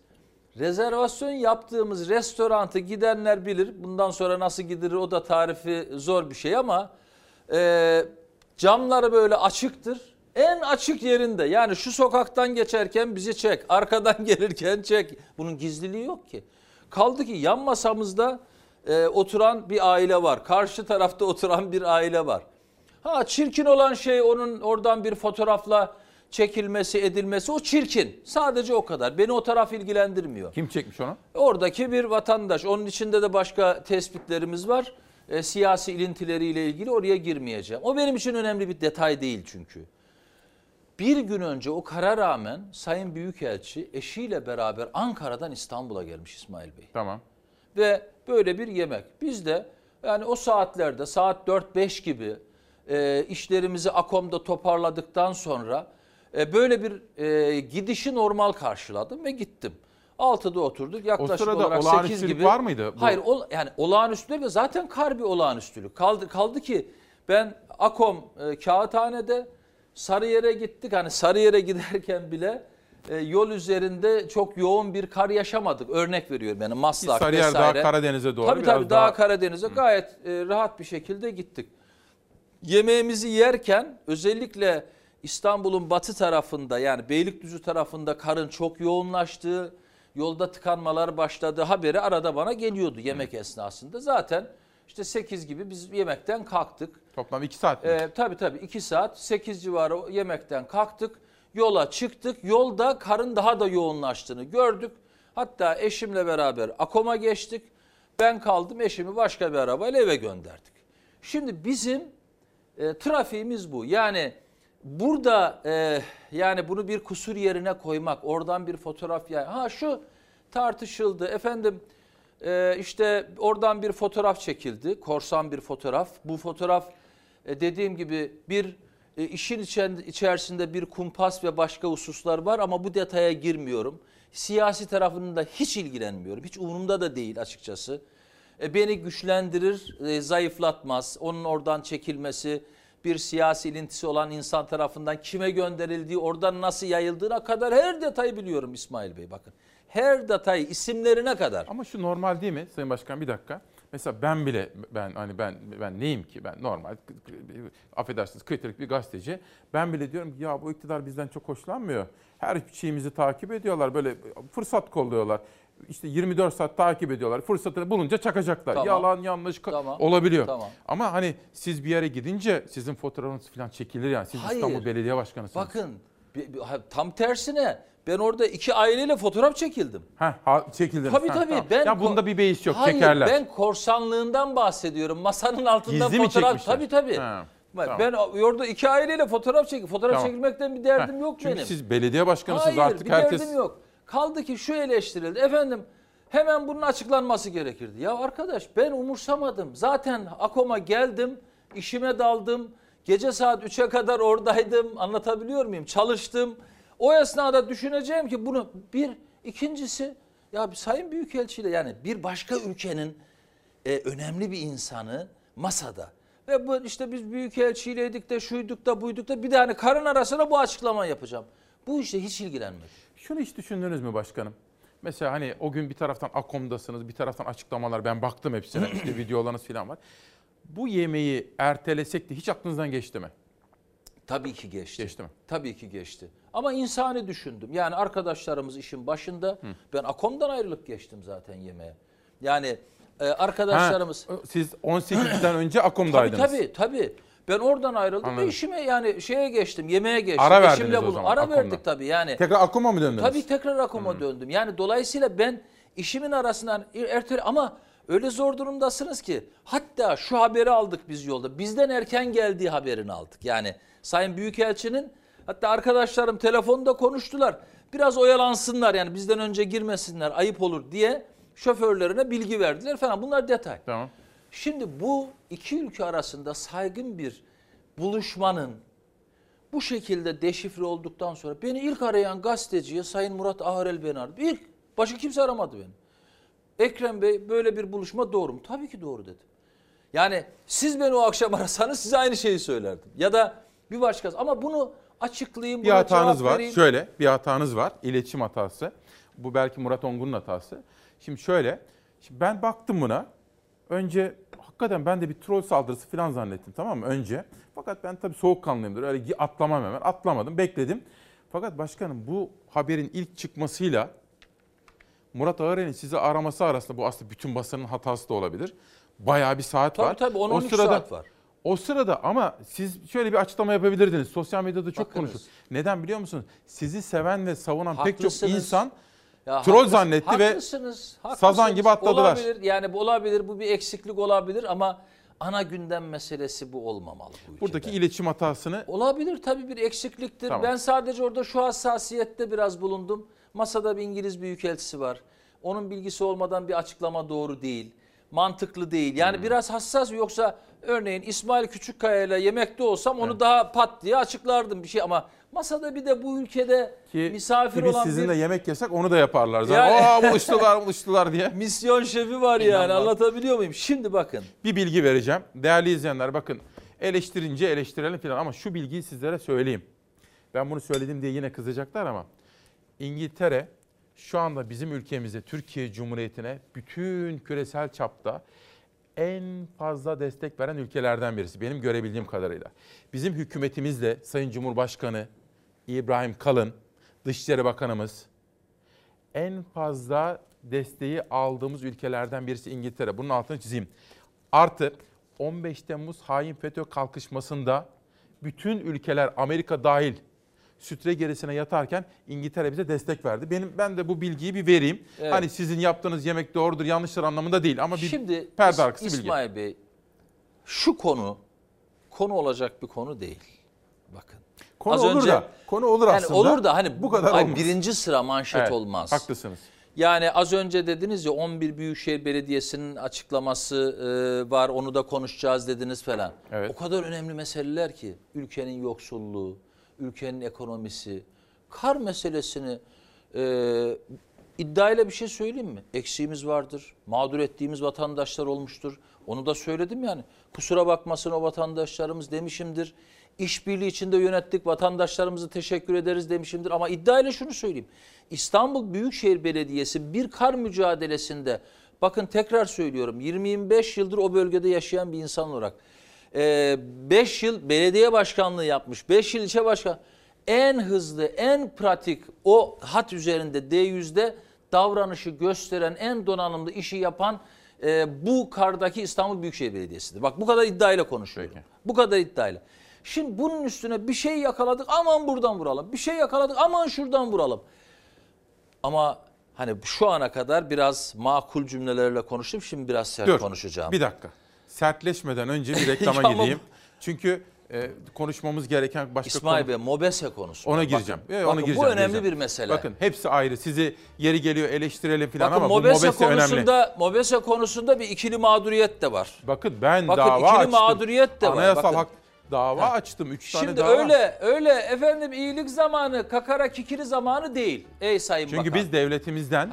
rezervasyon yaptığımız restorantı gidenler bilir. Bundan sonra nasıl gidilir o da tarifi zor bir şey ama e, camları böyle açıktır. En açık yerinde yani şu sokaktan geçerken bizi çek, arkadan gelirken çek. Bunun gizliliği yok ki. Kaldı ki yan masamızda e, oturan bir aile var. Karşı tarafta oturan bir aile var. Ha çirkin olan şey onun oradan bir fotoğrafla çekilmesi, edilmesi o çirkin. Sadece o kadar. Beni o taraf ilgilendirmiyor. Kim çekmiş onu? Oradaki bir vatandaş. Onun içinde de başka tespitlerimiz var. E, siyasi ilintileriyle ilgili oraya girmeyeceğim. O benim için önemli bir detay değil çünkü. Bir gün önce o kara rağmen Sayın Büyükelçi eşiyle beraber Ankara'dan İstanbul'a gelmiş İsmail Bey. Tamam. Ve böyle bir yemek. Biz de yani o saatlerde saat 4-5 gibi e, işlerimizi Akom'da toparladıktan sonra e, böyle bir e, gidişi normal karşıladım ve gittim. 6'da oturduk yaklaşık sırada olarak 8 olağanüstülük gibi. var mıydı bu? Hayır ol, yani olağanüstülük ve zaten kar bir olağanüstülük. Kaldı, kaldı ki ben Akom e, Kağıthane'de Sarıyer'e gittik. Hani Sarıyer'e giderken bile e, yol üzerinde çok yoğun bir kar yaşamadık. Örnek veriyorum yani Maslak Sarıyer daha vesaire. Karadeniz'e doğru, Tabii tabii daha, daha- Karadeniz'e gayet e, rahat bir şekilde gittik. Yemeğimizi yerken özellikle İstanbul'un batı tarafında yani Beylikdüzü tarafında karın çok yoğunlaştığı, yolda tıkanmalar başladığı haberi arada bana geliyordu yemek esnasında. Zaten işte 8 gibi biz yemekten kalktık. Toplam 2 saat mi? Ee, tabii tabii 2 saat 8 civarı yemekten kalktık. Yola çıktık. Yolda karın daha da yoğunlaştığını gördük. Hatta eşimle beraber Akom'a geçtik. Ben kaldım eşimi başka bir arabayla eve gönderdik. Şimdi bizim e, trafiğimiz bu. Yani burada e, yani bunu bir kusur yerine koymak, oradan bir fotoğraf ya ha şu tartışıldı efendim e, işte oradan bir fotoğraf çekildi, korsan bir fotoğraf. Bu fotoğraf e, dediğim gibi bir e, işin içerisinde bir kumpas ve başka hususlar var ama bu detaya girmiyorum. Siyasi tarafının da hiç ilgilenmiyorum. Hiç umurumda da değil açıkçası. E, beni güçlendirir, e, zayıflatmaz. Onun oradan çekilmesi, bir siyasi ilintisi olan insan tarafından kime gönderildiği, oradan nasıl yayıldığına kadar her detayı biliyorum İsmail Bey bakın. Her detayı isimlerine kadar. Ama şu normal değil mi Sayın Başkan bir dakika. Mesela ben bile ben hani ben ben neyim ki ben normal affedersiniz kritik bir gazeteci. Ben bile diyorum ki ya bu iktidar bizden çok hoşlanmıyor. Her şeyimizi takip ediyorlar böyle fırsat kolluyorlar. İşte 24 saat takip ediyorlar. Fırsatını bulunca çakacaklar. Tamam. Yalan yanlış Tamam. olabiliyor. Tamam. Ama hani siz bir yere gidince sizin fotoğrafınız falan çekilir yani. Siz Hayır. İstanbul Belediye Başkanısınız. Bakın tam tersine ben orada iki aileyle fotoğraf çekildim. Heh, ha, çekildiniz. Tabii Ha, tabii. tamam. Ben ya bunda bir beis yok Hayır, çekerler. ben korsanlığından bahsediyorum. Masanın altında Gizli mi fotoğraf. çekmişler? Tabii tabii. Ha, tamam. Ben orada iki aileyle fotoğraf çek. Fotoğraf Tamam. çekilmekten bir derdim Heh, yok Çünkü benim. siz belediye başkanısınız Hayır, artık bir herkes... derdim yok. Kaldı ki şu eleştirildi. Efendim hemen bunun açıklanması gerekirdi. Ya arkadaş ben umursamadım. Zaten Akom'a geldim, işime daldım. Gece saat 3'e kadar oradaydım. Anlatabiliyor muyum? Çalıştım. O esnada düşüneceğim ki bunu bir ikincisi ya bir Sayın Büyükelçiyle yani bir başka ülkenin e, önemli bir insanı masada. Ve bu işte biz büyükelçiyledik de şuyduk da buyduk da bir de hani karın arasına bu açıklama yapacağım. Bu işte hiç ilgilenmedi. Şunu hiç düşündünüz mü başkanım? Mesela hani o gün bir taraftan Akom'dasınız, bir taraftan açıklamalar. Ben baktım hepsine. işte videolarınız falan var. Bu yemeği ertelesek de hiç aklınızdan geçti mi? Tabii ki geçti. Geçti mi? Tabii ki geçti. Ama insani düşündüm. Yani arkadaşlarımız işin başında. Ben Akom'dan ayrılıp geçtim zaten yemeğe. Yani e, arkadaşlarımız... Ha, siz 18'den önce Akom'daydınız. tabii tabii. Ben oradan ayrıldım Anladım. ve işime yani şeye geçtim, yemeğe geçtim. Ara verdiniz Eşimle o zaman Ara Akom'dan. verdik tabii yani. Tekrar Akom'a mı döndünüz? Tabii tekrar Akom'a döndüm. Yani dolayısıyla ben işimin arasından ertele ama Öyle zor durumdasınız ki hatta şu haberi aldık biz yolda. Bizden erken geldiği haberini aldık. Yani Sayın Büyükelçinin hatta arkadaşlarım telefonda konuştular. Biraz oyalansınlar yani bizden önce girmesinler ayıp olur diye şoförlerine bilgi verdiler falan. Bunlar detay. Tamam. Şimdi bu iki ülke arasında saygın bir buluşmanın bu şekilde deşifre olduktan sonra beni ilk arayan gazeteciye Sayın Murat Ağrel beni aradı. İlk başka kimse aramadı beni. Ekrem Bey böyle bir buluşma doğru mu? Tabii ki doğru dedim. Yani siz beni o akşam arasanız size aynı şeyi söylerdim. Ya da bir başkası ama bunu açıklayayım. Bir hatanız var. vereyim. Şöyle bir hatanız var. İletişim hatası. Bu belki Murat Ongun'un hatası. Şimdi şöyle. Şimdi ben baktım buna. Önce hakikaten ben de bir troll saldırısı falan zannettim tamam mı önce. Fakat ben tabii soğukkanlıyımdır. Öyle atlamam hemen. Atlamadım. Bekledim. Fakat başkanım bu haberin ilk çıkmasıyla Murat Ağırel'in sizi araması arasında bu aslında bütün basının hatası da olabilir. Bayağı bir saat Tabii var. tabii 10-12 saat var. O sırada ama siz şöyle bir açıklama yapabilirdiniz. Sosyal medyada çok Bakınız. konuşulur. Neden biliyor musunuz? Sizi seven ve savunan pek çok Haklısınız. insan Ya troll haklısınız, zannetti ve haklısınız, haklısınız. sazan gibi atladılar. Olabilir yani bu olabilir bu bir eksiklik olabilir ama ana gündem meselesi bu olmamalı. Bu ülkede. Buradaki iletişim hatasını Olabilir tabii bir eksikliktir. Tamam. Ben sadece orada şu hassasiyette biraz bulundum. Masada bir İngiliz büyükelçisi var. Onun bilgisi olmadan bir açıklama doğru değil. Mantıklı değil. Yani Hmm. biraz hassas yoksa örneğin İsmail Küçükkaya ile yemekte olsam onu daha pat diye açıklardım bir şey ama masada bir de bu ülkede ki, misafir olan sizinle bir yemek yesek onu da yaparlar. Zaten. Yani- Aa buluştular buluştular diye. misyon şefi var yani İnanılmaz. anlatabiliyor muyum? Şimdi bakın. Bir bilgi vereceğim. Değerli izleyenler bakın eleştirince eleştirelim falan ama şu bilgiyi sizlere söyleyeyim. Ben bunu söyledim diye yine kızacaklar ama İngiltere şu anda bizim ülkemize, Türkiye Cumhuriyeti'ne bütün küresel çapta en fazla destek veren ülkelerden birisi benim görebildiğim kadarıyla. Bizim hükümetimizle Sayın Cumhurbaşkanı İbrahim Kalın, Dışişleri Bakanımız en fazla desteği aldığımız ülkelerden birisi İngiltere. Bunun altını çizeyim. Artı 15 Temmuz hain FETÖ kalkışmasında bütün ülkeler Amerika dahil sütre gerisine yatarken İngiltere bize destek verdi. Benim ben de bu bilgiyi bir vereyim. Evet. Hani sizin yaptığınız yemek doğrudur, yanlıştır anlamında değil ama bir Şimdi perde İs- arkası bilgi. İsmail Bey şu konu konu olacak bir konu değil. Bakın. Konu Az olur önce- da, konu olur yani aslında. Olur da hani Bu kadar ay, olmaz. birinci sıra manşet Evet, olmaz. Haklısınız. Yani az önce dediniz ya 11 Büyükşehir Belediyesi'nin açıklaması e, var onu da konuşacağız dediniz falan. O kadar önemli meseleler ki ülkenin yoksulluğu, ülkenin ekonomisi, kar meselesini e, iddiayla bir şey söyleyeyim mi? Eksiğimiz vardır, mağdur ettiğimiz vatandaşlar olmuştur. Onu da söyledim yani. Kusura bakmasın o vatandaşlarımız demişimdir. İşbirliği içinde yönettik, vatandaşlarımıza teşekkür ederiz demişimdir. Ama iddiayla şunu söyleyeyim. İstanbul Büyükşehir Belediyesi bir kar mücadelesinde, bakın tekrar söylüyorum 20-25 yıldır o bölgede yaşayan bir insan olarak 5 yıl belediye başkanlığı yapmış, 5 yıl ilçe başkan en hızlı, en pratik o hat üzerinde D100'de davranışı gösteren, en donanımlı işi yapan e, bu kardaki İstanbul Büyükşehir Belediyesi'dir. Bak bu kadar iddiayla konuşuyorum. Bu kadar iddiayla. Şimdi bunun üstüne bir şey yakaladık aman buradan vuralım. Bir şey yakaladık aman şuradan vuralım. Ama hani şu ana kadar biraz makul cümlelerle konuştum. Şimdi biraz sert Dur, konuşacağım. Bir dakika. Sertleşmeden önce bir reklama ama- gideyim. Çünkü e, konuşmamız gereken başka İsmail konu- Bey Mobese konusu. Ona Bakın, gireceğim. Bakın ona bu gireceğim. önemli gireceğim. bir mesele. Bakın hepsi ayrı. Sizi yeri geliyor eleştirelim falan Bakın ama Mobese, bu Mobese önemli. konusunda Mobese konusunda bir ikili mağduriyet de var. Bakın ben Bakın dava ikili açtım. mağduriyet de var. Anayasal Bakın. hak dava açtım. Üç tane Şimdi dava. öyle öyle efendim iyilik zamanı, kakara kikiri zamanı değil. Ey sayın Çünkü bakan. biz devletimizden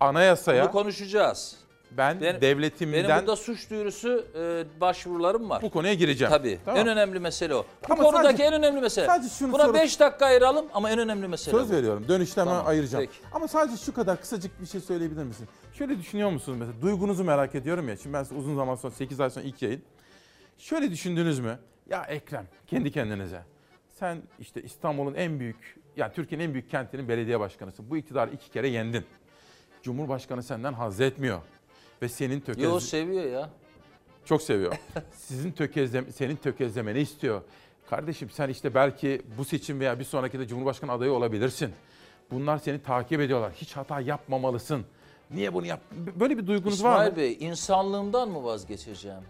anayasaya Bunu konuşacağız. Ben Benim- devletimden Benim burada suç duyurusu e, başvurularım var. bu konuya gireceğim. Tabii. Tamam. En önemli mesele o. Bu Ama konudaki sadece- en önemli mesele. sadece şunu Buna sorup- 5 dakika ayıralım ama en önemli mesele Söz bu. veriyorum. Dönüşte hemen Tamam, ayıracağım. peki. Ama sadece şu kadar kısacık bir şey söyleyebilir misin? Şöyle düşünüyor musunuz mesela? Duygunuzu merak ediyorum ya. Şimdi ben size uzun zaman sonra 8 ay sonra ilk yayın. Şöyle düşündünüz mü? Ya Ekrem kendi kendinize. Sen işte İstanbul'un en büyük, yani Türkiye'nin en büyük kentinin belediye başkanısın. Bu iktidarı iki kere yendin. Cumhurbaşkanı senden haz etmiyor. Ve senin tökez... Yo seviyor ya. Çok seviyor. Sizin tökezlem senin tökezlemeni istiyor. Kardeşim sen işte belki bu seçim veya bir sonraki de Cumhurbaşkanı adayı olabilirsin. Bunlar seni takip ediyorlar. Hiç hata yapmamalısın. Niye bunu yaptın? Böyle bir duygunuz var İsmail mı? Bey insanlığımdan mı vazgeçeceğim?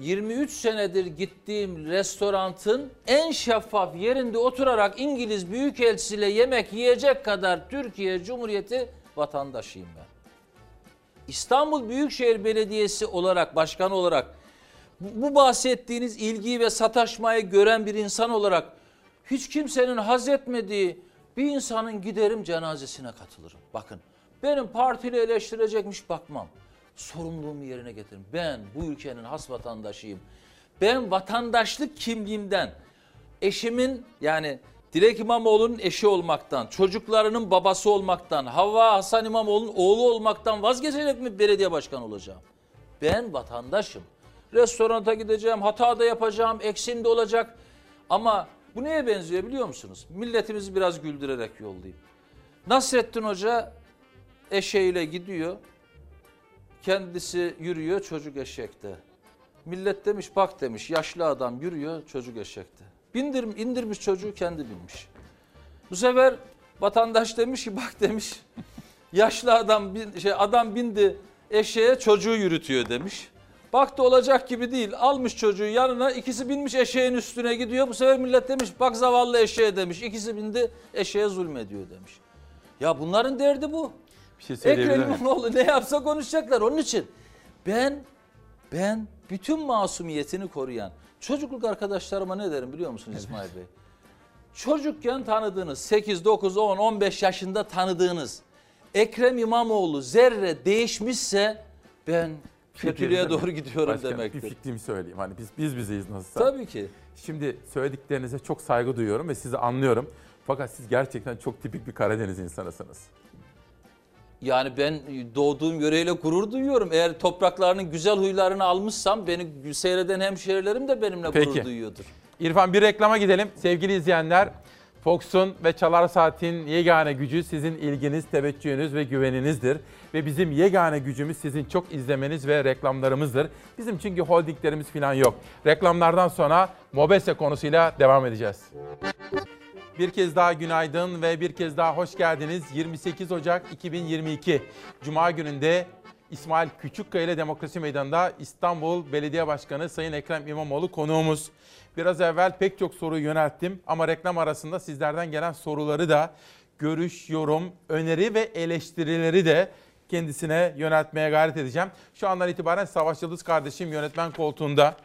23 senedir gittiğim restorantın en şeffaf yerinde oturarak İngiliz Büyükelçisiyle yemek yiyecek kadar Türkiye Cumhuriyeti vatandaşıyım ben. İstanbul Büyükşehir Belediyesi olarak, başkan olarak bu bahsettiğiniz ilgiyi ve sataşmayı gören bir insan olarak hiç kimsenin haz etmediği bir insanın giderim cenazesine katılırım. Bakın benim partili eleştirecekmiş bakmam. Sorumluluğumu yerine getiririm. Ben bu ülkenin has vatandaşıyım. Ben vatandaşlık kimliğimden, eşimin yani Dilek İmamoğlu'nun eşi olmaktan, çocuklarının babası olmaktan, Havva Hasan İmamoğlu'nun oğlu olmaktan vazgeçecek mi belediye başkanı olacağım? Ben vatandaşım. Restoranta gideceğim, hata da yapacağım, eksim de olacak. Ama bu neye benziyor biliyor musunuz? Milletimizi biraz güldürerek yollayayım. Nasrettin Hoca eşeğiyle gidiyor. Kendisi yürüyor çocuk eşekte. Millet demiş bak demiş yaşlı adam yürüyor çocuk eşekte. Bindir, indirmiş çocuğu kendi binmiş. Bu sefer vatandaş demiş ki bak demiş yaşlı adam bin, şey adam bindi eşeğe çocuğu yürütüyor demiş. Baktı olacak gibi değil. Almış çocuğu yanına ikisi binmiş eşeğin üstüne gidiyor. Bu sefer millet demiş bak zavallı eşeğe demiş. İkisi bindi eşeğe zulmediyor demiş. Ya bunların derdi bu. Bir şey Ekrem? İmamoğlu ne yapsa konuşacaklar. Onun için ben ben bütün masumiyetini koruyan çocukluk arkadaşlarıma ne derim biliyor musun İsmail Bey? Çocukken tanıdığınız 8, 9, 10, 15 yaşında tanıdığınız Ekrem İmamoğlu zerre değişmişse ben kötülüğe doğru gidiyorum Başkanım, demektir. Bir fikrimi söyleyeyim. Hani biz biz bizeyiz nasılsa. Tabii ki. Şimdi söylediklerinize çok saygı duyuyorum ve sizi anlıyorum. Fakat siz gerçekten çok tipik bir Karadeniz insanısınız. Yani ben doğduğum yöreyle gurur duyuyorum. Eğer topraklarının güzel huylarını almışsam beni seyreden hemşehrilerim de benimle gurur Peki. duyuyordur. İrfan bir reklama gidelim. Sevgili izleyenler, Fox'un ve Çalar Saat'in yegane gücü sizin ilginiz, teveccühünüz ve güveninizdir. Ve bizim yegane gücümüz sizin çok izlemeniz ve reklamlarımızdır. Bizim çünkü holdinglerimiz falan yok. Reklamlardan sonra Mobese konusuyla devam edeceğiz. Bir kez daha günaydın ve bir kez daha hoş geldiniz. 28 Ocak 2022 Cuma gününde İsmail Küçükkaya ile Demokrasi Meydanı'nda İstanbul Belediye Başkanı Sayın Ekrem İmamoğlu konuğumuz. Biraz evvel pek çok soru yönelttim ama reklam arasında sizlerden gelen soruları da görüş, yorum, öneri ve eleştirileri de kendisine yöneltmeye gayret edeceğim. Şu andan itibaren Savaş Yıldız kardeşim yönetmen koltuğunda.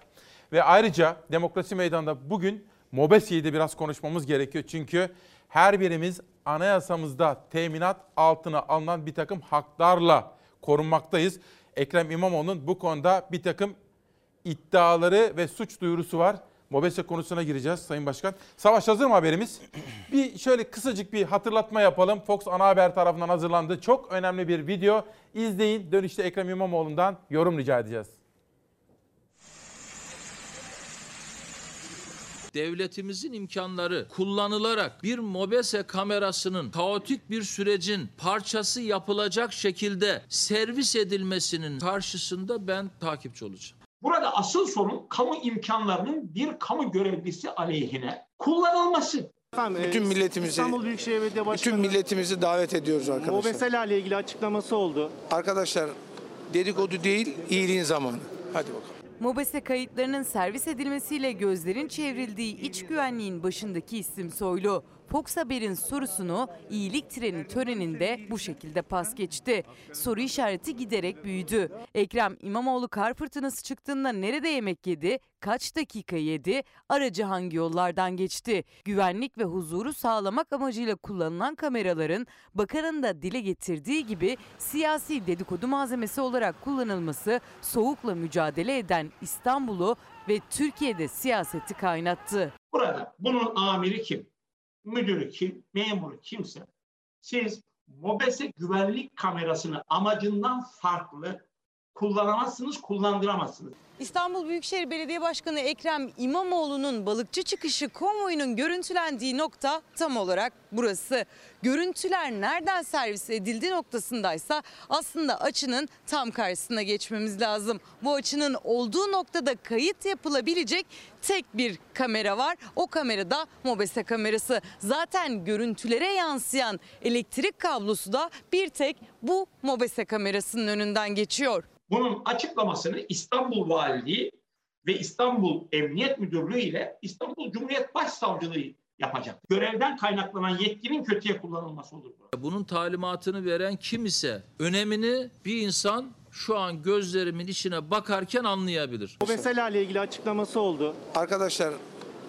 Ve ayrıca Demokrasi Meydanı'nda bugün Mobese'yi de biraz konuşmamız gerekiyor. Çünkü her birimiz anayasamızda teminat altına alınan bir takım haklarla korunmaktayız. Ekrem İmamoğlu'nun bu konuda bir takım iddiaları ve suç duyurusu var. Mobese konusuna gireceğiz Sayın Başkan. Savaş hazır mı haberimiz? Bir şöyle kısacık bir hatırlatma yapalım. Fox Ana Haber tarafından hazırlandı. Çok önemli bir video. İzleyin. Dönüşte Ekrem İmamoğlu'ndan yorum rica edeceğiz. Devletimizin imkanları kullanılarak bir mobese kamerasının kaotik bir sürecin parçası yapılacak şekilde servis edilmesinin karşısında ben takipçi olacağım. Burada asıl sorun kamu imkanlarının bir kamu görevlisi aleyhine kullanılması. Bütün milletimizi İstanbul Büyükşehir Belediye bütün Başkanı milletimizi davet ediyoruz arkadaşlar. Mobesela ile ilgili açıklaması oldu. Arkadaşlar dedikodu değil, iyiliğin zamanı. Hadi bakalım. Mobese kayıtlarının servis edilmesiyle gözlerin çevrildiği iç güvenliğin başındaki isim Soylu. Fox Haber'in sorusunu iyilik treni töreninde bu şekilde pas geçti. Soru işareti giderek büyüdü. Ekrem İmamoğlu kar fırtınası çıktığında nerede yemek yedi, kaç dakika yedi, aracı hangi yollardan geçti? Güvenlik ve huzuru sağlamak amacıyla kullanılan kameraların bakanın da dile getirdiği gibi siyasi dedikodu malzemesi olarak kullanılması soğukla mücadele eden İstanbul'u ve Türkiye'de siyaseti kaynattı. Burada bunun amiri kim? Müdürü kim? Memuru kimse. Siz Mobese güvenlik kamerasını amacından farklı kullanamazsınız, kullandıramazsınız. İstanbul Büyükşehir Belediye Başkanı Ekrem İmamoğlu'nun balıkçı çıkışı konvoyunun görüntülendiği nokta tam olarak burası. Görüntüler nereden servis edildi noktasındaysa aslında açının tam karşısına geçmemiz lazım. Bu açının olduğu noktada kayıt yapılabilecek tek bir kamera var. O kamera da MOBESE kamerası. Zaten görüntülere yansıyan elektrik kablosu da bir tek bu MOBESE kamerasının önünden geçiyor. Bunun açıklamasını İstanbul Valiliği ve İstanbul Emniyet Müdürlüğü ile İstanbul Cumhuriyet Başsavcılığı yapacak. Görevden kaynaklanan yetkinin kötüye kullanılması olur. bu. Bunun talimatını veren kim ise önemini bir insan şu an gözlerimin içine bakarken anlayabilir. O meseleyle ilgili açıklaması oldu. Arkadaşlar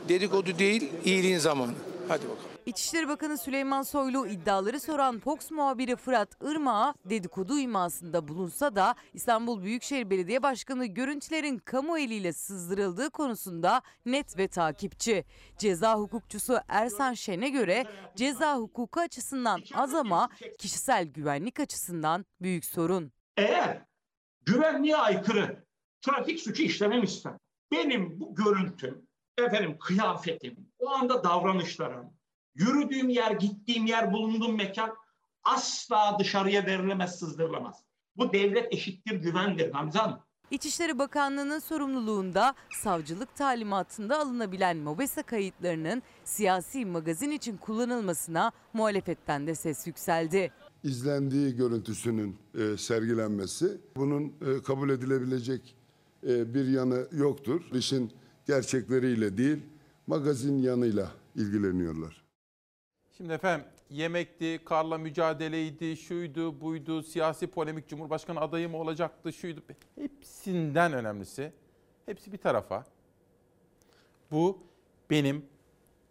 dedikodu değil, iyiliğin zamanı. Hadi bakalım. İçişleri Bakanı Süleyman Soylu iddiaları soran Fox muhabiri Fırat Irmak'a dedikodu imasında bulunsa da İstanbul Büyükşehir Belediye Başkanı görüntülerin kamu eliyle sızdırıldığı konusunda net ve takipçi. Ceza hukukçusu Ersan Şen'e göre ceza hukuku açısından az ama kişisel güvenlik açısından büyük sorun. Eğer güvenliğe aykırı trafik suçu işlememişsem benim bu görüntüm, efendim kıyafetim, o anda davranışlarım, yürüdüğüm yer, gittiğim yer, bulunduğum mekan asla dışarıya verilemez, sızdırılamaz. Bu devlet eşittir güvendir Gamze Hanım. İçişleri Bakanlığı'nın sorumluluğunda savcılık talimatında alınabilen MOBESE kayıtlarının siyasi magazin için kullanılmasına muhalefetten de ses yükseldi. izlendiği görüntüsünün e, sergilenmesi bunun e, kabul edilebilecek e, bir yanı yoktur. İşin gerçekleriyle değil magazin yanıyla ilgileniyorlar. Şimdi efendim yemekti, karla mücadeleydi, şuydu, buydu, siyasi polemik, Cumhurbaşkanı adayı mı olacaktı, şuydu. Hepsinden önemlisi, hepsi bir tarafa. Bu benim,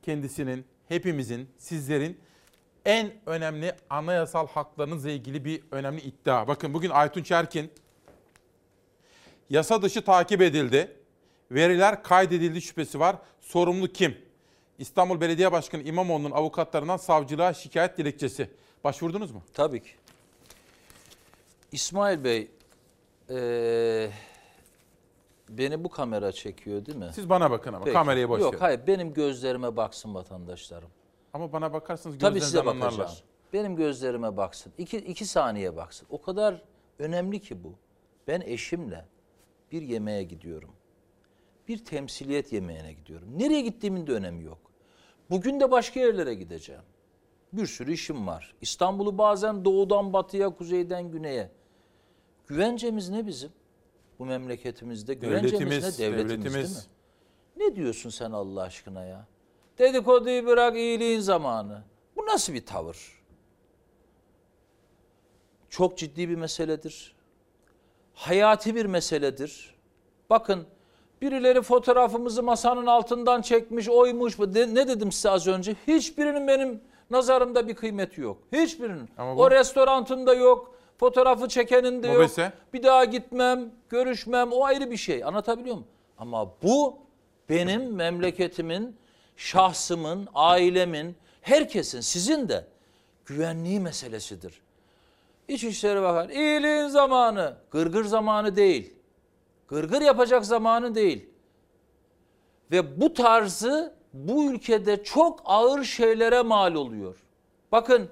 kendisinin, hepimizin, sizlerin en önemli anayasal haklarınızla ilgili bir önemli iddia. Bakın bugün Aytunç Erkin yasa dışı takip edildi. Veriler kaydedildi şüphesi var. Sorumlu kim? İstanbul Belediye Başkanı İmamoğlu'nun avukatlarından savcılığa şikayet dilekçesi. Başvurdunuz mu? Tabii ki. İsmail Bey, eee, beni bu kamera çekiyor değil mi? Siz bana bakın ama Peki. kamerayı boş Yok verin. hayır benim gözlerime baksın vatandaşlarım. Ama bana bakarsanız Tabii size anlarlar. bakacağım. Benim gözlerime baksın. İki, iki saniye baksın. O kadar önemli ki bu. Ben eşimle bir yemeğe gidiyorum. Bir temsiliyet yemeğine gidiyorum. Nereye gittiğimin de önemi yok. Bugün de başka yerlere gideceğim. Bir sürü işim var. İstanbul'u bazen doğudan batıya, kuzeyden güneye. Güvencemiz ne bizim? Bu memleketimizde güvencemiz Devletimiz, ne? Devletimiz, devletimiz. değil mi? Ne diyorsun sen Allah aşkına ya? Dedikoduyu bırak iyiliğin zamanı. Bu nasıl bir tavır? Çok ciddi bir meseledir. Hayati bir meseledir. Bakın birileri fotoğrafımızı masanın altından çekmiş, oymuş. De- Ne dedim size az önce? Hiçbirinin benim nazarımda bir kıymeti yok. Hiçbirinin. Ama bu- O restorantında yok. Fotoğrafı çekenin de yok. Mobese. Bir daha gitmem, görüşmem. O ayrı bir şey. Anlatabiliyor muyum? Ama bu benim memleketimin, şahsımın, ailemin, herkesin, sizin de güvenliği meselesidir. İçişleri Bakanı, iyiliğin zamanı, gırgır zamanı değil. Gırgır yapacak zamanı değil. Ve bu tarzı bu ülkede çok ağır şeylere mal oluyor. Bakın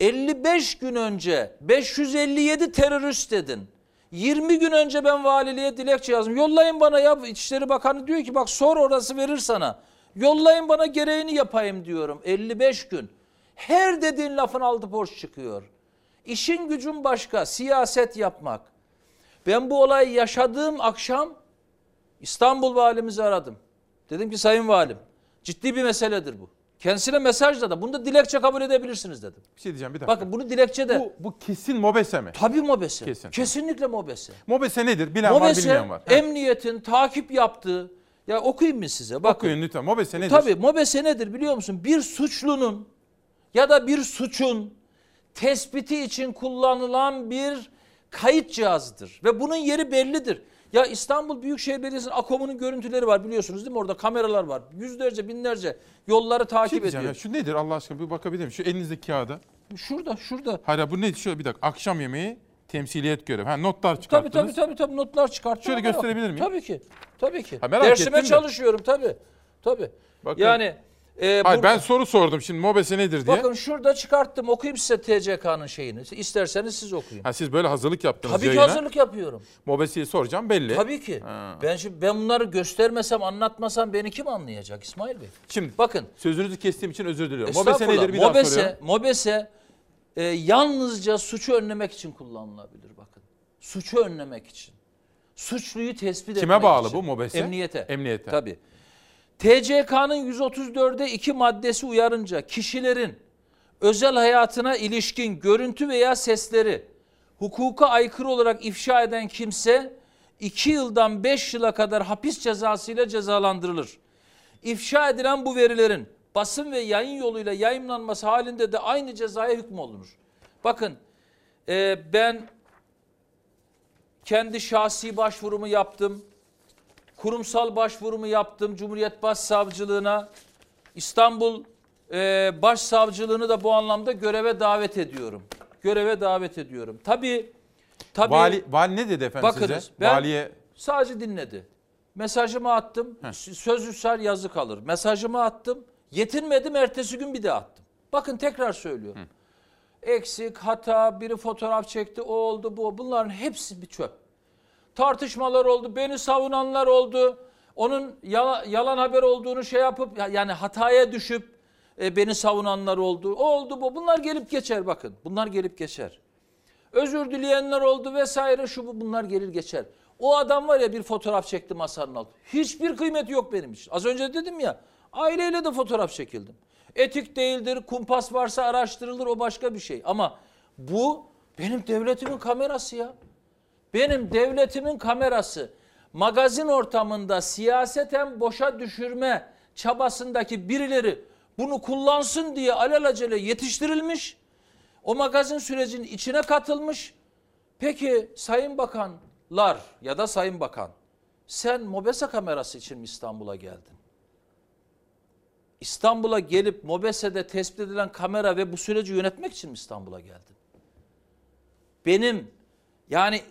55 gün önce 557 terörist dedin. 20 gün önce ben valiliğe dilekçe yazdım. Yollayın bana ya İçişleri Bakanı diyor ki bak sor orası verir sana. Yollayın bana gereğini yapayım diyorum. 55 gün. Her dediğin lafın altı boş çıkıyor. İşin gücün başka, siyaset yapmak. Ben bu olayı yaşadığım akşam İstanbul valimizi aradım. Dedim ki sayın valim ciddi bir meseledir bu. Kendisine mesajla da bunu da dilekçe kabul edebilirsiniz dedim. Bir şey diyeceğim bir dakika. Bakın bunu dilekçede. Bu, bu kesin mobese mi? Tabii mobese. Kesin. Kesinlikle mobese. Mobese nedir? Bilen var Mobese bilmeyen var. Emniyetin takip yaptığı ya okuyayım mı size? Bakın. Okuyun lütfen. Mobese nedir? Tabii mobese nedir biliyor musun? Bir suçlunun ya da bir suçun tespiti için kullanılan bir kayıt cihazıdır. Ve bunun yeri bellidir. Ya İstanbul Büyükşehir Belediyesi'nin AKOM'unun görüntüleri var biliyorsunuz değil mi? Orada kameralar var. Yüzlerce binlerce yolları şey takip diyeceğim ediyor. ya, şu nedir Allah aşkına bir bakabilir miyim? Şu elinizdeki kağıda. Şurada şurada. Hayır bu ne? Şöyle bir dakika. Akşam yemeği Temsiliyet görevi. Ha notlar Tabii çıkarttınız. tabii tabii tabii notlar çıkarttım. Şöyle gösterebilir miyim? Tabii ki. Tabii ki. Ha, merak Dersime ettim de. çalışıyorum tabii. Tabii. Bakın. Yani e, Hayır, bu- ben soru sordum şimdi MOBESE nedir diye. bakın şurada çıkarttım. Okuyayım size TCK'nın şeyini. İsterseniz siz okuyun. Ha, siz böyle hazırlık yaptınız Tabii ki yayına. hazırlık yapıyorum. MOBESE'yi soracağım belli. Tabii ki. Ha. Ben şimdi ben bunları göstermesem, anlatmasam beni kim anlayacak İsmail Bey? Şimdi bakın sözünüzü kestiğim için özür diliyorum. MOBESE nedir bir daha Mobese, soruyorum. Mobese e, yalnızca suçu önlemek için kullanılabilir bakın. Suçu önlemek için. Suçluyu tespit Kime etmek bağlı için. bu MOBESE? Emniyete. Emniyete. Tabii. TCK'nın 134'e 2 maddesi uyarınca kişilerin özel hayatına ilişkin görüntü veya sesleri hukuka aykırı olarak ifşa eden kimse 2 yıldan 5 yıla kadar hapis cezasıyla cezalandırılır. İfşa edilen bu verilerin basın ve yayın yoluyla yayınlanması halinde de aynı cezaya hükmolunur. Bakın e, ben kendi şahsi başvurumu yaptım. Kurumsal başvurumu yaptım Cumhuriyet Başsavcılığına. İstanbul e, Başsavcılığını da bu anlamda göreve davet ediyorum. Göreve davet ediyorum. Tabii tabii Vali, vali ne dedi efendim bakınız size? ben Valiye sadece dinledi. Mesajımı attım. Söz üstel yazı kalır. Mesajımı attım. Yetinmedim ertesi gün bir daha attım. Bakın tekrar söylüyorum. Eksik, hata, biri fotoğraf çekti, o oldu, bu. Bunların hepsi bir çöp. Tartışmalar oldu, beni savunanlar oldu. Onun yala- yalan haber olduğunu şey yapıp yani hataya düşüp e, beni savunanlar oldu. O oldu bu. Bunlar gelip geçer bakın. Bunlar gelip geçer. Özür dileyenler oldu vesaire şu bu bunlar gelir geçer. O adam var ya bir fotoğraf çekti masanın altı. Hiçbir kıymeti yok benim için. Az önce dedim ya aileyle de fotoğraf çekildim. Etik değildir, kumpas varsa araştırılır o başka bir şey. Ama bu benim devletimin kamerası ya. Benim devletimin kamerası. Magazin ortamında siyaseten boşa düşürme çabasındaki birileri bunu kullansın diye alelacele yetiştirilmiş. O magazin sürecinin içine katılmış. Peki Sayın Bakanlar ya da Sayın Bakan sen Mobese kamerası için mi İstanbul'a geldin? İstanbul'a gelip Mobese'de tespit edilen kamera ve bu süreci yönetmek için mi İstanbul'a geldin? Benim yani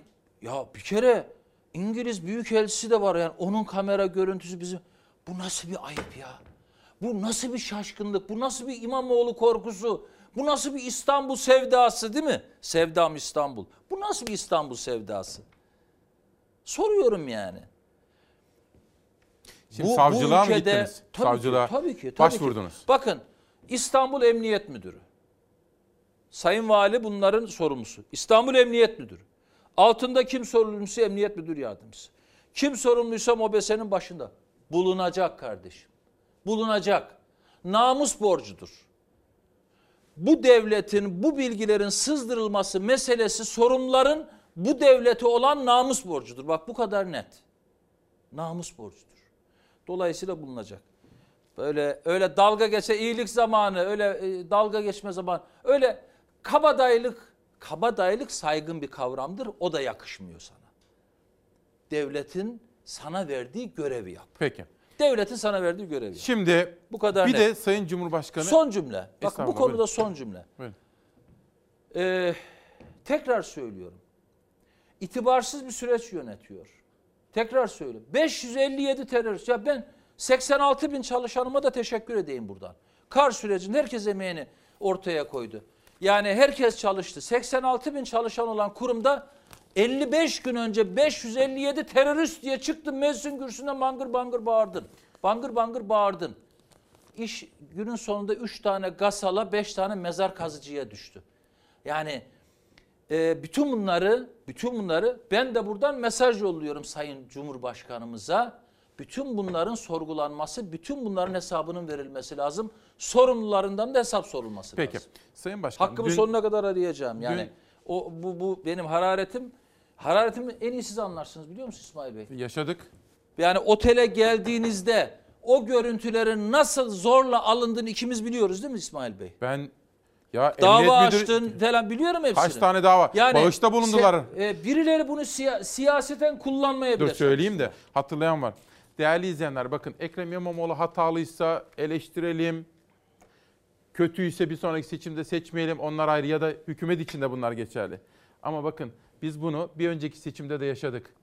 ya bir kere İngiliz Büyükelçisi de var yani onun kamera görüntüsü bizim. Bu nasıl bir ayıp ya? Bu nasıl bir şaşkınlık? Bu nasıl bir İmamoğlu korkusu? Bu nasıl bir İstanbul sevdası değil mi? Sevdam İstanbul. Bu nasıl bir İstanbul sevdası? Soruyorum yani. Şimdi savcılığa mı gittiniz? Tabii Savcılığa ki, tabii ki, tabii başvurdunuz. Ki. Bakın İstanbul Emniyet Müdürü. Sayın Vali bunların sorumlusu. İstanbul Emniyet Müdürü. Altında kim sorumlusu? Emniyet Müdür Yardımcısı. Kim sorumluysa MOBESE'nin başında. Bulunacak kardeşim. Bulunacak. Namus borcudur. Bu devletin bu bilgilerin sızdırılması meselesi sorumluların bu devlete olan namus borcudur. Bak bu kadar net. Namus borcudur. Dolayısıyla bulunacak. Böyle öyle dalga geçe iyilik zamanı, öyle e, dalga geçme zamanı, öyle kabadayılık, kabadayılık saygın bir kavramdır. O da yakışmıyor sana. Devletin sana verdiği görevi yap. Peki. Devletin sana verdiği görevi yap. Şimdi bu kadar bir net. de Sayın Cumhurbaşkanı... Son cümle. Bakın bu konuda buyurun. son cümle. Buyurun. Ee, tekrar söylüyorum. İtibarsız bir süreç yönetiyor. Tekrar söylüyorum. 557 terörist. Ya ben 86 bin çalışanıma da teşekkür edeyim buradan. Kar sürecinde herkes emeğini ortaya koydu. Yani herkes çalıştı. 86 bin çalışan olan kurumda 55 gün önce 557 terörist diye çıktın meclisin kürsüsünde bangır bangır bağırdın. Bangır bangır bağırdın. İş günün sonunda 3 tane gasala 5 tane mezar kazıcıya düştü. Yani e, bütün bunları, bütün bunları ben de buradan mesaj yolluyorum Sayın Cumhurbaşkanımıza. Bütün bunların sorgulanması, bütün bunların hesabının verilmesi lazım. Sorumlularından da hesap sorulması Peki. lazım. Sayın Başkan. Hakkımı dün- sonuna kadar arayacağım. Yani dün- o bu bu benim hararetim. Hararetimi en iyi siz anlarsınız biliyor musunuz İsmail Bey? Yaşadık. Yani otele geldiğinizde o görüntülerin nasıl zorla alındığını ikimiz biliyoruz değil mi İsmail Bey? Ben ya Dava açtın falan biliyorum hepsini. Kaç tane dava? Bağışta bulundular. se- e, birileri bunu siya- siyaseten kullanmaya Dur söyleyeyim de hatırlayan var. Değerli izleyenler bakın Ekrem İmamoğlu hatalıysa eleştirelim. Kötüyse bir sonraki seçimde seçmeyelim onlar ayrı ya da hükümet içinde bunlar geçerli. Ama bakın Biz bunu bir önceki seçimde de yaşadık.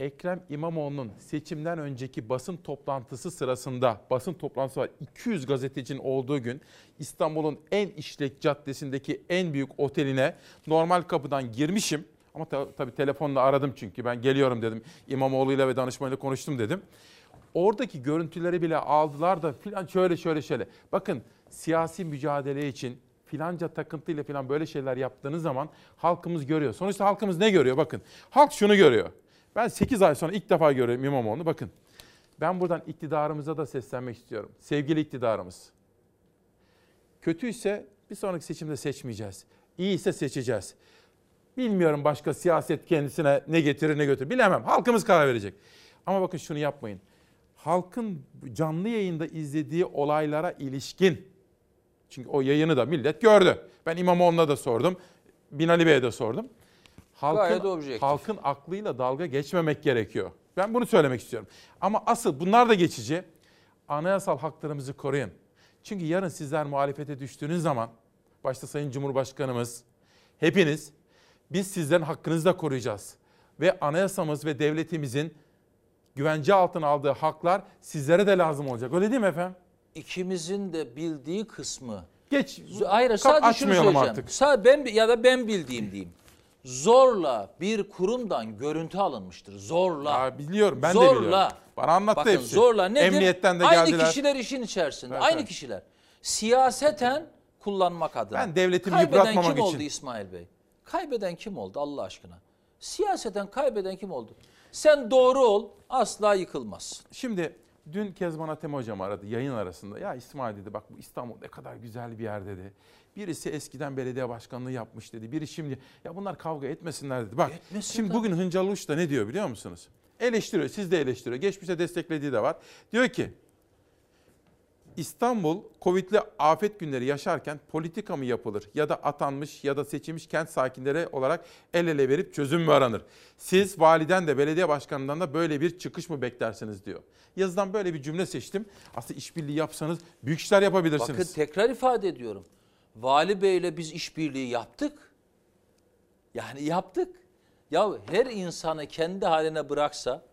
Ekrem İmamoğlu'nun seçimden önceki basın toplantısı sırasında basın toplantısı var 200 gazetecinin olduğu gün İstanbul'un en işlek caddesindeki en büyük oteline normal kapıdan girmişim. Ama ta- tabii telefonla aradım çünkü ben geliyorum dedim. İmamoğlu'yla ve danışmanıyla konuştum dedim. Oradaki görüntüleri bile aldılar da filan şöyle şöyle şöyle. Bakın siyasi mücadele için filanca takıntıyla filan böyle şeyler yaptığınız zaman halkımız görüyor. Sonuçta halkımız ne görüyor? Bakın halk şunu görüyor. Ben 8 ay sonra ilk defa görüyorum İmamoğlu'nu. Bakın ben buradan iktidarımıza da seslenmek istiyorum. Sevgili iktidarımız. Kötüyse bir sonraki seçimde seçmeyeceğiz. İyi ise seçeceğiz. Bilmiyorum başka siyaset kendisine ne getirir ne götürür. Bilemem. Halkımız karar verecek. Ama bakın şunu yapmayın. Halkın canlı yayında izlediği olaylara ilişkin. Çünkü o yayını da millet gördü. Ben İmamoğlu'na da sordum. Binali Bey'e de sordum. Halkın, halkın aklıyla dalga geçmemek gerekiyor. Ben bunu söylemek istiyorum. Ama asıl bunlar da geçici. Anayasal haklarımızı koruyun. Çünkü yarın sizler muhalefete düştüğünüz zaman başta Sayın Cumhurbaşkanımız hepiniz biz sizlerin hakkınızı da koruyacağız. Ve anayasamız ve devletimizin güvence altına aldığı haklar sizlere de lazım olacak. Öyle değil mi efendim? İkimizin de bildiği kısmı. Geç. Hayır sadece şunu söyleyeceğim. artık. Sadece ben ya da ben bildiğim diyeyim. Zorla bir kurumdan görüntü alınmıştır. Zorla. biliyorum ben de zorla. biliyorum. Bana anlattı Bakın, hepsi. Zorla nedir? Emniyetten de Aynı geldiler. kişiler işin içerisinde. Evet, Aynı evet. kişiler. Siyaseten kullanmak adına. Ben devletimi Kaybeden yıpratmamak kim için. oldu İsmail Bey? Kaybeden kim oldu Allah aşkına? Siyaseten kaybeden kim oldu? Sen doğru ol asla yıkılmaz. Şimdi dün Kezban Atem hocam aradı yayın arasında. Ya İsmail dedi bak bu İstanbul ne kadar güzel bir yer dedi. Birisi eskiden belediye başkanlığı yapmış dedi. Biri şimdi ya bunlar kavga etmesinler dedi. Bak şimdi bugün Hıncal Uç da ne diyor biliyor musunuz? Eleştiriyor siz de eleştiriyor. Geçmişte desteklediği de var. Diyor ki İstanbul Covid'li afet günleri yaşarken politika mı yapılır ya da atanmış ya da seçilmiş kent sakinleri olarak el ele verip çözüm mü aranır? Siz validen de belediye başkanından da böyle bir çıkış mı beklersiniz diyor. Yazıdan böyle bir cümle seçtim. Aslında işbirliği yapsanız büyük işler yapabilirsiniz. Bakın tekrar ifade ediyorum. Vali Bey'le biz işbirliği yaptık. Yani yaptık. Ya her insanı kendi haline bıraksa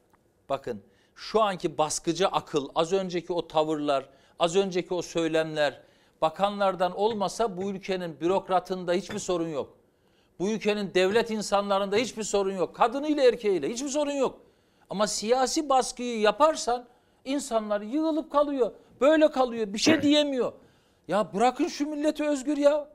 bakın şu anki baskıcı akıl, az önceki o tavırlar, az önceki o söylemler bakanlardan olmasa bu ülkenin bürokratında hiçbir sorun yok. Bu ülkenin devlet insanlarında hiçbir sorun yok. Kadınıyla erkeğiyle hiçbir sorun yok. Ama siyasi baskıyı yaparsan insanlar yığılıp kalıyor. Böyle kalıyor. Bir şey diyemiyor. Ya bırakın şu milleti özgür ya.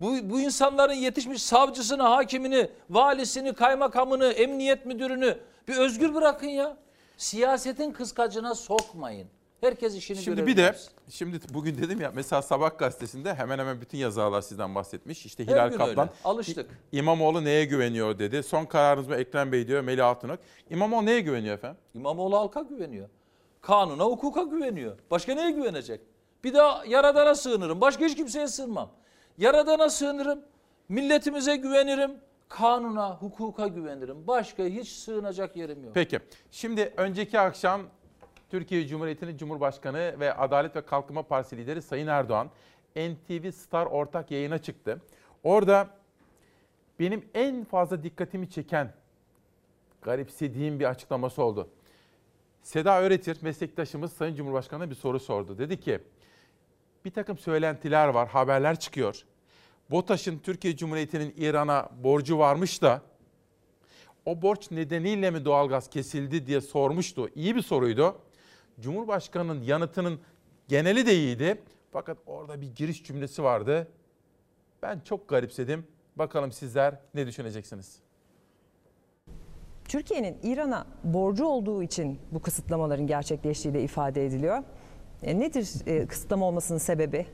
Bu, bu insanların yetişmiş savcısını, hakimini, valisini, kaymakamını, emniyet müdürünü bir özgür bırakın ya. Siyasetin kıskacına sokmayın. Herkes işini Şimdi görevini bir de şimdi bugün dedim ya mesela Sabah gazetesinde hemen hemen bütün yazarlar sizden bahsetmiş. İşte Her Hilal gün Kaplan öyle. Alıştık. İmamoğlu neye güveniyor dedi. Son kararınız mı Ekrem Bey diyor Melih Altunok. İmamoğlu neye güveniyor efendim? İmamoğlu halka güveniyor. Kanuna, hukuka güveniyor. Başka neye güvenecek? Bir daha Yaradan'a sığınırım. Başka hiç kimseye sığınmam. Yaradan'a sığınırım. Milletimize güvenirim. Kanuna, hukuka güvenirim. Başka hiç sığınacak yerim yok. Peki. Şimdi önceki akşam Türkiye Cumhuriyeti'nin Cumhurbaşkanı ve Adalet ve Kalkınma Partisi lideri Sayın Erdoğan NTV Star ortak yayına çıktı. Orada benim en fazla dikkatimi çeken, garipsediğim bir açıklaması oldu. Seda Öğretir meslektaşımız Sayın Cumhurbaşkanı'na bir soru sordu. Dedi ki bir takım söylentiler var, haberler çıkıyor. BOTAŞ'ın Türkiye Cumhuriyeti'nin İran'a borcu varmış da o borç nedeniyle mi doğalgaz kesildi diye sormuştu. İyi bir soruydu. Cumhurbaşkanının yanıtının geneli de iyiydi. Fakat orada bir giriş cümlesi vardı. Ben çok garipsedim. Bakalım sizler ne düşüneceksiniz? Türkiye'nin İran'a borcu olduğu için bu kısıtlamaların gerçekleştiği de ifade ediliyor. E, nedir e, kısıtlama olmasının sebebi?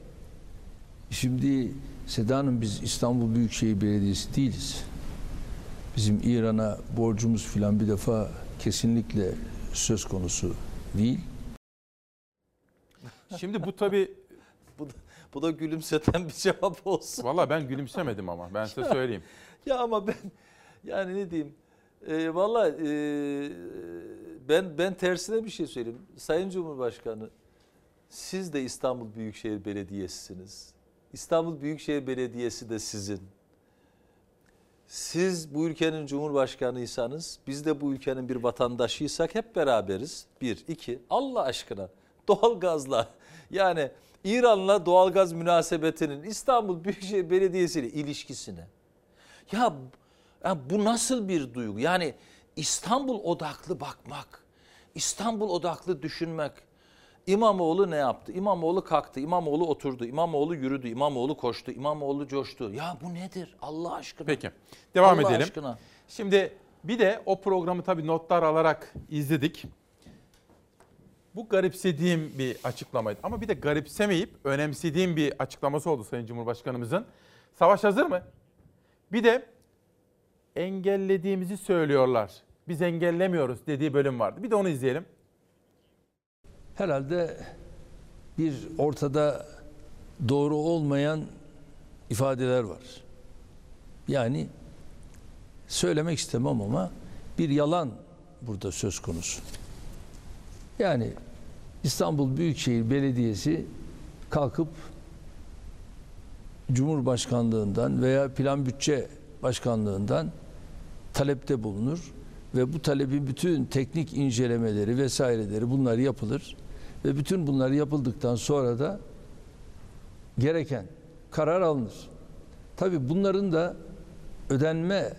Şimdi Seda Hanım biz İstanbul Büyükşehir Belediyesi değiliz. Bizim İran'a borcumuz filan bir defa kesinlikle söz konusu değil. Şimdi bu tabii... bu, da, bu da gülümseten bir cevap olsun. Valla ben gülümsemedim ama ben size söyleyeyim. ya ama ben yani ne diyeyim? E, Valla e, ben ben tersine bir şey söyleyeyim. Sayın Cumhurbaşkanı siz de İstanbul Büyükşehir Belediyesi'siniz. İstanbul Büyükşehir Belediyesi de sizin. Siz bu ülkenin cumhurbaşkanıysanız, biz de bu ülkenin bir vatandaşıysak hep beraberiz. Bir, iki, Allah aşkına doğalgazla yani İran'la doğalgaz münasebetinin İstanbul Büyükşehir Belediyesi ile ilişkisine. Ya, ya bu nasıl bir duygu? Yani İstanbul odaklı bakmak, İstanbul odaklı düşünmek. İmamoğlu ne yaptı? İmamoğlu kalktı, İmamoğlu oturdu, İmamoğlu yürüdü, İmamoğlu koştu, İmamoğlu coştu. Ya bu nedir Allah aşkına? Peki devam Allah edelim. aşkına. Şimdi bir de o programı tabii notlar alarak izledik. Bu garipsediğim bir açıklamaydı. Ama bir de garipsemeyip önemsediğim bir açıklaması oldu Sayın Cumhurbaşkanımızın. Savaş hazır mı? Bir de engellediğimizi söylüyorlar. Biz engellemiyoruz dediği bölüm vardı. Bir de onu izleyelim. Herhalde bir ortada doğru olmayan ifadeler var. Yani söylemek istemem ama bir yalan burada söz konusu. Yani İstanbul Büyükşehir Belediyesi kalkıp Cumhurbaşkanlığından veya Plan Bütçe Başkanlığından talepte bulunur ve bu talebin bütün teknik incelemeleri vesaireleri bunlar yapılır ve bütün bunlar yapıldıktan sonra da gereken karar alınır. Tabi bunların da ödenme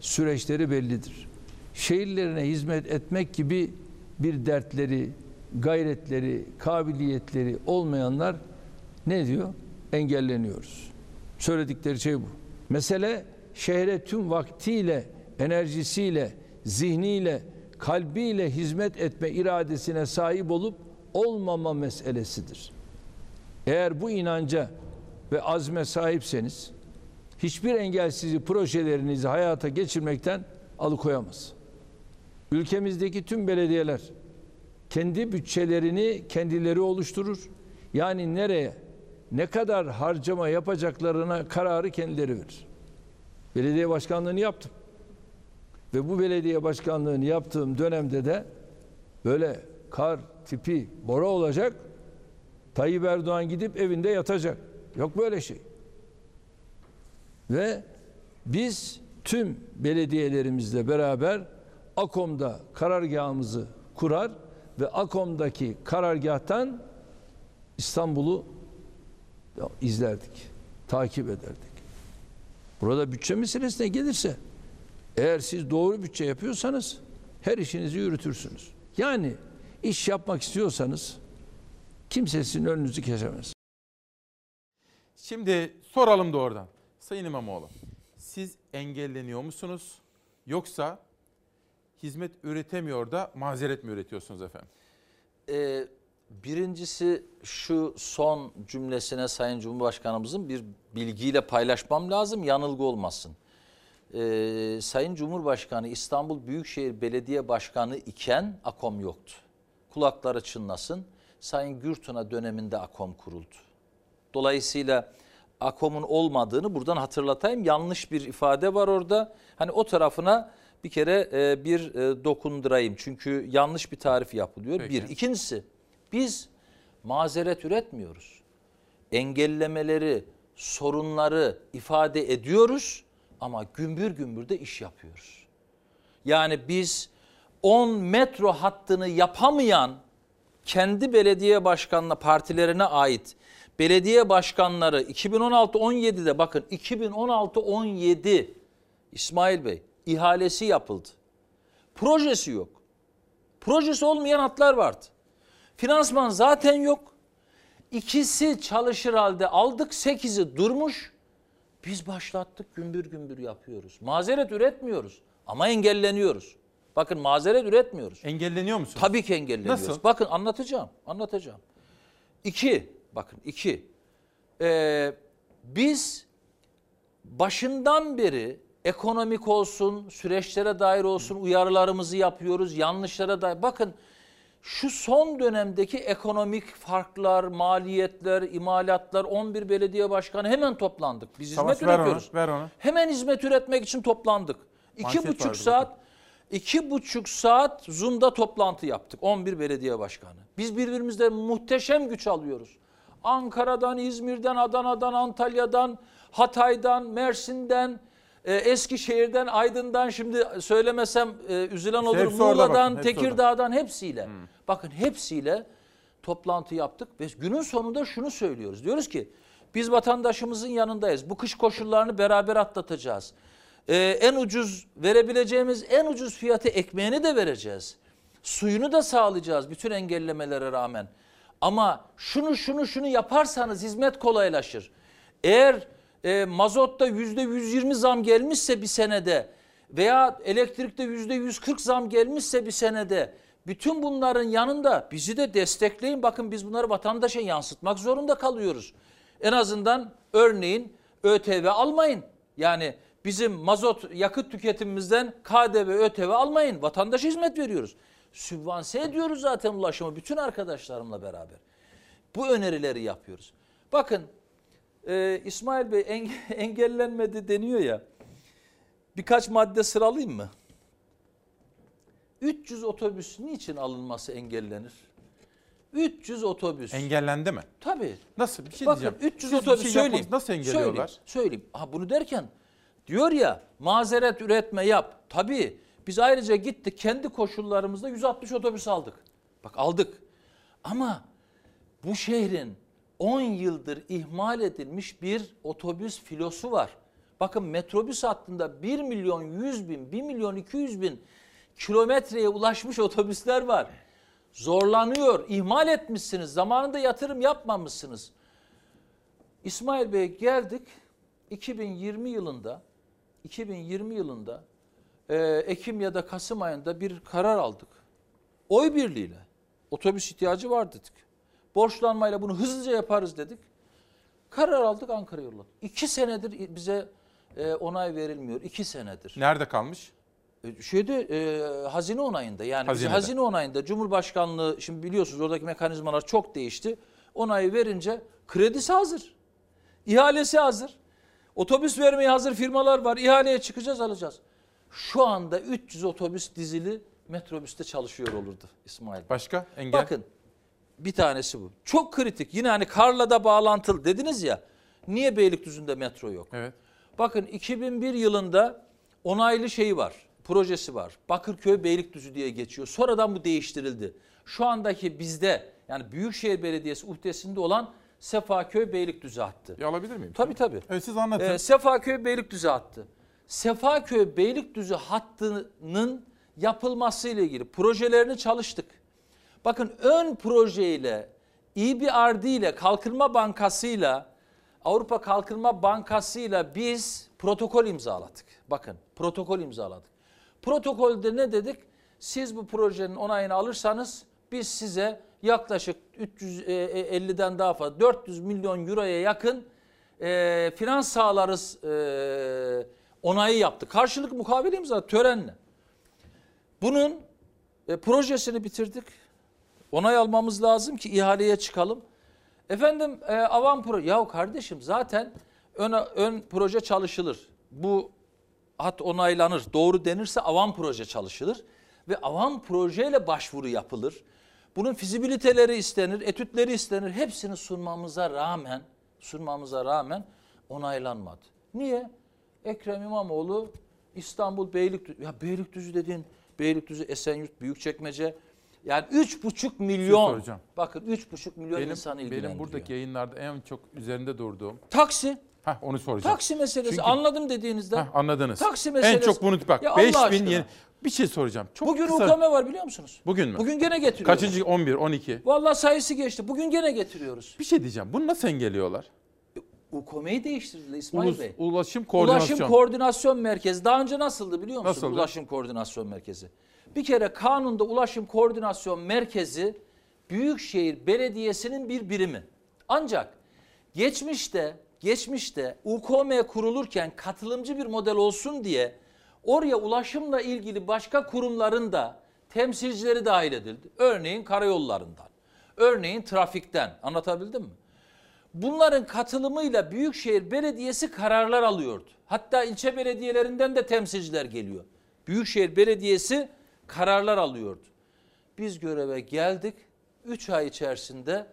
süreçleri bellidir. Şehirlerine hizmet etmek gibi bir dertleri, gayretleri, kabiliyetleri olmayanlar ne diyor? Engelleniyoruz. Söyledikleri şey bu. Mesele şehre tüm vaktiyle, enerjisiyle, zihniyle, kalbiyle hizmet etme iradesine sahip olup olmama meselesidir. Eğer bu inanca ve azme sahipseniz hiçbir engel sizi projelerinizi hayata geçirmekten alıkoyamaz. Ülkemizdeki tüm belediyeler kendi bütçelerini kendileri oluşturur. Yani nereye, ne kadar harcama yapacaklarına kararı kendileri verir. Belediye başkanlığını yaptım. Ve bu belediye başkanlığını yaptığım dönemde de böyle kar tipi bora olacak. Tayyip Erdoğan gidip evinde yatacak. Yok böyle şey. Ve biz tüm belediyelerimizle beraber AKOM'da karargahımızı kurar ve AKOM'daki karargahtan İstanbul'u izlerdik, takip ederdik. Burada bütçe meselesine gelirse eğer siz doğru bütçe yapıyorsanız her işinizi yürütürsünüz. Yani iş yapmak istiyorsanız kimse sizin önünüzü kesemez. Şimdi soralım doğrudan. Sayın İmamoğlu, siz engelleniyor musunuz? Yoksa hizmet üretemiyor da mazeret mi üretiyorsunuz efendim? Ee, birincisi şu son cümlesine Sayın Cumhurbaşkanımızın bir bilgiyle paylaşmam lazım, yanılgı olmasın. Ee, Sayın Cumhurbaşkanı İstanbul Büyükşehir Belediye Başkanı iken AKOM yoktu. Kulakları çınlasın. Sayın Gürtuna döneminde AKOM kuruldu. Dolayısıyla AKOM'un olmadığını buradan hatırlatayım. Yanlış bir ifade var orada. Hani o tarafına bir kere e, bir e, dokundurayım. Çünkü yanlış bir tarif yapılıyor. Peki. Bir. İkincisi biz mazeret üretmiyoruz. Engellemeleri, sorunları ifade ediyoruz ama gümbür gümbür de iş yapıyoruz. Yani biz 10 metro hattını yapamayan kendi belediye başkanına partilerine ait belediye başkanları 2016-17'de bakın 2016-17 İsmail Bey ihalesi yapıldı. Projesi yok. Projesi olmayan hatlar vardı. Finansman zaten yok. İkisi çalışır halde aldık, sekizi durmuş. Biz başlattık, gümbür gümbür yapıyoruz. Mazeret üretmiyoruz ama engelleniyoruz. Bakın mazeret üretmiyoruz. Engelleniyor musunuz? Tabii ki engelleniyoruz. Nasıl? Bakın anlatacağım, anlatacağım. İki, bakın iki. Ee, biz başından beri ekonomik olsun, süreçlere dair olsun uyarılarımızı yapıyoruz, yanlışlara dair. Bakın şu son dönemdeki ekonomik farklar, maliyetler, imalatlar 11 belediye başkanı hemen toplandık. Biz Savaş, hizmet ver üretiyoruz. onu, ver onu. Hemen hizmet üretmek için toplandık. Manşet İki buçuk vardı saat, iki buçuk saat Zoom'da toplantı yaptık. 11 belediye başkanı. Biz birbirimizden muhteşem güç alıyoruz. Ankara'dan, İzmir'den, Adana'dan, Antalya'dan, Hatay'dan, Mersin'den, e, Eskişehir'den, Aydın'dan şimdi söylemesem e, üzülen olur. hepsi Muğla'dan, bakın, Tekirdağ'dan hepsiyle. Bakın hepsiyle toplantı yaptık ve günün sonunda şunu söylüyoruz. Diyoruz ki biz vatandaşımızın yanındayız. Bu kış koşullarını beraber atlatacağız. Ee, en ucuz verebileceğimiz en ucuz fiyatı ekmeğini de vereceğiz. Suyunu da sağlayacağız bütün engellemelere rağmen. Ama şunu şunu şunu yaparsanız hizmet kolaylaşır. Eğer e, mazotta yüzde 120 zam gelmişse bir senede veya elektrikte yüzde 140 zam gelmişse bir senede bütün bunların yanında bizi de destekleyin. Bakın biz bunları vatandaşa yansıtmak zorunda kalıyoruz. En azından örneğin ÖTV almayın. Yani bizim mazot yakıt tüketimimizden KDV, ÖTV almayın. Vatandaşa hizmet veriyoruz. Sübvanse ediyoruz zaten ulaşımı bütün arkadaşlarımla beraber. Bu önerileri yapıyoruz. Bakın e, İsmail Bey enge, engellenmedi deniyor ya. Birkaç madde sıralayayım mı? 300 otobüs niçin alınması engellenir? 300 otobüs. Engellendi mi? Tabii. Nasıl bir şey Bakın diyeceğim. 300 Siz bir otobüs şey söyleyeyim. yapmanız Nasıl engelliyorlar? Söyleyeyim, söyleyeyim. Ha bunu derken diyor ya mazeret üretme yap. Tabii biz ayrıca gittik kendi koşullarımızda 160 otobüs aldık. Bak aldık. Ama bu şehrin 10 yıldır ihmal edilmiş bir otobüs filosu var. Bakın metrobüs hattında 1 milyon 100 bin, 1 milyon 200 bin kilometreye ulaşmış otobüsler var. Zorlanıyor, ihmal etmişsiniz, zamanında yatırım yapmamışsınız. İsmail Bey geldik 2020 yılında 2020 yılında e, Ekim ya da Kasım ayında bir karar aldık. Oy birliğiyle otobüs ihtiyacı var dedik. Borçlanmayla bunu hızlıca yaparız dedik. Karar aldık Ankara yolladık. İki senedir bize e, onay verilmiyor. İki senedir. Nerede kalmış? E, Şeyde e, hazine onayında yani biz Hazinede. hazine onayında Cumhurbaşkanlığı şimdi biliyorsunuz oradaki mekanizmalar çok değişti. Onayı verince kredisi hazır. İhalesi hazır. Otobüs vermeye hazır firmalar var. İhaleye çıkacağız alacağız. Şu anda 300 otobüs dizili metrobüste çalışıyor olurdu İsmail. Başka engel? Bakın bir tanesi bu. Çok kritik. Yine hani Karla da bağlantılı dediniz ya. Niye Beylikdüzü'nde metro yok? Evet. Bakın 2001 yılında onaylı şeyi var. Projesi var. Bakırköy Beylikdüzü diye geçiyor. Sonradan bu değiştirildi. Şu andaki bizde yani Büyükşehir Belediyesi uhdesinde olan Sefaköy Beylikdüzü hattı. Bir alabilir miyim? Tabii tabii. Evet siz anlatın. Ee, Sefaköy Beylikdüzü hattı. Sefaköy Beylikdüzü hattının yapılması ile ilgili projelerini çalıştık. Bakın ön projeyle, EBRD ile, Kalkınma Bankası'yla, Avrupa Kalkınma Bankası'yla biz protokol imzaladık. Bakın protokol imzaladık. Protokolde ne dedik? Siz bu projenin onayını alırsanız biz size yaklaşık 350'den daha fazla 400 milyon euroya yakın e, finans sağlarız e, onayı yaptı. Karşılık mukavele imza törenle. Bunun e, projesini bitirdik. Onay almamız lazım ki ihaleye çıkalım. Efendim e, avam proje. Ya kardeşim zaten ön, ön proje çalışılır. Bu hat onaylanır. Doğru denirse avam proje çalışılır. Ve avam projeyle başvuru yapılır. Bunun fizibiliteleri istenir, etütleri istenir. Hepsini sunmamıza rağmen, sunmamıza rağmen onaylanmadı. Niye? Ekrem İmamoğlu İstanbul Beylikdüzü, ya Beylikdüzü dediğin Beylikdüzü, Esenyurt, Büyükçekmece. Yani 3,5 milyon. soracağım. Bakın 3,5 milyon benim, insanı ilgilendiriyor. benim buradaki yayınlarda en çok üzerinde durduğum. Taksi. Heh, onu soracağım. Taksi meselesi Çünkü- anladım dediğinizde. Heh, anladınız. Taksi meselesi. En çok bunu bak Ya 5000 Allah aşkına. yeni. Bir şey soracağım. Çok Bugün kısa. UKM var biliyor musunuz? Bugün mü? Bugün gene getiriyorlar. Kaçıncı 11 12. Vallahi sayısı geçti. Bugün gene getiriyoruz. Bir şey diyeceğim. Bunu nasıl engelliyorlar? UKM'yi değiştirdiler İsmail Ulus, Bey. ulaşım koordinasyon. Ulaşım Koordinasyon Merkezi. Daha önce nasıldı biliyor musunuz? Nasıldı? Ulaşım Koordinasyon Merkezi. Bir kere kanunda Ulaşım Koordinasyon Merkezi Büyükşehir Belediyesi'nin bir birimi. Ancak geçmişte geçmişte UKM kurulurken katılımcı bir model olsun diye oraya ulaşımla ilgili başka kurumların da temsilcileri dahil edildi. Örneğin karayollarından, örneğin trafikten anlatabildim mi? Bunların katılımıyla Büyükşehir Belediyesi kararlar alıyordu. Hatta ilçe belediyelerinden de temsilciler geliyor. Büyükşehir Belediyesi kararlar alıyordu. Biz göreve geldik. 3 ay içerisinde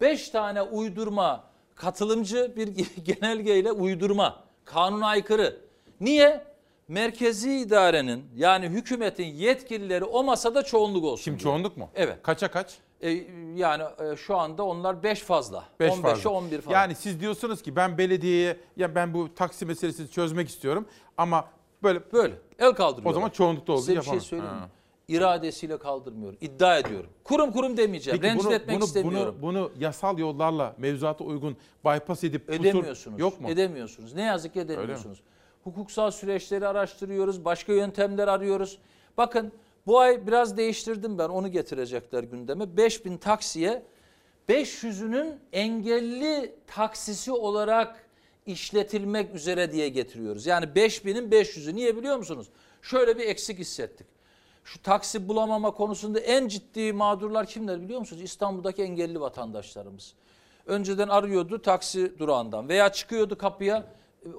5 tane uydurma katılımcı bir genelgeyle uydurma, kanuna aykırı Niye? Merkezi idarenin yani hükümetin yetkilileri o masada çoğunluk olsun. Kim diye. çoğunluk mu? Evet. Kaça kaç? E, yani e, şu anda onlar 5 fazla. 5 15'e fazla. 11 falan. Yani siz diyorsunuz ki ben belediyeye ya ben bu taksi meselesini çözmek istiyorum ama böyle böyle el kaldırıyor. O zaman çoğunlukta olduğu Size bir yapamam. şey söyleyeyim mi? İradesiyle kaldırmıyor. İddia ediyorum. Kurum kurum demeyeceğim. Peki Rencide bunu, etmek bunu, istemiyorum. bunu, bunu yasal yollarla mevzuata uygun bypass edip Edemiyorsunuz. yok mu? Edemiyorsunuz. Ne yazık ki edemiyorsunuz. Hukuksal süreçleri araştırıyoruz. Başka yöntemler arıyoruz. Bakın bu ay biraz değiştirdim ben. Onu getirecekler gündeme. 5000 taksiye 500'ünün engelli taksisi olarak işletilmek üzere diye getiriyoruz. Yani 5000'in 500'ü. Niye biliyor musunuz? Şöyle bir eksik hissettik. Şu taksi bulamama konusunda en ciddi mağdurlar kimler biliyor musunuz? İstanbul'daki engelli vatandaşlarımız. Önceden arıyordu taksi durağından veya çıkıyordu kapıya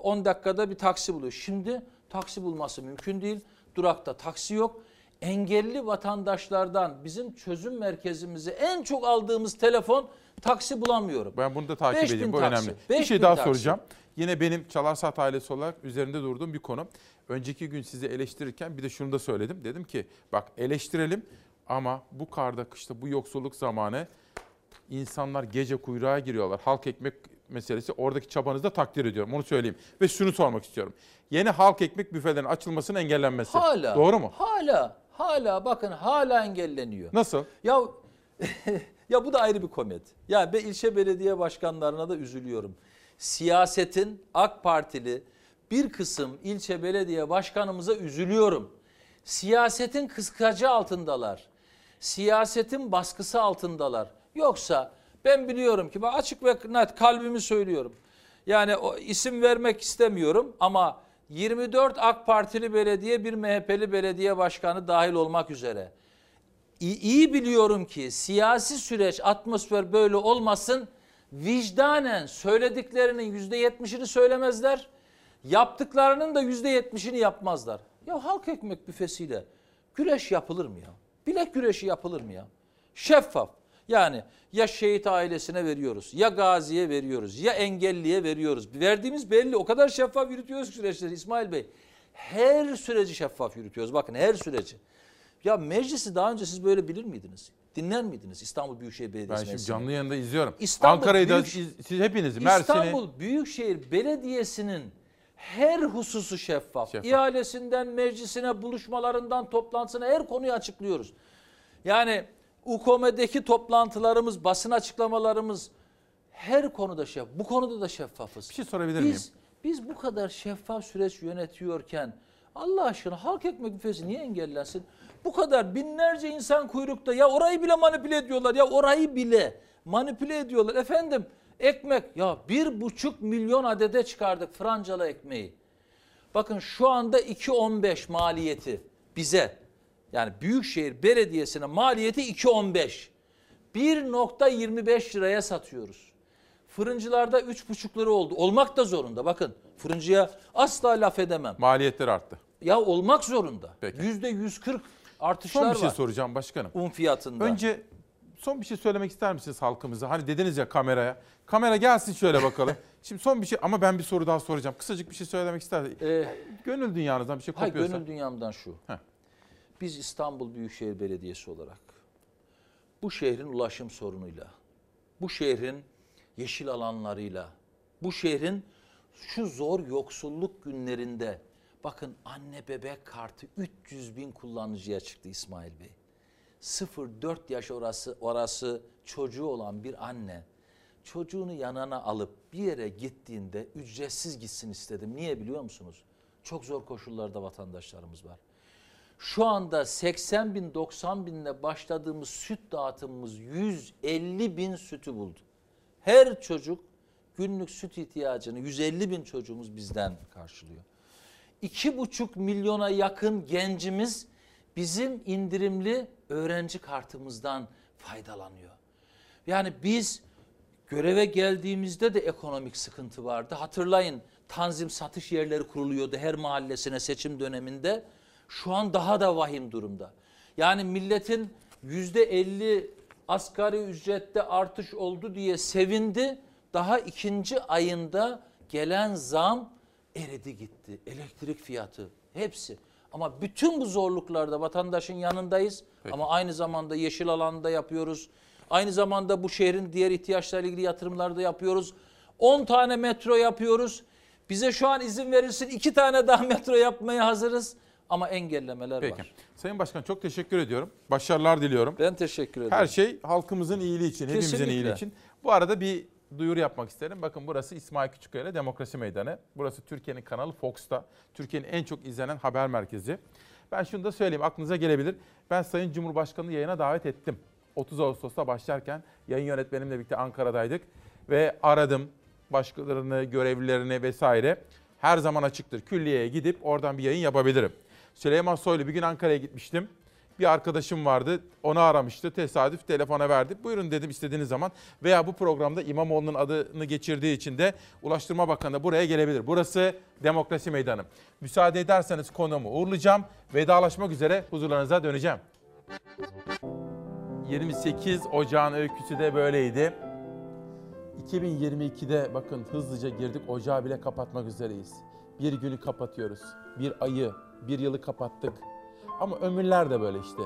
10 dakikada bir taksi buluyor. Şimdi taksi bulması mümkün değil. Durakta taksi yok. Engelli vatandaşlardan bizim çözüm merkezimize en çok aldığımız telefon taksi bulamıyorum. Ben bunu da takip 5000 edeyim bu taksi, önemli. Bir 5000 şey daha taksi. soracağım. Yine benim Çalarsat ailesi olarak üzerinde durduğum bir konu. Önceki gün sizi eleştirirken bir de şunu da söyledim. Dedim ki bak eleştirelim ama bu karda kışta bu yoksulluk zamanı insanlar gece kuyruğa giriyorlar. Halk ekmek meselesi oradaki çabanızı da takdir ediyorum. Onu söyleyeyim. Ve şunu sormak istiyorum. Yeni halk ekmek büfelerinin açılmasının engellenmesi. Hala. Doğru mu? Hala. Hala bakın hala engelleniyor. Nasıl? Ya ya bu da ayrı bir komedi. Ya ben ilçe belediye başkanlarına da üzülüyorum. Siyasetin AK Partili bir kısım ilçe belediye başkanımıza üzülüyorum. Siyasetin kıskacı altındalar. Siyasetin baskısı altındalar. Yoksa ben biliyorum ki açık ve net kalbimi söylüyorum. Yani o isim vermek istemiyorum ama 24 AK Partili belediye bir MHP'li belediye başkanı dahil olmak üzere İyi, iyi biliyorum ki siyasi süreç atmosfer böyle olmasın. Vicdanen söylediklerinin yüzde yetmişini söylemezler. Yaptıklarının da yüzde yetmişini yapmazlar. Ya halk ekmek büfesiyle güreş yapılır mı ya? Bilek güreşi yapılır mı ya? Şeffaf. Yani ya şehit ailesine veriyoruz, ya gaziye veriyoruz, ya engelliye veriyoruz. Verdiğimiz belli. O kadar şeffaf yürütüyoruz süreçleri İsmail Bey. Her süreci şeffaf yürütüyoruz. Bakın her süreci. Ya meclisi daha önce siz böyle bilir miydiniz? Dinler miydiniz İstanbul Büyükşehir Ben Belediyesi şimdi meclisini? canlı yayında izliyorum. İstanbul Ankara'yı da Büyük- siz, siz hepiniz Mersin'i İstanbul Büyükşehir Belediyesi'nin her hususu şeffaf. İhalesinden, meclisine, buluşmalarından, toplantısına her konuyu açıklıyoruz. Yani UKOME'deki toplantılarımız, basın açıklamalarımız her konuda şeffaf. Bu konuda da şeffafız. Bir şey sorabilir biz, miyim? Biz bu kadar şeffaf süreç yönetiyorken Allah aşkına halk ekmek büfesi niye engellensin? Bu kadar binlerce insan kuyrukta ya orayı bile manipüle ediyorlar ya orayı bile manipüle ediyorlar. Efendim ekmek ya bir buçuk milyon adede çıkardık francalı ekmeği. Bakın şu anda 2.15 maliyeti bize yani Büyükşehir Belediyesi'ne maliyeti 2.15. 1.25 liraya satıyoruz. Fırıncılarda 3,5 lira oldu. Olmak da zorunda bakın. Fırıncıya asla laf edemem. maliyetler arttı. Ya olmak zorunda. Peki. %140 artışlar Son bir şey var. soracağım başkanım. Un fiyatında. Önce son bir şey söylemek ister misiniz halkımıza? Hani dediniz ya kameraya. Kamera gelsin şöyle bakalım. Şimdi son bir şey ama ben bir soru daha soracağım. Kısacık bir şey söylemek ister. gönül dünyanızdan bir şey Hayır kopuyorsa. gönül dünyamdan şu. Heh. Biz İstanbul Büyükşehir Belediyesi olarak bu şehrin ulaşım sorunuyla, bu şehrin yeşil alanlarıyla, bu şehrin şu zor yoksulluk günlerinde bakın anne bebek kartı 300 bin kullanıcıya çıktı İsmail Bey. 0-4 yaş orası, orası çocuğu olan bir anne çocuğunu yanına alıp bir yere gittiğinde ücretsiz gitsin istedim. Niye biliyor musunuz? Çok zor koşullarda vatandaşlarımız var. Şu anda 80 bin 90 binle başladığımız süt dağıtımımız 150 bin sütü buldu. Her çocuk günlük süt ihtiyacını 150 bin çocuğumuz bizden karşılıyor. 2,5 milyona yakın gencimiz bizim indirimli öğrenci kartımızdan faydalanıyor. Yani biz göreve geldiğimizde de ekonomik sıkıntı vardı. Hatırlayın tanzim satış yerleri kuruluyordu her mahallesine seçim döneminde. Şu an daha da vahim durumda. Yani milletin yüzde elli asgari ücrette artış oldu diye sevindi. Daha ikinci ayında gelen zam eridi gitti. Elektrik fiyatı hepsi. Ama bütün bu zorluklarda vatandaşın yanındayız. Ama aynı zamanda yeşil alanda yapıyoruz. Aynı zamanda bu şehrin diğer ihtiyaçlarıyla ilgili yatırımlar da yapıyoruz. 10 tane metro yapıyoruz. Bize şu an izin verilsin iki tane daha metro yapmaya hazırız. Ama engellemeler Peki. var. Sayın Başkan çok teşekkür ediyorum. Başarılar diliyorum. Ben teşekkür ederim. Her şey halkımızın iyiliği için, hepimizin Kesinlikle. iyiliği için. Bu arada bir duyuru yapmak isterim. Bakın burası İsmail Küçükkaya Demokrasi Meydanı. Burası Türkiye'nin kanalı Fox'ta. Türkiye'nin en çok izlenen haber merkezi. Ben şunu da söyleyeyim aklınıza gelebilir. Ben Sayın Cumhurbaşkanı'nı yayına davet ettim. 30 Ağustos'ta başlarken yayın yönetmenimle birlikte Ankara'daydık. Ve aradım başkalarını, görevlilerini vesaire. Her zaman açıktır. Külliyeye gidip oradan bir yayın yapabilirim. Süleyman Soylu bir gün Ankara'ya gitmiştim. Bir arkadaşım vardı. Onu aramıştı. Tesadüf telefona verdi. Buyurun dedim istediğiniz zaman. Veya bu programda İmamoğlu'nun adını geçirdiği için de Ulaştırma Bakanı buraya gelebilir. Burası Demokrasi Meydanı. Müsaade ederseniz konuğumu uğurlayacağım. Vedalaşmak üzere huzurlarınıza döneceğim. 28 Ocağın öyküsü de böyleydi. 2022'de bakın hızlıca girdik ocağı bile kapatmak üzereyiz. Bir günü kapatıyoruz. Bir ayı, bir yılı kapattık. Ama ömürler de böyle işte.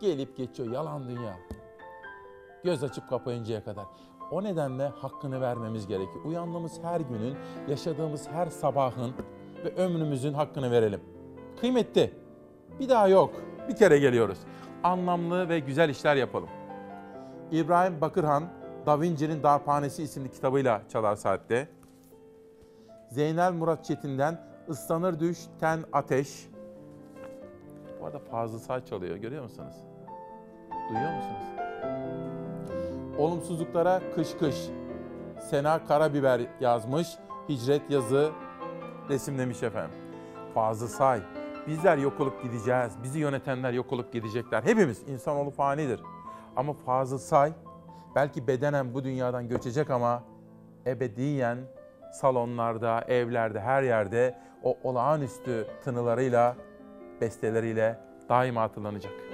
Gelip geçiyor yalan dünya. Göz açıp kapayıncaya kadar. O nedenle hakkını vermemiz gerekiyor. Uyandığımız her günün, yaşadığımız her sabahın ve ömrümüzün hakkını verelim. Kıymetli. Bir daha yok. Bir kere geliyoruz. Anlamlı ve güzel işler yapalım. İbrahim Bakırhan, Da Vinci'nin Darphanesi isimli kitabıyla Çalar Saat'te. Zeynel Murat Çetin'den Islanır Düş Ten Ateş. Bu arada Fazıl Say çalıyor görüyor musunuz? Duyuyor musunuz? Olumsuzluklara kış kış. Sena Karabiber yazmış. Hicret yazı resimlemiş efendim. Fazıl Say. Bizler yok olup gideceğiz. Bizi yönetenler yok olup gidecekler. Hepimiz insanoğlu fanidir. Ama Fazıl Say belki bedenen bu dünyadan göçecek ama ebediyen salonlarda, evlerde, her yerde o olağanüstü tınılarıyla, besteleriyle daima hatırlanacak.